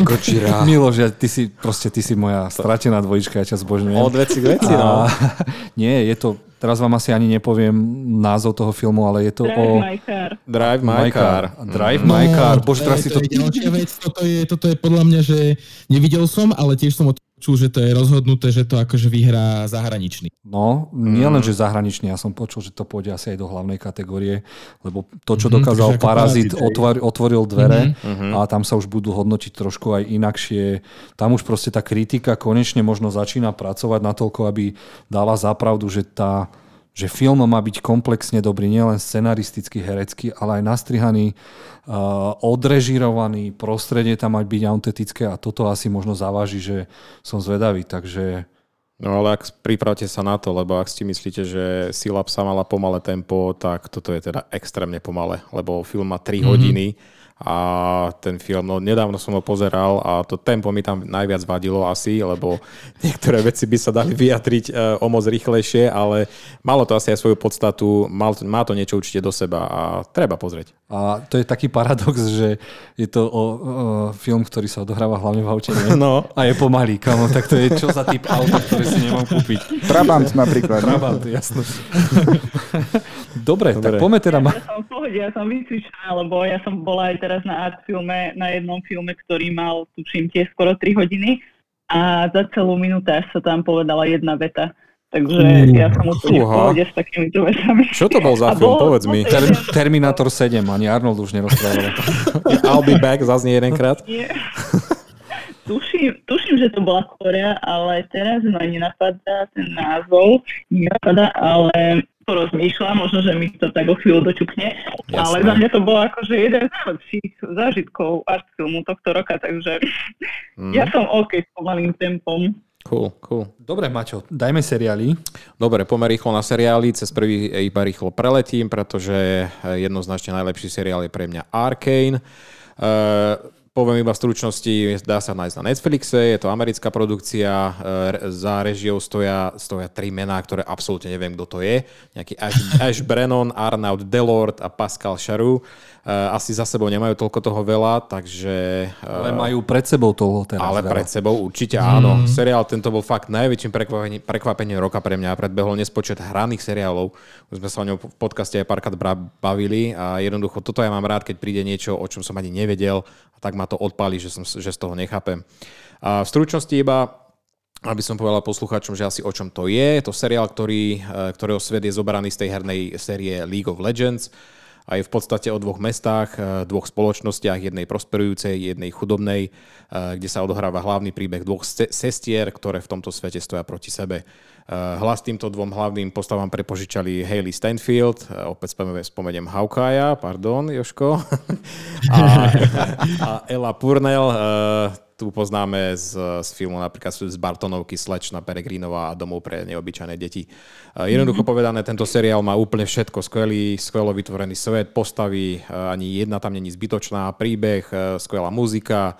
[SPEAKER 1] Godzilla. Miloš, ty si, proste, ty si moja stratená dvojička, ja ťa zbožňujem.
[SPEAKER 3] Od veci k veci, no.
[SPEAKER 1] nie, je to, teraz vám asi ani nepoviem názov toho filmu, ale je to
[SPEAKER 4] Drive
[SPEAKER 1] o...
[SPEAKER 4] My car.
[SPEAKER 3] Drive My, my car.
[SPEAKER 1] car. Drive no, My Car. Bože, teraz si to...
[SPEAKER 5] to... Je ďalšia vec, toto je, toto je podľa mňa, že nevidel som, ale tiež som o počul, že to je rozhodnuté, že to akože vyhrá zahraničný.
[SPEAKER 1] No, nie len, že zahraničný, ja som počul, že to pôjde asi aj do hlavnej kategórie, lebo to, čo mm-hmm, dokázal Parazit, otvor, otvoril dvere mm-hmm. a tam sa už budú hodnotiť trošku aj inakšie. Tam už proste tá kritika konečne možno začína pracovať natoľko, aby dala zapravdu, že tá že film má byť komplexne dobrý, nielen scenaristicky, herecký, ale aj nastrihaný, uh, odrežirovaný, prostredie tam mať byť autentické a toto asi možno zaváži, že som zvedavý, takže...
[SPEAKER 3] No ale ak pripravte sa na to, lebo ak si myslíte, že Sila psa mala pomalé tempo, tak toto je teda extrémne pomalé, lebo film má 3 mm-hmm. hodiny a ten film, no nedávno som ho pozeral a to tempo mi tam najviac vadilo asi, lebo niektoré veci by sa dali vyjadriť e, o moc rýchlejšie, ale malo to asi aj svoju podstatu, mal, má to niečo určite do seba a treba pozrieť.
[SPEAKER 1] A to je taký paradox, že je to o, o film, ktorý sa odohráva hlavne v aute, nie?
[SPEAKER 3] No.
[SPEAKER 1] A je pomalý, kamo, tak to je čo za typ auta, ktoré si nemám kúpiť?
[SPEAKER 2] Trabant napríklad.
[SPEAKER 1] Trabant, jasno. Dobre, Dobre, tak poďme teda...
[SPEAKER 4] Ja, ja som v pohode, ja som vycvičená, lebo ja som bola aj teraz na art filme, na jednom filme, ktorý mal, tuším, tie skoro 3 hodiny a za celú minútu sa tam povedala jedna veta. Takže mm. ja som úplne v pohode s takýmito vecami.
[SPEAKER 3] Čo to bol za film, povedz mi.
[SPEAKER 1] Ter- Terminator 7, ani Arnold už nerozprával.
[SPEAKER 3] I'll be back, zaznie jedenkrát.
[SPEAKER 4] Tuším, tuším, že to bola Korea, ale teraz ma nenapadá ten názov, nenapadá, ale porozmýšľam, možno, že mi to tak o chvíľu dočukne, Jasné. ale za mňa to bolo akože jeden z najlepších zážitkov art filmu tohto roka, takže mm. ja som OK s pomalým tempom.
[SPEAKER 3] Cool, cool.
[SPEAKER 1] Dobre, Maťo, dajme seriály.
[SPEAKER 3] Dobre, pomer rýchlo na seriály. Cez prvý iba rýchlo preletím, pretože jednoznačne najlepší seriál je pre mňa Arcane. Uh, Poviem iba v stručnosti, dá sa nájsť na Netflixe, je to americká produkcia, e, za režiou stoja, stoja tri mená, ktoré absolútne neviem, kto to je. Nejaký Ash, Ash Brennan, Arnaud Delort a Pascal Charou. Eh, asi za sebou nemajú toľko toho veľa, takže...
[SPEAKER 1] Ale eh, majú pred sebou toho teraz
[SPEAKER 3] Ale
[SPEAKER 1] veľa.
[SPEAKER 3] pred sebou určite áno. Seriál tento bol fakt najväčším prekvapením, prekvapením roka pre mňa. Predbehol nespočet hraných seriálov. Už sme sa o ňom v podcaste aj párkrát bavili a jednoducho toto ja mám rád, keď príde niečo, o čom som ani nevedel a tak ma to odpálí, že, som, že z toho nechápem. A v stručnosti iba aby som povedal poslucháčom, že asi o čom to je. Je to seriál, ktorý, eh, ktorého svet je zobraný z tej hernej série League of Legends a je v podstate o dvoch mestách, eh, dvoch spoločnostiach, jednej prosperujúcej, jednej chudobnej, eh, kde sa odohráva hlavný príbeh dvoch sestier, ktoré v tomto svete stoja proti sebe. Eh, hlas týmto dvom hlavným postavám prepožičali Hayley Stanfield, opäť spomeniem Hawkeye, pardon, Joško, a, a Ella Purnell, tu poznáme z, z filmu napríklad z Bartonovky Slečna Peregrinová a domov pre neobyčajné deti. Jednoducho povedané, tento seriál má úplne všetko. Skvelý, skvelo vytvorený svet, postavy, ani jedna tam není zbytočná, príbeh, skvelá muzika,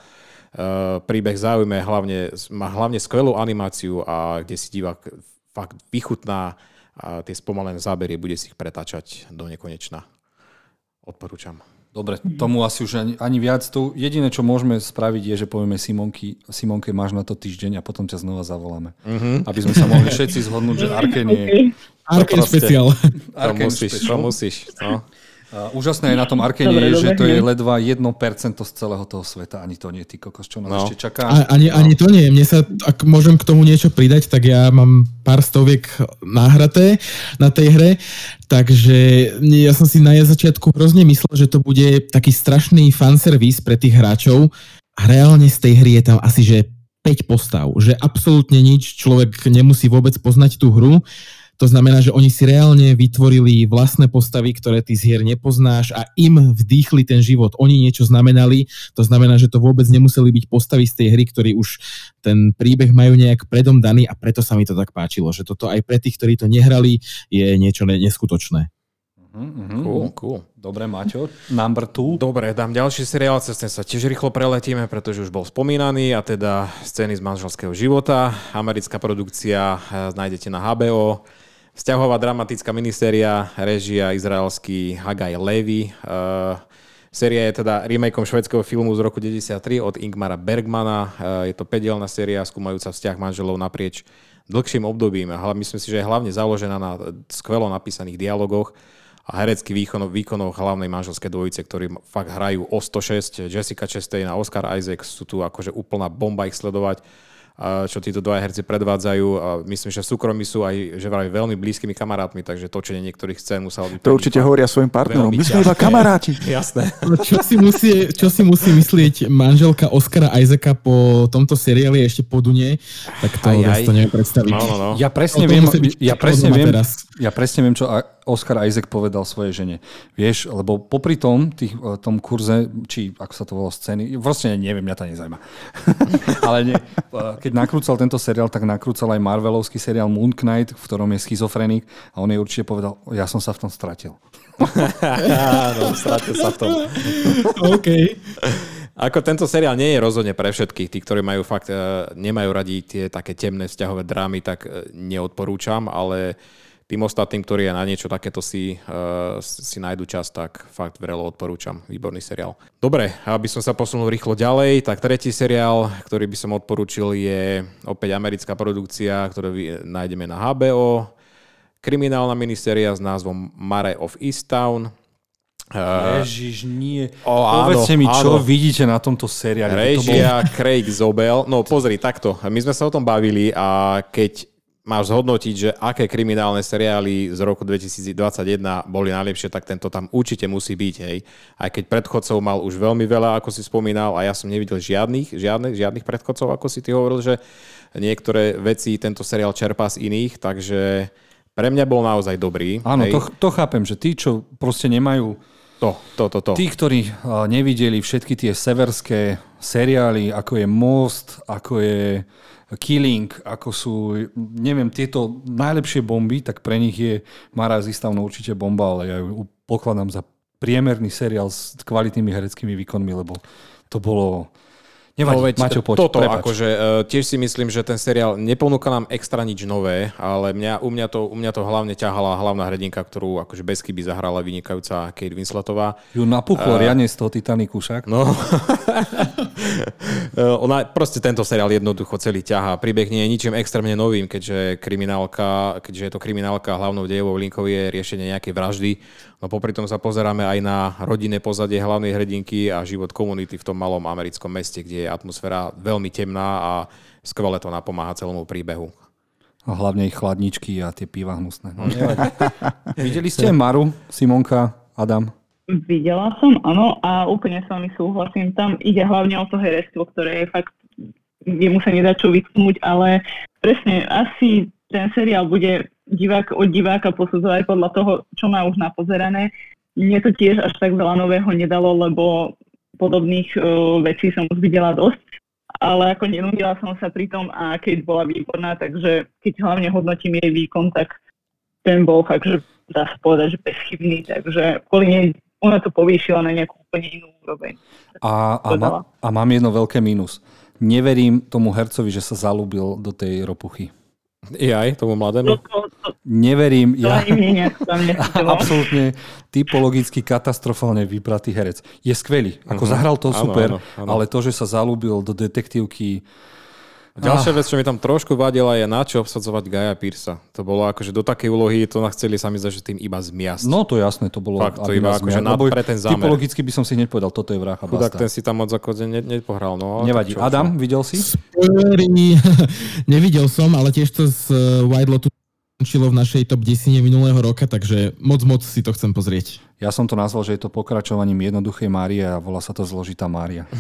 [SPEAKER 3] príbeh zaujme, hlavne, má hlavne skvelú animáciu a kde si divák fakt vychutná a tie spomalené zábery bude si ich pretáčať do nekonečna. Odporúčam.
[SPEAKER 1] Dobre, tomu asi už ani, ani viac. To jediné, čo môžeme spraviť, je, že povieme Simonky, Simonke, máš na to týždeň a potom ťa znova zavoláme. Uh-huh. Aby sme sa mohli všetci zhodnúť, že Arkane je...
[SPEAKER 5] Arkane špeciál.
[SPEAKER 3] To musíš, to musíš. No.
[SPEAKER 1] Úžasné je na tom Arkane, dobre, že to je ledva 1% z celého toho sveta. Ani to nie, ty kokos, čo nás no. ešte čaká.
[SPEAKER 5] A, ani, no. ani to nie. Mne sa, ak môžem k tomu niečo pridať, tak ja mám pár stoviek náhraté na tej hre, takže ja som si na začiatku hrozne myslel, že to bude taký strašný fanservice pre tých hráčov a reálne z tej hry je tam asi, že 5 postav, že absolútne nič, človek nemusí vôbec poznať tú hru to znamená, že oni si reálne vytvorili vlastné postavy, ktoré ty z hier nepoznáš a im vdýchli ten život. Oni niečo znamenali, to znamená, že to vôbec nemuseli byť postavy z tej hry, ktorí už ten príbeh majú nejak predom daný a preto sa mi to tak páčilo, že toto aj pre tých, ktorí to nehrali, je niečo neskutočné.
[SPEAKER 1] Mm-hmm.
[SPEAKER 3] Cool, cool.
[SPEAKER 1] Dobre, Maťo, number two.
[SPEAKER 3] Dobre, dám ďalší seriál, cez ten sa tiež rýchlo preletíme, pretože už bol spomínaný a teda scény z manželského života. Americká produkcia eh, nájdete na HBO. Vzťahová dramatická miniséria, režia izraelský Hagaj Levy. Uh, séria je teda remakeom švedského filmu z roku 93 od Ingmara Bergmana. Uh, je to 5 séria skúmajúca vzťah manželov naprieč dlhším obdobím. Myslím si, že je hlavne založená na skvelo napísaných dialogoch a herecký výkonov, výkonov hlavnej manželskej dvojice, ktorí fakt hrajú o 106. Jessica Chastain a Oscar Isaac sú tu akože úplná bomba ich sledovať čo títo dva herci predvádzajú. A myslím, že v súkromí sú aj že vraj veľmi blízkymi kamarátmi, takže točenie niektorých scén muselo byť...
[SPEAKER 2] To určite hovoria svojim partnerom. My sme iba kamaráti.
[SPEAKER 3] Jasné.
[SPEAKER 5] Čo, si musí, čo si musí myslieť manželka Oscara Isaaca po tomto seriáli ešte po Dune, tak to, aj, aj. to neviem predstaviť.
[SPEAKER 3] No, no, no.
[SPEAKER 1] Ja presne viem, ja presne viem, ja presne viem, čo Oscar Isaac povedal svojej žene. Vieš, lebo popri tom, tých, e, tom kurze, či ako sa to volalo scény, vlastne neviem, mňa to nezaujíma. Ale nie, e, keď nakrúcal tento seriál, tak nakrúcal aj Marvelovský seriál Moon Knight, v ktorom je schizofrenik a on jej určite povedal, ja som sa v tom stratil.
[SPEAKER 3] no, stratil sa v tom.
[SPEAKER 5] OK.
[SPEAKER 3] Ako tento seriál nie je rozhodne pre všetkých, tí, ktorí majú fakt, e, nemajú radi tie také temné vzťahové drámy, tak neodporúčam, ale tým ostatným, ktorí na niečo takéto si, uh, si nájdu čas, tak fakt vrelo odporúčam. Výborný seriál. Dobre, aby som sa posunul rýchlo ďalej, tak tretí seriál, ktorý by som odporúčil je opäť americká produkcia, ktorú nájdeme na HBO. Kriminálna miniséria s názvom Mare of Easttown.
[SPEAKER 1] Uh, Ježiš, nie. O, áno, Povedzte mi, čo áno. vidíte na tomto seriáli.
[SPEAKER 3] Režia bol... Craig Zobel. No pozri, takto. My sme sa o tom bavili a keď máš zhodnotiť, že aké kriminálne seriály z roku 2021 boli najlepšie, tak tento tam určite musí byť. Hej. Aj keď predchodcov mal už veľmi veľa, ako si spomínal, a ja som nevidel žiadnych, žiadnych, žiadnych predchodcov, ako si ty hovoril, že niektoré veci tento seriál čerpá z iných, takže pre mňa bol naozaj dobrý.
[SPEAKER 1] Áno, to, to chápem, že tí, čo proste nemajú
[SPEAKER 3] to, to, to, to.
[SPEAKER 1] Tí, ktorí nevideli všetky tie severské seriály, ako je Most, ako je Killing, ako sú, neviem, tieto najlepšie bomby, tak pre nich je Mara Zistavno určite bomba, ale ja ju pokladám za priemerný seriál s kvalitnými hereckými výkonmi, lebo to bolo
[SPEAKER 3] Nevadí, no, veď Maťo, poď, toto, prepač. akože uh, tiež si myslím, že ten seriál neponúka nám extra nič nové, ale mňa, u, mňa to, u mňa to hlavne ťahala hlavná hrdinka, ktorú akože bez chyby zahrala vynikajúca Kate Winsletová.
[SPEAKER 1] Ju napuklo uh, riadne z toho Titaniku však.
[SPEAKER 3] No. Ona, proste tento seriál jednoducho celý ťaha. Príbeh nie je ničím extrémne novým, keďže kriminálka, keďže je to kriminálka hlavnou dejovou linkou je riešenie nejakej vraždy. No popri tom sa pozeráme aj na rodinné pozadie hlavnej hrdinky a život komunity v tom malom americkom meste, kde je atmosféra veľmi temná a skvele to napomáha celému príbehu.
[SPEAKER 1] A hlavne ich chladničky a tie piva hnusné. No, Videli ste Maru, Simonka, Adam?
[SPEAKER 4] Videla som, áno, a úplne s vami súhlasím. Tam ide hlavne o to herectvo, ktoré je fakt, jemu sa nedá čo vytknúť, ale presne, asi ten seriál bude divák od diváka posudzovať podľa toho, čo má už napozerané. Mne to tiež až tak veľa nového nedalo, lebo podobných uh, vecí som už videla dosť, ale ako nenudila som sa pri tom a keď bola výborná, takže keď hlavne hodnotím jej výkon, tak ten bol fakt, že dá sa povedať, že bezchybný, takže kvôli nej ona to povýšila na nejakú úplne inú úroveň.
[SPEAKER 1] A, a, ma, a mám jedno veľké mínus. Neverím tomu hercovi, že sa zalúbil do tej ropuchy.
[SPEAKER 3] I aj tomu mladému?
[SPEAKER 1] Neverím. Ja... Absolútne typologicky katastrofálne vypratý herec. Je skvelý. Ako uh-huh. zahral to super, áno, áno, áno. ale to, že sa zalúbil do detektívky
[SPEAKER 3] Ďalšia ah. vec, čo mi tam trošku vadila, je na čo obsadzovať Gaja Pearsa. To bolo akože do takej úlohy, to chceli sa mi zdať, že tým iba zmiasť.
[SPEAKER 1] No to jasné, to bolo
[SPEAKER 3] Fakt, to iba akože nad, pre ten zámer.
[SPEAKER 1] Typologicky by som si hneď povedal, toto je vrah a
[SPEAKER 3] Chudák, ten si tam moc ako ne, nepohral. No,
[SPEAKER 1] Nevadí. Adam, videl si?
[SPEAKER 5] Spoilery, nevidel som, ale tiež to z White Lotus skončilo v našej top 10 minulého roka, takže moc moc si to chcem pozrieť.
[SPEAKER 1] Ja som to nazval, že je to pokračovaním jednoduchej Márie a volá sa to Zložitá Mária.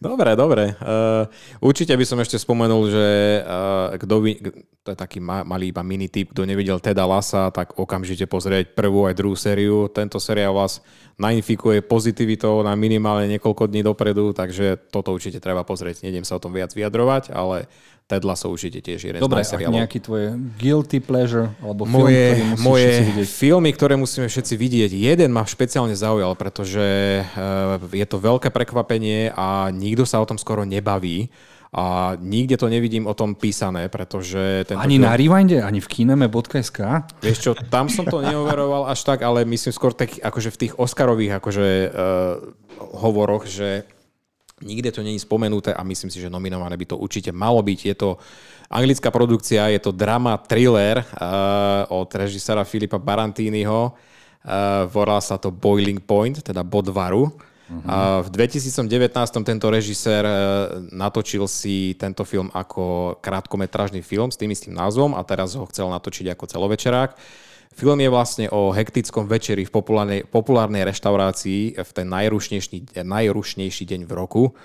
[SPEAKER 3] dobre, dobre. Uh, určite by som ešte spomenul, že uh, kto vy, to je taký ma, malý iba mini tip, kto nevidel Teda Lasa, tak okamžite pozrieť prvú aj druhú sériu. Tento seriál vás nainfikuje pozitivitou na minimálne niekoľko dní dopredu, takže toto určite treba pozrieť. Nediem sa o tom viac vyjadrovať, ale Ted Lasso určite tiež jeden
[SPEAKER 1] Dobre,
[SPEAKER 3] z
[SPEAKER 1] a nejaký tvoje guilty pleasure, alebo film,
[SPEAKER 3] moje,
[SPEAKER 1] ktorý musíš
[SPEAKER 3] moje
[SPEAKER 1] vidieť?
[SPEAKER 3] Filmy, ktoré musíme všetci vidieť. Jeden ma špeciálne zaujal, pretože uh, je to veľké prekvapenie a nikto sa o tom skoro nebaví. A nikde to nevidím o tom písané, pretože... Tento
[SPEAKER 1] Ani
[SPEAKER 3] film...
[SPEAKER 1] na Rewinde, ani v kineme.sk?
[SPEAKER 3] Vieš čo, tam som to neoveroval až tak, ale myslím skôr tak, akože v tých Oscarových akože, uh, hovoroch, že nikde to není spomenuté a myslím si, že nominované by to určite malo byť. Je to anglická produkcia, je to drama, thriller uh, od režisera Filipa Barantiniho. Uh, volá sa to Boiling Point, teda bod varu. Uh-huh. A v 2019 tento režisér e, natočil si tento film ako krátkometrážny film s tým istým názvom a teraz ho chcel natočiť ako celovečerák. Film je vlastne o hektickom večeri v populárnej, populárnej reštaurácii v ten najrušnejší, najrušnejší deň v roku.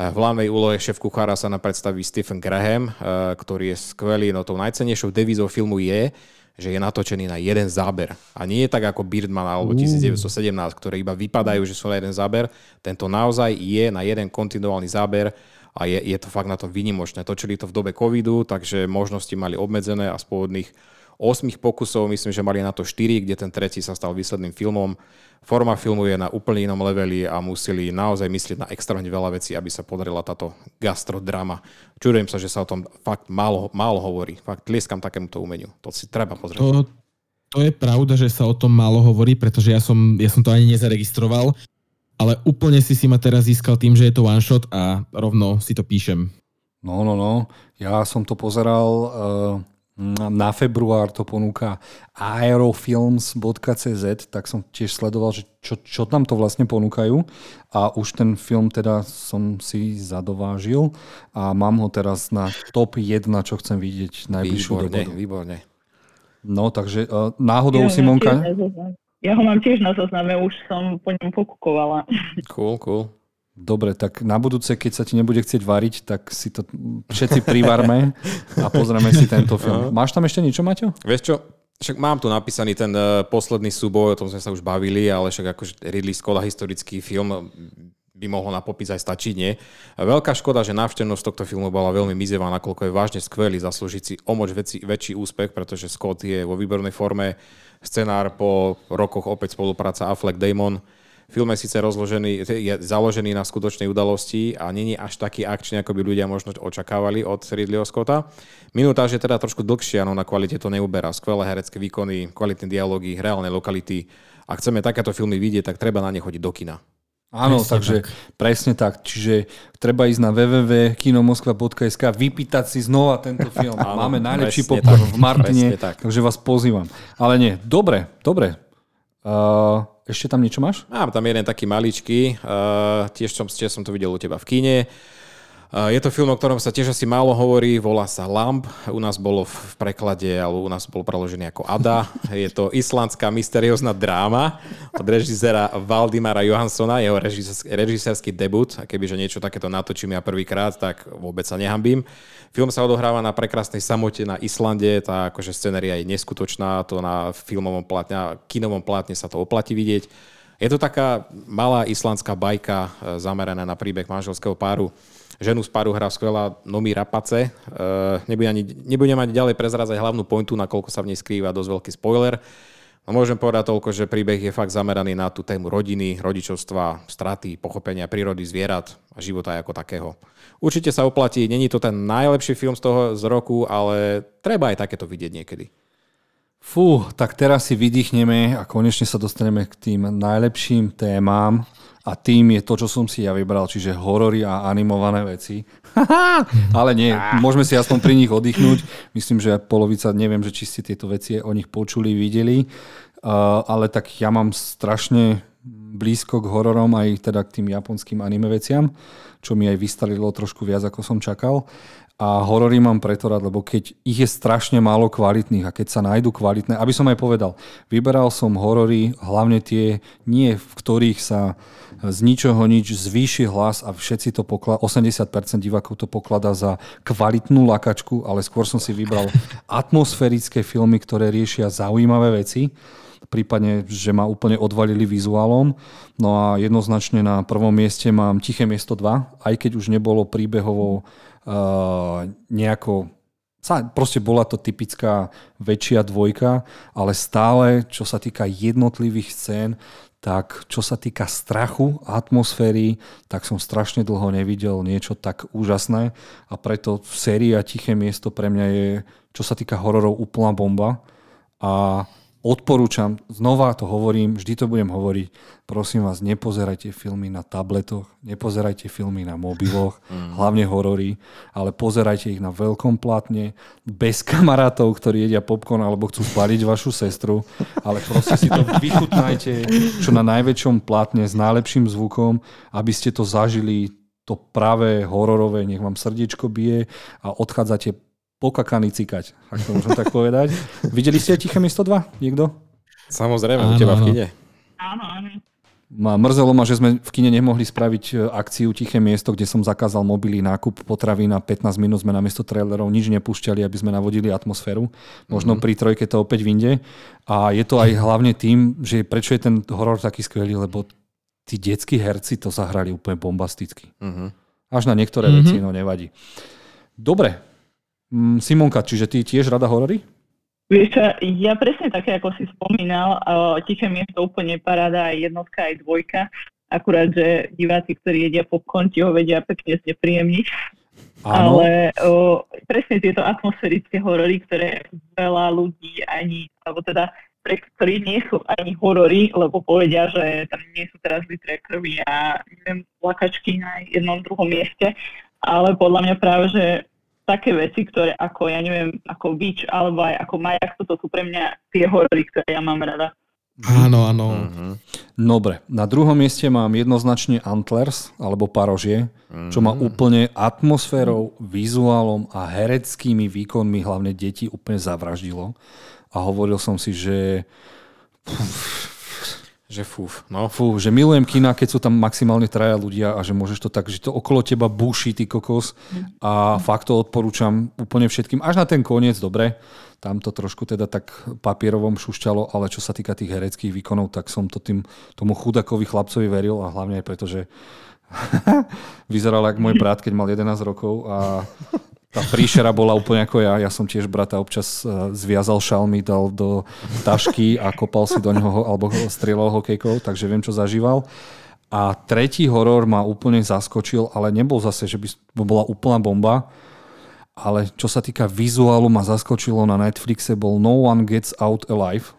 [SPEAKER 3] E, v hlavnej úlohe šéf kuchára sa nám predstaví Stephen Graham, e, ktorý je skvelý, no tou najcennejšou devízou filmu je, že je natočený na jeden záber. A nie je tak ako Birdman alebo 1917, ktoré iba vypadajú, že sú na jeden záber. Tento naozaj je na jeden kontinuálny záber a je, je to fakt na to výnimočné. Točili to v dobe covidu, takže možnosti mali obmedzené a z pôvodných 8 pokusov, myslím, že mali na to 4, kde ten tretí sa stal výsledným filmom. Forma filmu je na úplne inom leveli a museli naozaj myslieť na extrémne veľa vecí, aby sa podarila táto gastrodrama. Čudujem sa, že sa o tom fakt málo, málo hovorí. Fakt tlieskam takémuto umeniu. To si treba pozrieť.
[SPEAKER 5] To, to je pravda, že sa o tom málo hovorí, pretože ja som, ja som to ani nezaregistroval, ale úplne si si ma teraz získal tým, že je to one shot a rovno si to píšem.
[SPEAKER 1] No, no, no. Ja som to pozeral uh na február to ponúka aerofilms.cz, tak som tiež sledoval, že čo, čo tam to vlastne ponúkajú a už ten film teda som si zadovážil a mám ho teraz na top 1, čo chcem vidieť najbližšiu
[SPEAKER 3] výborne,
[SPEAKER 1] dobu.
[SPEAKER 3] Výborne.
[SPEAKER 1] No, takže uh, náhodou
[SPEAKER 4] Ja
[SPEAKER 1] Simonka...
[SPEAKER 4] Ja ho mám tiež na zozname, už som po ňom pokúkovala.
[SPEAKER 3] Cool, cool.
[SPEAKER 1] Dobre, tak na budúce, keď sa ti nebude chcieť variť, tak si to všetci privarme a pozrieme si tento film. Máš tam ešte niečo, Maťo?
[SPEAKER 3] Vieš čo, však mám tu napísaný ten uh, posledný súboj, o tom sme sa už bavili, ale však akože Ridley Scott historický film by mohlo na popis aj stačiť, nie? Veľká škoda, že návštevnosť tohto filmu bola veľmi mizevá, nakoľko je vážne skvelý, zaslúžiť si o moč väčší, väčší úspech, pretože Scott je vo výbornej forme, scenár po rokoch opäť spolupráca Affleck Damon, Film je síce rozložený, je založený na skutočnej udalosti a není až taký akčný, ako by ľudia možno očakávali od Ridleyho Scotta. Minutáž je teda trošku dlhšia, no na kvalite to neuberá. Skvelé herecké výkony, kvalitné dialógy, reálne lokality. Ak chceme takéto filmy vidieť, tak treba na ne chodiť do kina.
[SPEAKER 1] Áno,
[SPEAKER 5] Presne
[SPEAKER 1] takže
[SPEAKER 5] tak.
[SPEAKER 1] presne tak. Čiže treba ísť na www.kinomoskva.sk vypýtať si znova tento film.
[SPEAKER 3] Áno,
[SPEAKER 1] Máme najlepší
[SPEAKER 3] tak,
[SPEAKER 1] v Martine,
[SPEAKER 3] tak.
[SPEAKER 1] takže vás pozývam. Ale nie, dobre, dobre. Uh, ešte tam niečo máš?
[SPEAKER 3] Mám tam jeden taký maličký, uh, tiež, som, tiež som to videl u teba v kine. Je to film, o ktorom sa tiež asi málo hovorí, volá sa Lamp. U nás bolo v preklade, alebo u nás bol preložený ako Ada. Je to islandská mysteriózna dráma od režisera Valdimara Johanssona, jeho režis- režisérsky debut. A kebyže niečo takéto natočím ja prvýkrát, tak vôbec sa nehambím. Film sa odohráva na prekrásnej samote na Islande, tá akože scenéria je neskutočná, to na filmovom plátne, kinovom plátne sa to oplatí vidieť. Je to taká malá islandská bajka e, zameraná na príbeh manželského páru. Ženu z páru hrá skvelá Nomi Rapace. E, nebudem, ani, nebudem ani ďalej prezrázať hlavnú pointu, nakoľko sa v nej skrýva dosť veľký spoiler. No môžem povedať toľko, že príbeh je fakt zameraný na tú tému rodiny, rodičovstva, straty, pochopenia prírody, zvierat a života ako takého. Určite sa oplatí, není to ten najlepší film z toho z roku, ale treba aj takéto vidieť niekedy.
[SPEAKER 1] Fú, tak teraz si vydýchneme a konečne sa dostaneme k tým najlepším témam a tým je to, čo som si ja vybral, čiže horory a animované veci. Ale nie, môžeme si aspoň pri nich oddychnúť. Myslím, že polovica, neviem, že či ste tieto veci o nich počuli, videli, Uh, ale tak ja mám strašne blízko k hororom aj teda k tým japonským anime veciam, čo mi aj vystalilo trošku viac, ako som čakal. A horory mám preto rád, lebo keď ich je strašne málo kvalitných a keď sa nájdu kvalitné, aby som aj povedal, vyberal som horory, hlavne tie nie, v ktorých sa z ničoho nič zvýši hlas a všetci to pokladá, 80% divákov to pokladá za kvalitnú lakačku, ale skôr som si vybral atmosférické filmy, ktoré riešia zaujímavé veci prípadne, že ma úplne odvalili vizuálom. No a jednoznačne na prvom mieste mám Tiché miesto 2, aj keď už nebolo príbehovo nejako sa, proste bola to typická väčšia dvojka, ale stále, čo sa týka jednotlivých scén, tak čo sa týka strachu, atmosféry, tak som strašne dlho nevidel niečo tak úžasné. A preto séria Tiché miesto pre mňa je, čo sa týka hororov, úplná bomba. A odporúčam, znova to hovorím, vždy to budem hovoriť, prosím vás, nepozerajte filmy na tabletoch, nepozerajte filmy na mobiloch, mm. hlavne horory, ale pozerajte ich na veľkom platne, bez kamarátov, ktorí jedia popcorn alebo chcú spaliť vašu sestru, ale proste si to vychutnajte čo na najväčšom platne s najlepším zvukom, aby ste to zažili to práve hororové, nech vám srdiečko bije a odchádzate pokakaný cikať, ak to môžem tak povedať. Videli ste Tiché miesto 2? Niekto?
[SPEAKER 3] Samozrejme, u teba v kine.
[SPEAKER 4] Áno, áno.
[SPEAKER 1] Ma mrzelo ma, že sme v kine nemohli spraviť e, akciu Tiché miesto, kde som zakázal mobily, nákup potravy na 15 minút sme namiesto trailerov nič nepúšťali, aby sme navodili atmosféru. Možno mm-hmm. pri trojke to opäť vinde. A je to aj hlavne tým, že prečo je ten horor taký skvelý, lebo tí detskí herci to zahrali úplne bombasticky. Mm-hmm. Až na niektoré mm-hmm. veci, no nevadí. Dobre, Simonka, čiže ty tiež rada horory?
[SPEAKER 4] Vieš čo, ja presne také, ako si spomínal, uh, tiché miesto úplne paráda aj jednotka, aj dvojka. Akurát, že diváci, ktorí jedia popcorn, ti ho vedia pekne znepríjemniť. Áno. Ale o, presne tieto atmosférické horory, ktoré veľa ľudí ani, alebo teda pre ktorí nie sú ani horory, lebo povedia, že tam nie sú teraz litre krvi a neviem, lakačky na jednom druhom mieste, ale podľa mňa práve, že také veci, ktoré ako, ja neviem, ako Beach alebo aj ako Majak, toto sú pre mňa tie horory, ktoré ja mám rada.
[SPEAKER 5] Áno, áno.
[SPEAKER 1] Uh-huh. Dobre, na druhom mieste mám jednoznačne Antlers, alebo Parožie, uh-huh. čo má mhm. úplne atmosférou, vizuálom a hereckými výkonmi hlavne deti úplne zavraždilo. A hovoril som si, že
[SPEAKER 3] že fúf, no.
[SPEAKER 1] Fú, že milujem kina, keď sú tam maximálne traja ľudia a že môžeš to tak, že to okolo teba búši, ty kokos. A fakt to odporúčam úplne všetkým. Až na ten koniec, dobre. Tam to trošku teda tak papierovom šušťalo, ale čo sa týka tých hereckých výkonov, tak som to tým, tomu chudakovi chlapcovi veril a hlavne aj preto, že vyzeral ako môj brat, keď mal 11 rokov a tá príšera bola úplne ako ja. Ja som tiež brata občas e, zviazal šalmy, dal do tašky a kopal si do neho alebo strieľal hokejkou, takže viem, čo zažíval. A tretí horor ma úplne zaskočil, ale nebol zase, že by bola úplná bomba. Ale čo sa týka vizuálu, ma zaskočilo na Netflixe, bol No One Gets Out Alive.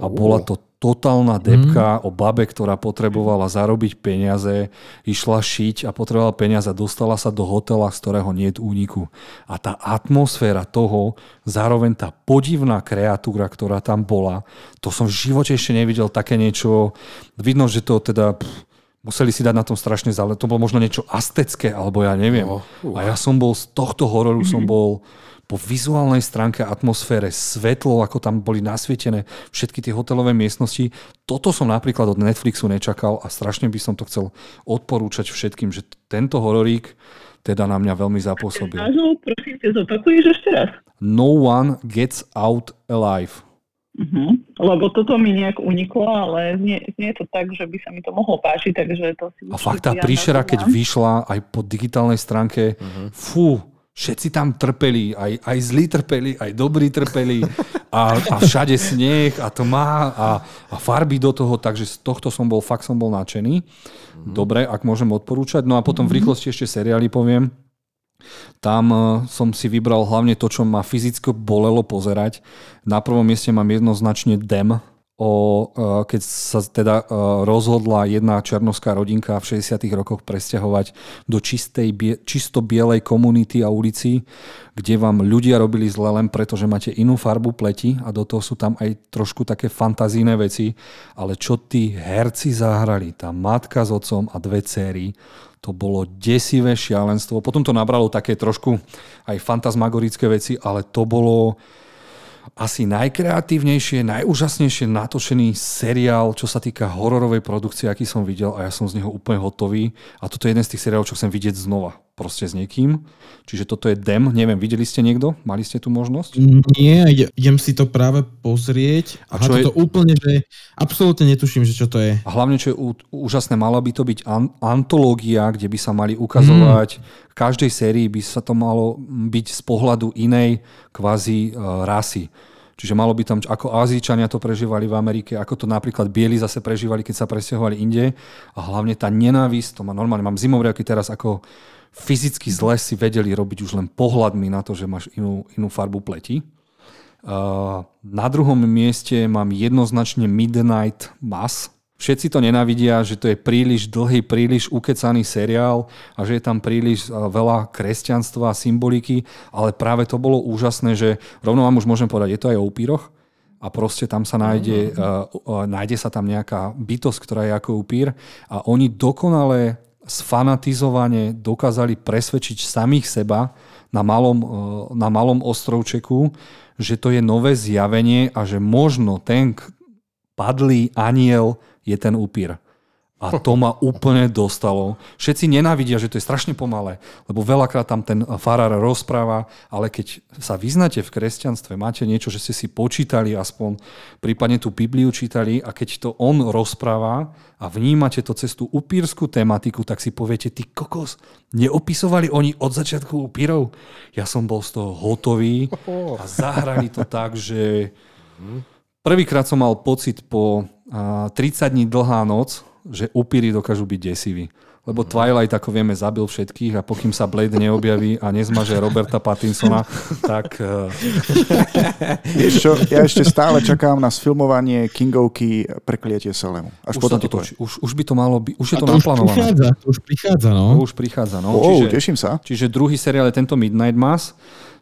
[SPEAKER 1] A bola to totálna depka mm. o babe, ktorá potrebovala zarobiť peniaze, išla šiť a potrebovala peniaze dostala sa do hotela, z ktorého nie je úniku. A tá atmosféra toho, zároveň tá podivná kreatúra, ktorá tam bola, to som v živote ešte nevidel také niečo. Vidno, že to teda... Pff, museli si dať na tom strašne zále. To bolo možno niečo astecké, alebo ja neviem. Oh, uh. A ja som bol z tohto hororu, som bol po vizuálnej stránke, atmosfére, svetlo, ako tam boli nasvietené všetky tie hotelové miestnosti. Toto som napríklad od Netflixu nečakal a strašne by som to chcel odporúčať všetkým, že tento hororík teda na mňa veľmi zapôsobil.
[SPEAKER 4] Názov, prosím ťa, zopakuješ ešte raz.
[SPEAKER 1] No one gets out alive.
[SPEAKER 4] Uh-huh. Lebo toto mi nejak uniklo, ale nie, nie je to tak, že by sa mi to mohlo páčiť, takže to si...
[SPEAKER 1] A fakt tá príšera, keď vyšla aj po digitálnej stránke, uh-huh. fú, všetci tam trpeli, aj, aj zlí trpeli, aj dobrí trpeli a, a všade sneh a tma a, a farby do toho, takže z tohto som bol, fakt som bol nadšený. Mm-hmm. Dobre, ak môžem odporúčať. No a potom v mhm. rýchlosti ešte seriály poviem. Tam e, som si vybral hlavne to, čo ma fyzicky bolelo pozerať. Na prvom mieste mám jednoznačne Dem, o, e, keď sa teda e, rozhodla jedna černovská rodinka v 60. rokoch presťahovať do čistej, čisto bielej komunity a ulici, kde vám ľudia robili zle len preto, že máte inú farbu pleti a do toho sú tam aj trošku také fantazíne veci, ale čo tí herci zahrali, tá matka s otcom a dve céry, to bolo desivé šialenstvo. Potom to nabralo také trošku aj fantasmagorické veci, ale to bolo asi najkreatívnejšie, najúžasnejšie natočený seriál, čo sa týka hororovej produkcie, aký som videl a ja som z neho úplne hotový. A toto je jeden z tých seriálov, čo chcem vidieť znova. Proste s niekým. Čiže toto je dem, neviem, videli ste niekto? Mali ste tu možnosť?
[SPEAKER 5] Nie, idem si to práve pozrieť. A čo je... to úplne, že absolútne netuším, že čo to je.
[SPEAKER 1] A hlavne, čo je úžasné, mala by to byť an- antológia, kde by sa mali ukazovať, mm. v každej sérii by sa to malo byť z pohľadu inej kvázi uh, rasy. Čiže malo by tam, ako Azíčania to prežívali v Amerike, ako to napríklad bieli zase prežívali, keď sa presťahovali inde. A hlavne tá nenávisť, to má normálne, mám zimomriavky teraz, ako fyzicky zle si vedeli robiť už len pohľadmi na to, že máš inú, inú farbu pleti. Uh, na druhom mieste mám jednoznačne Midnight Mass, Všetci to nenavidia, že to je príliš dlhý, príliš ukecaný seriál a že je tam príliš veľa kresťanstva a symboliky, ale práve to bolo úžasné, že rovno vám už môžem povedať, je to aj o upíroch a proste tam sa nájde, uh, uh, nájde sa tam nejaká bytosť, ktorá je ako upír a oni dokonale sfanatizovane dokázali presvedčiť samých seba na malom, uh, na malom ostrovčeku, že to je nové zjavenie a že možno ten padlý aniel je ten upír. A to ma úplne dostalo. Všetci nenávidia, že to je strašne pomalé, lebo veľakrát tam ten farár rozpráva, ale keď sa vyznáte v kresťanstve, máte niečo, že ste si počítali aspoň, prípadne tú Bibliu čítali a keď to on rozpráva a vnímate to cez tú upírskú tematiku, tak si poviete, ty kokos, neopisovali oni od začiatku upírov? Ja som bol z toho hotový a zahrali to tak, že prvýkrát som mal pocit po 30 dní dlhá noc, že upíry dokážu byť desiví. Lebo mhm. Twilight, ako vieme, zabil všetkých a pokým sa Blade neobjaví a nezmaže Roberta Pattinsona, tak... Uh...
[SPEAKER 2] Vieš čo, ja ešte stále čakám na sfilmovanie Kingovky Prekliatie Salemu.
[SPEAKER 1] Až už potom to točí. Už, už by to malo byť, už je to, to naplánované.
[SPEAKER 5] Už prichádza, to už prichádza, no.
[SPEAKER 1] To už prichádza, no.
[SPEAKER 2] Oh, čiže, teším sa.
[SPEAKER 1] Čiže druhý seriál je tento Midnight Mass.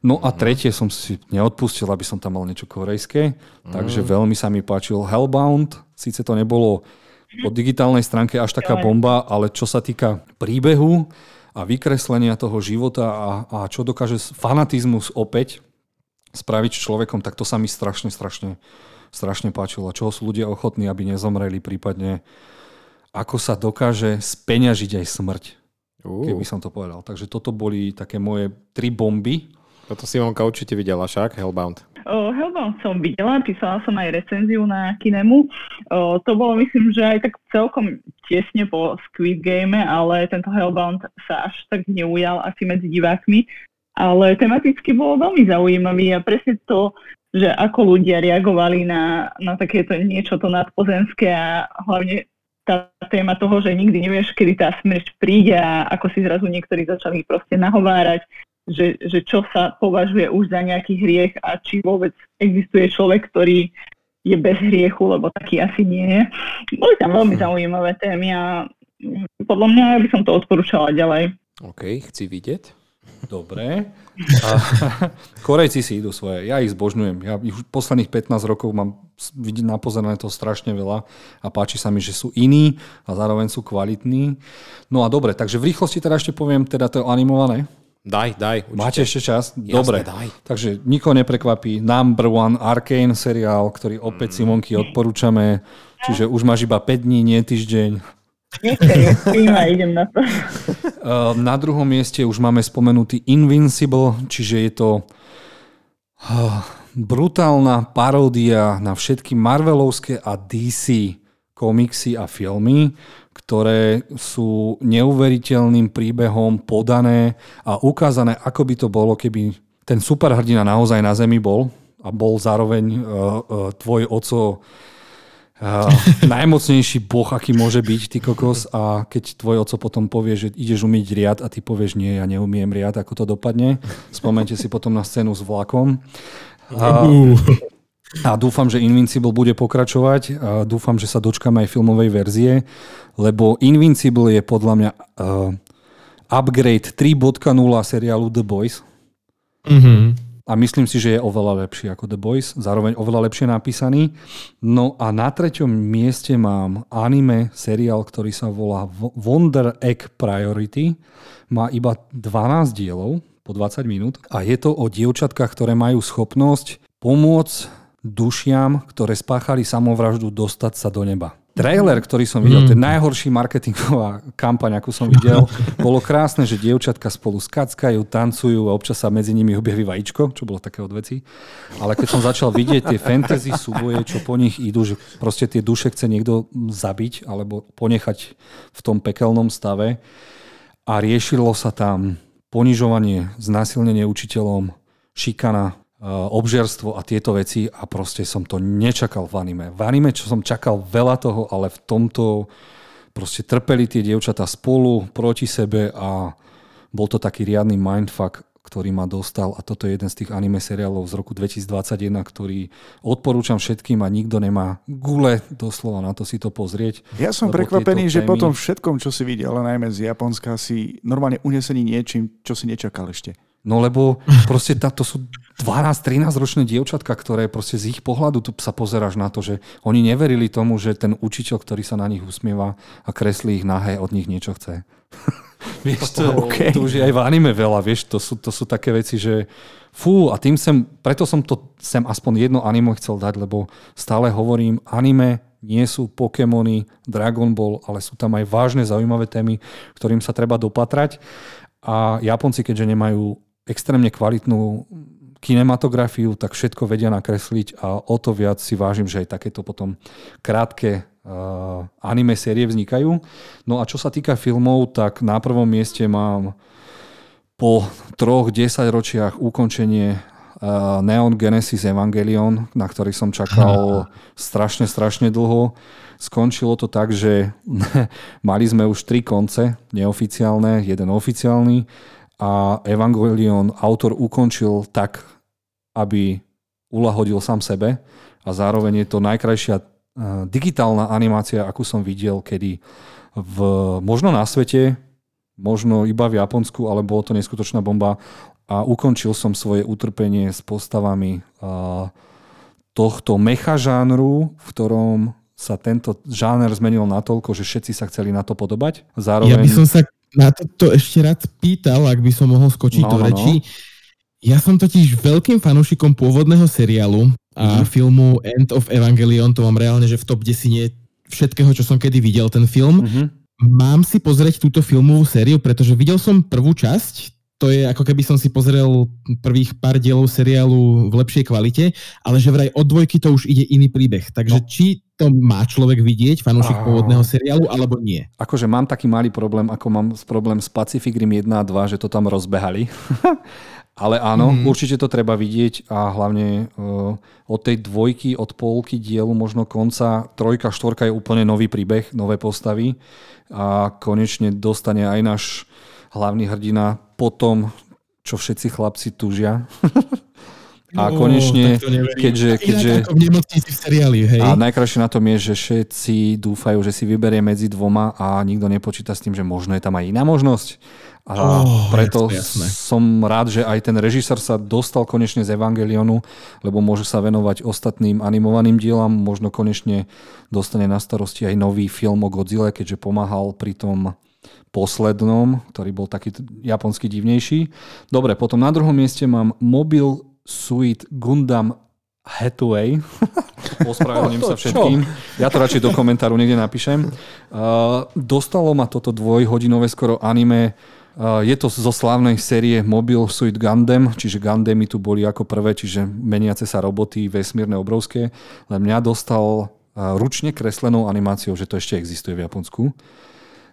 [SPEAKER 1] No a tretie som si neodpustil, aby som tam mal niečo korejské. Takže mm. veľmi sa mi páčil Hellbound. Síce to nebolo po digitálnej stránke až taká bomba, ale čo sa týka príbehu a vykreslenia toho života a, a čo dokáže fanatizmus opäť spraviť človekom, tak to sa mi strašne, strašne, strašne páčilo. Čoho sú ľudia ochotní, aby nezomreli, prípadne ako sa dokáže speňažiť aj smrť. Uh. Keby som to povedal. Takže toto boli také moje tri bomby,
[SPEAKER 3] toto Simonka určite videla však, Hellbound.
[SPEAKER 4] Uh, Hellbound som videla, písala som aj recenziu na Kinemu. Uh, to bolo myslím, že aj tak celkom tesne po Squid Game, ale tento Hellbound sa až tak neujal asi medzi divákmi. Ale tematicky bolo veľmi zaujímavý a presne to, že ako ľudia reagovali na, na takéto niečo to nadpozemské a hlavne tá téma toho, že nikdy nevieš, kedy tá smrť príde a ako si zrazu niektorí začali proste nahovárať že, že čo sa považuje už za nejaký hriech a či vôbec existuje človek, ktorý je bez hriechu, lebo taký asi nie je. Boli tam veľmi zaujímavé témy a podľa mňa by som to odporúčala ďalej.
[SPEAKER 3] OK, chci vidieť.
[SPEAKER 1] Dobre. A, Korejci si idú svoje. Ja ich zbožňujem. Ja už posledných 15 rokov mám vidieť napozerané to strašne veľa a páči sa mi, že sú iní a zároveň sú kvalitní. No a dobre, takže v rýchlosti teda ešte poviem, teda to je animované.
[SPEAKER 3] Daj, daj.
[SPEAKER 1] Určite. Máte ešte čas? Jasne, Dobre. Daj. Takže nikoho neprekvapí. Number one Arcane seriál, ktorý opäť mm. Simonky odporúčame. Čiže už máš iba 5 dní, nie týždeň.
[SPEAKER 4] idem na to.
[SPEAKER 1] Uh, na druhom mieste už máme spomenutý Invincible, čiže je to uh, brutálna paródia na všetky Marvelovské a DC komiksy a filmy, ktoré sú neuveriteľným príbehom podané a ukázané, ako by to bolo, keby ten superhrdina naozaj na Zemi bol a bol zároveň uh, uh, tvoj oco uh, najmocnejší boh, aký môže byť, ty kokos, a keď tvoj oco potom povie, že ideš umyť riad a ty povieš, nie, ja neumiem riad, ako to dopadne. Spomente si potom na scénu s vlakom. Uh, a dúfam, že Invincible bude pokračovať. A dúfam, že sa dočkame aj filmovej verzie, lebo Invincible je podľa mňa uh, upgrade 3.0 seriálu The Boys. Mm-hmm. A myslím si, že je oveľa lepší ako The Boys, zároveň oveľa lepšie napísaný. No a na treťom mieste mám anime seriál, ktorý sa volá Wonder Egg Priority. Má iba 12 dielov po 20 minút a je to o dievčatkách, ktoré majú schopnosť pomôcť dušiam, ktoré spáchali samovraždu, dostať sa do neba. trailer, ktorý som videl, mm. to je najhorší marketingová kampaň, akú som videl. Bolo krásne, že dievčatka spolu skackajú, tancujú a občas sa medzi nimi objaví vajíčko, čo bolo také odveci. Ale keď som začal vidieť tie fantasy súboje, čo po nich idú, že proste tie duše chce niekto zabiť alebo ponechať v tom pekelnom stave a riešilo sa tam ponižovanie, znásilnenie učiteľom, šikana, obžerstvo a tieto veci a proste som to nečakal v anime. V anime, čo som čakal veľa toho, ale v tomto proste trpeli tie dievčatá spolu, proti sebe a bol to taký riadny mindfuck, ktorý ma dostal a toto je jeden z tých anime seriálov z roku 2021, ktorý odporúčam všetkým a nikto nemá gule doslova na to si to pozrieť.
[SPEAKER 2] Ja som prekvapený, že po tom všetkom, čo si videl, ale najmä z Japonska, si normálne unesený niečím, čo si nečakal ešte.
[SPEAKER 1] No lebo proste to sú 12-13 ročné dievčatka, ktoré proste z ich pohľadu tu sa pozeráš na to, že oni neverili tomu, že ten učiteľ, ktorý sa na nich usmieva a kreslí ich nahé, od nich niečo chce. vieš, to, okay. to už je aj v anime veľa, vieš, to sú, to sú také veci, že fú, a tým sem, preto som to sem aspoň jedno anime chcel dať, lebo stále hovorím, anime nie sú Pokémony, Dragon Ball, ale sú tam aj vážne zaujímavé témy, ktorým sa treba dopatrať. A Japonci, keďže nemajú extrémne kvalitnú kinematografiu, tak všetko vedia nakresliť a o to viac si vážim, že aj takéto potom krátke uh, anime série vznikajú. No a čo sa týka filmov, tak na prvom mieste mám po troch desaťročiach ukončenie uh, Neon Genesis Evangelion, na ktorý som čakal strašne, strašne dlho. Skončilo to tak, že mali sme už tri konce neoficiálne, jeden oficiálny a Evangelion autor ukončil tak, aby ulahodil sám sebe a zároveň je to najkrajšia eh, digitálna animácia, akú som videl, kedy v, možno na svete, možno iba v Japonsku, ale bolo to neskutočná bomba a ukončil som svoje utrpenie s postavami eh, tohto mecha žánru, v ktorom sa tento žáner zmenil natoľko, že všetci sa chceli na to podobať.
[SPEAKER 5] Zároveň... Ja by som sa na to ešte rád pýtal, ak by som mohol skočiť no, do no, no. reči. No. Ja som totiž veľkým fanúšikom pôvodného seriálu a mm. filmu End of Evangelion, to mám reálne, že v top 10 všetkého, čo som kedy videl ten film. Mm-hmm. Mám si pozrieť túto filmovú sériu, pretože videl som prvú časť, to je ako keby som si pozrel prvých pár dielov seriálu v lepšej kvalite, ale že vraj od dvojky to už ide iný príbeh. Takže no. či to má človek vidieť, fanúšik pôvodného seriálu, alebo nie?
[SPEAKER 1] Akože mám taký malý problém, ako mám problém s Pacific Rim 1 a 2, že to tam rozbehali. ale áno, mm. určite to treba vidieť a hlavne uh, od tej dvojky, od polky dielu, možno konca, trojka, štvorka je úplne nový príbeh, nové postavy a konečne dostane aj náš hlavný hrdina po tom, čo všetci chlapci tužia. A no, konečne, keďže... keďže
[SPEAKER 5] v seriáli, hej?
[SPEAKER 1] A najkrajšie na tom je, že všetci dúfajú, že si vyberie medzi dvoma a nikto nepočíta s tým, že možno je tam aj iná možnosť. A oh, preto jasné, jasné. som rád, že aj ten režisér sa dostal konečne z Evangelionu, lebo môže sa venovať ostatným animovaným dielam, možno konečne dostane na starosti aj nový film o Godzilla, keďže pomáhal pri tom poslednom, ktorý bol taký japonský divnejší. Dobre, potom na druhom mieste mám Mobile Suit Gundam Hathaway. Ospravedlním sa všetkým. Ja to radšej do komentáru niekde napíšem. Uh, dostalo ma toto dvojhodinové skoro anime. Uh, je to zo slávnej série Mobile Suit Gundam, čiže Gundamy tu boli ako prvé, čiže meniace sa roboty, vesmírne, obrovské. Len mňa dostal uh, ručne kreslenou animáciou, že to ešte existuje v Japonsku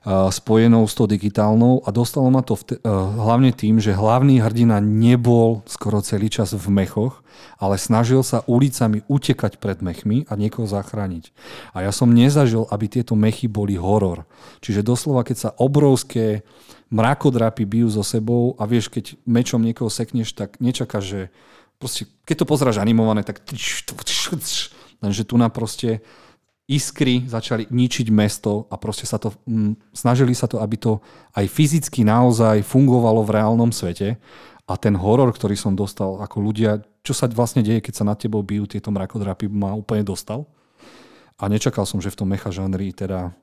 [SPEAKER 1] spojenou s tou digitálnou a dostalo ma to vte, hlavne tým, že hlavný hrdina nebol skoro celý čas v mechoch, ale snažil sa ulicami utekať pred mechmi a niekoho zachrániť. A ja som nezažil, aby tieto mechy boli horor. Čiže doslova, keď sa obrovské mrakodrapy bijú so sebou a vieš, keď mečom niekoho sekneš, tak nečakáš, že proste, keď to pozráš animované, tak lenže tu na proste iskry začali ničiť mesto a proste sa to, mm, snažili sa to, aby to aj fyzicky naozaj fungovalo v reálnom svete a ten horor, ktorý som dostal ako ľudia, čo sa vlastne deje, keď sa nad tebou bijú tieto mrakodrapy, ma úplne dostal. A nečakal som, že v tom mecha žánri teda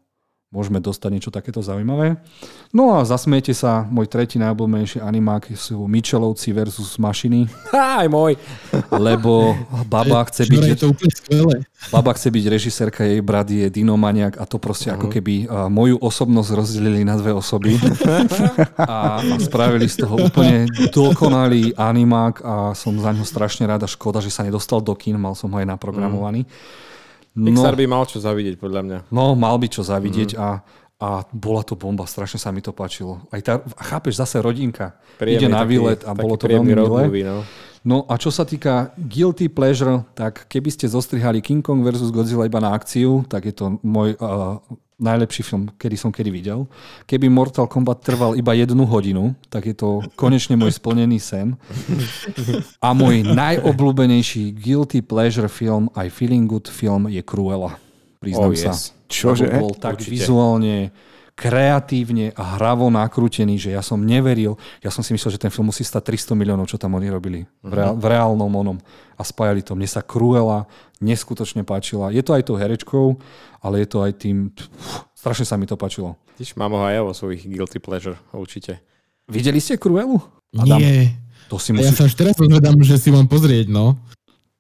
[SPEAKER 1] môžeme dostať niečo takéto zaujímavé. No a zasmiete sa, môj tretí najobľúbenejší animák sú Michelovci versus mašiny.
[SPEAKER 3] Aj môj.
[SPEAKER 1] Lebo baba chce byť...
[SPEAKER 5] Je to úplne skvelé.
[SPEAKER 1] Baba chce byť režisérka, jej brat je dinomaniak a to proste uh-huh. ako keby moju osobnosť rozdelili na dve osoby a, a spravili z toho úplne dokonalý animák a som za ňo strašne ráda. Škoda, že sa nedostal do kin, mal som ho aj naprogramovaný. Uh-huh.
[SPEAKER 3] No, by mal čo zavidieť, podľa mňa.
[SPEAKER 1] No, mal by čo zavidieť mm. a, a bola to bomba, strašne sa mi to páčilo. Aj tá, chápeš, zase rodinka príjemný, ide na výlet a bolo to veľmi milé. No. no a čo sa týka Guilty Pleasure, tak keby ste zostrihali King Kong versus Godzilla iba na akciu, tak je to môj uh, najlepší film, kedy som kedy videl. Keby Mortal Kombat trval iba jednu hodinu, tak je to konečne môj splnený sen. A môj najobľúbenejší guilty pleasure film, aj feeling good film je Cruella. Priznám oh, yes. sa.
[SPEAKER 2] Čože?
[SPEAKER 1] Bol tak Určite. vizuálne kreatívne a hravo nakrútený, že ja som neveril, ja som si myslel, že ten film musí stať 300 miliónov, čo tam oni robili v, reál, v reálnom onom a spájali to. Mne sa Cruella neskutočne páčila. Je to aj tou herečkou, ale je to aj tým, pff, strašne sa mi to páčilo.
[SPEAKER 3] Tyž mám ho aj ja vo svojich guilty pleasure, určite.
[SPEAKER 1] Videli ste Cruelu?
[SPEAKER 5] Adam? Nie. To si musíš... Ja sa už teraz rozvedám, že si mám pozrieť, no.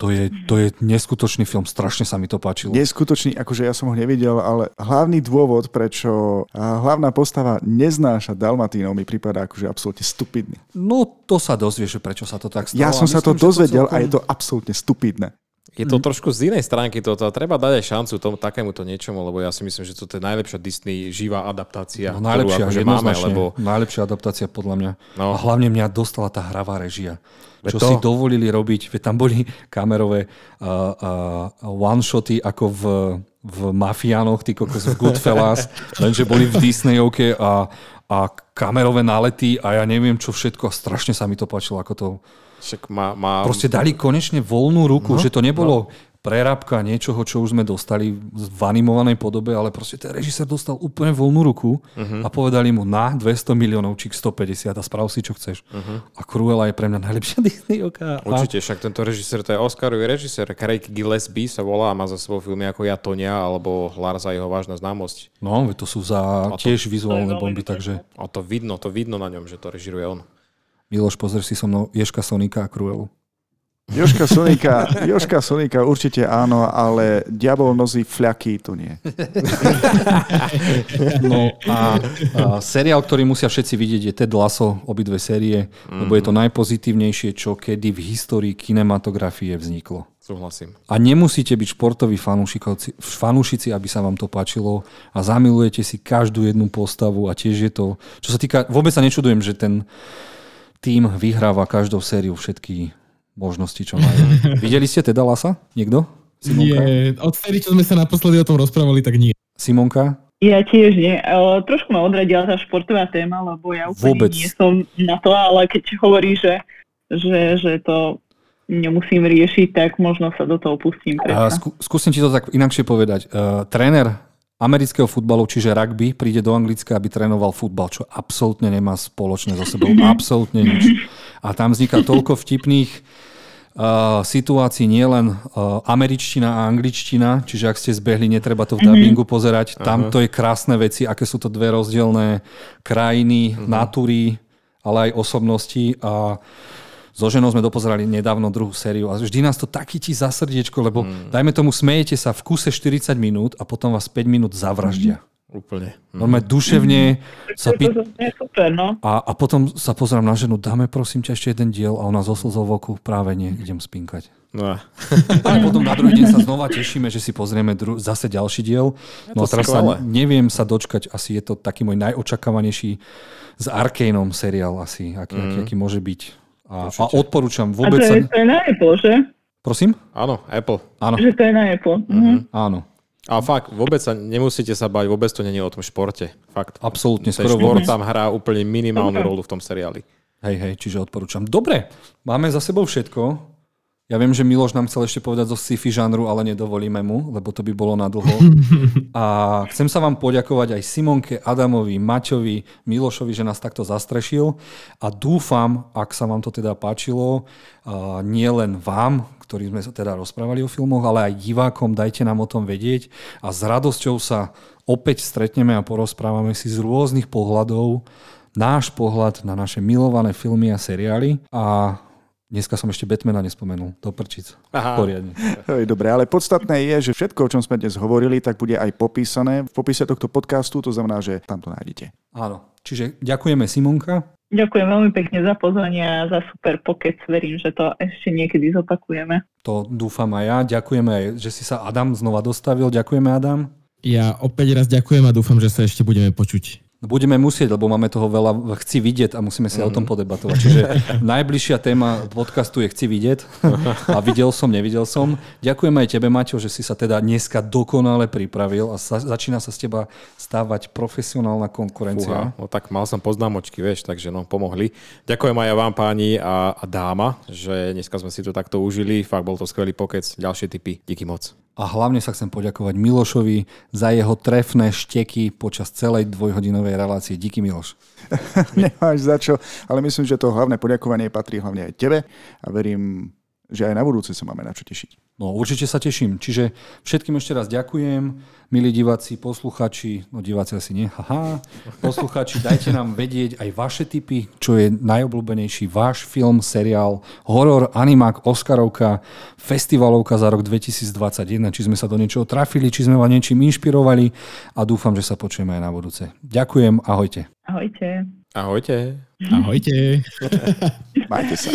[SPEAKER 1] To je, to je neskutočný film, strašne sa mi to páčilo.
[SPEAKER 2] Neskutočný, akože ja som ho nevidel, ale hlavný dôvod, prečo hlavná postava neznáša Dalmatínov, mi prípada akože absolútne stupidný.
[SPEAKER 1] No to sa dozvieš, prečo sa to tak stalo.
[SPEAKER 2] Ja som sa to dozvedel to celkom... a je to absolútne stupidné.
[SPEAKER 3] Je to mm. trošku z inej stránky toto a treba dať aj šancu tomu takémuto niečomu, lebo ja si myslím, že to je najlepšia Disney živá adaptácia,
[SPEAKER 1] no, najlepšia, ktorú akože máme. Lebo... Najlepšia adaptácia podľa mňa. No. A hlavne mňa dostala tá hravá režia. Čo to... si dovolili robiť, veď tam boli kamerové uh, uh, one-shoty ako v, v Mafiánoch, ty kokos v Goodfellas, lenže boli v Disneyovke a, a kamerové nálety a ja neviem čo všetko. Strašne sa mi to páčilo, ako to
[SPEAKER 3] však má, má...
[SPEAKER 1] Proste dali konečne voľnú ruku, no, že to nebolo no. prerábka niečoho, čo už sme dostali v animovanej podobe, ale proste ten režisér dostal úplne voľnú ruku uh-huh. a povedali mu na 200 miliónov, či 150 a sprav si, čo chceš. Uh-huh. A Cruella je pre mňa najlepšia Disney oka.
[SPEAKER 3] Určite, však tento režisér, to je Oscarový režisér. Craig Gillespie sa volá a má za sebou filmy ako Ja Tonia alebo Lars a jeho vážna známosť.
[SPEAKER 1] No, to sú za to, tiež vizuálne bomby, takže...
[SPEAKER 3] A to vidno, to vidno na ňom, že to režiruje on.
[SPEAKER 1] Miloš, pozri si so mnou Ješka Sonika a Cruelu.
[SPEAKER 2] Joška Sonika, Joška Sonika určite áno, ale Diabol nozí fľaky to nie.
[SPEAKER 1] No a, a seriál, ktorý musia všetci vidieť je Ted Lasso, obidve série, mm-hmm. lebo je to najpozitívnejšie, čo kedy v histórii kinematografie vzniklo.
[SPEAKER 3] Súhlasím.
[SPEAKER 1] A nemusíte byť športoví fanúšici, aby sa vám to páčilo a zamilujete si každú jednu postavu a tiež je to, čo sa týka, vôbec sa nečudujem, že ten tým vyhráva každou sériu všetky možnosti, čo majú. Videli ste teda Lasa? Niekto?
[SPEAKER 5] Simonka? Nie, od sérii, čo sme sa naposledy o tom rozprávali, tak nie.
[SPEAKER 1] Simonka?
[SPEAKER 4] Ja tiež nie. Uh, trošku ma odradila tá športová téma, lebo ja úplne Vôbec. nie som na to, ale keď hovorí, že, že, že to nemusím riešiť, tak možno sa do toho pustím. Uh,
[SPEAKER 1] skú, skúsim ti to tak inakšie povedať. Uh, tréner amerického futbalu, čiže rugby, príde do Anglicka, aby trénoval futbal, čo absolútne nemá spoločné so sebou. Absolútne nič. A tam vzniká toľko vtipných uh, situácií, nielen uh, američtina a angličtina, čiže ak ste zbehli, netreba to v dubbingu pozerať. Tam to je krásne veci, aké sú to dve rozdielne krajiny, uh-huh. natúry, ale aj osobnosti. A so ženou sme dopozerali nedávno druhú sériu a vždy nás to tak chytí za srdiečko, lebo mm. dajme tomu, smejete sa v kuse 40 minút a potom vás 5 minút zavraždia. Mm.
[SPEAKER 3] Úplne.
[SPEAKER 1] Normálne duševne mm. sa pý...
[SPEAKER 4] super, no.
[SPEAKER 1] a, a potom sa pozerám na ženu, dáme prosím ťa ešte jeden diel a ona zo slzou v oku, práve nie, idem spinkať. No. a potom na druhý deň sa znova tešíme, že si pozrieme dru- zase ďalší diel. No a teraz sa neviem sa dočkať, asi je to taký môj najočakávanejší s Arkaneom seriál asi, aký, mm. aký, aký môže byť. A, a odporúčam vôbec... A
[SPEAKER 4] to je, to je na Apple, že?
[SPEAKER 1] Prosím?
[SPEAKER 3] Áno, Apple.
[SPEAKER 1] Áno.
[SPEAKER 4] Že to je na Apple.
[SPEAKER 1] Mhm. Áno.
[SPEAKER 3] A fakt, vôbec sa nemusíte sa bať, vôbec to není o tom športe. Fakt.
[SPEAKER 1] Absolútne.
[SPEAKER 3] Ten šport tam hrá úplne minimálnu rolu v tom seriáli.
[SPEAKER 1] Hej, hej, čiže odporúčam. Dobre, máme za sebou všetko. Ja viem, že Miloš nám chcel ešte povedať zo sci-fi žánru, ale nedovolíme mu, lebo to by bolo na dlho. A chcem sa vám poďakovať aj Simonke, Adamovi, Maťovi, Milošovi, že nás takto zastrešil. A dúfam, ak sa vám to teda páčilo, nie len vám, ktorí sme sa teda rozprávali o filmoch, ale aj divákom, dajte nám o tom vedieť. A s radosťou sa opäť stretneme a porozprávame si z rôznych pohľadov náš pohľad na naše milované filmy a seriály. A Dneska som ešte Batmana nespomenul, do prčic. Aha. Poriadne.
[SPEAKER 2] Dobre, ale podstatné je, že všetko, o čom sme dnes hovorili, tak bude aj popísané v popise tohto podcastu, to znamená, že tam to nájdete.
[SPEAKER 1] Áno, čiže ďakujeme Simonka.
[SPEAKER 4] Ďakujem veľmi pekne za pozvanie a za super pokec. Verím, že to ešte niekedy zopakujeme.
[SPEAKER 1] To dúfam aj ja. Ďakujeme aj, že si sa Adam znova dostavil. Ďakujeme Adam.
[SPEAKER 5] Ja opäť raz ďakujem a dúfam, že sa ešte budeme počuť.
[SPEAKER 1] No budeme musieť, lebo máme toho veľa chci vidieť a musíme si mm. o tom mhm. podebatovať. Čiže najbližšia téma podcastu je chci vidieť a videl som, nevidel som. Ďakujem aj tebe, Maťo, že si sa teda dneska dokonale pripravil a sa, začína sa z teba stávať profesionálna konkurencia.
[SPEAKER 3] Fúha, no tak mal som poznámočky, vieš, takže no pomohli. Ďakujem aj vám páni a, a dáma, že dneska sme si to takto užili. Fakt bol to skvelý pokec. Ďalšie tipy. Díky moc.
[SPEAKER 1] A hlavne sa chcem poďakovať Milošovi za jeho trefné šteky počas celej dvojhodinovej relácie. Díky Miloš.
[SPEAKER 2] Nemáš za čo, ale myslím, že to hlavné poďakovanie patrí hlavne aj tebe a verím, že aj na budúce sa máme na čo tešiť.
[SPEAKER 1] No určite sa teším. Čiže všetkým ešte raz ďakujem. Milí diváci, posluchači, no diváci asi nie, haha. Posluchači, dajte nám vedieť aj vaše tipy, čo je najobľúbenejší váš film, seriál, horor, animák, Oscarovka, festivalovka za rok 2021, či sme sa do niečoho trafili, či sme vás niečím inšpirovali a dúfam, že sa počujeme aj na budúce. Ďakujem, ahojte.
[SPEAKER 4] Ahojte.
[SPEAKER 3] Ahojte.
[SPEAKER 5] Ahojte.
[SPEAKER 2] Majte sa.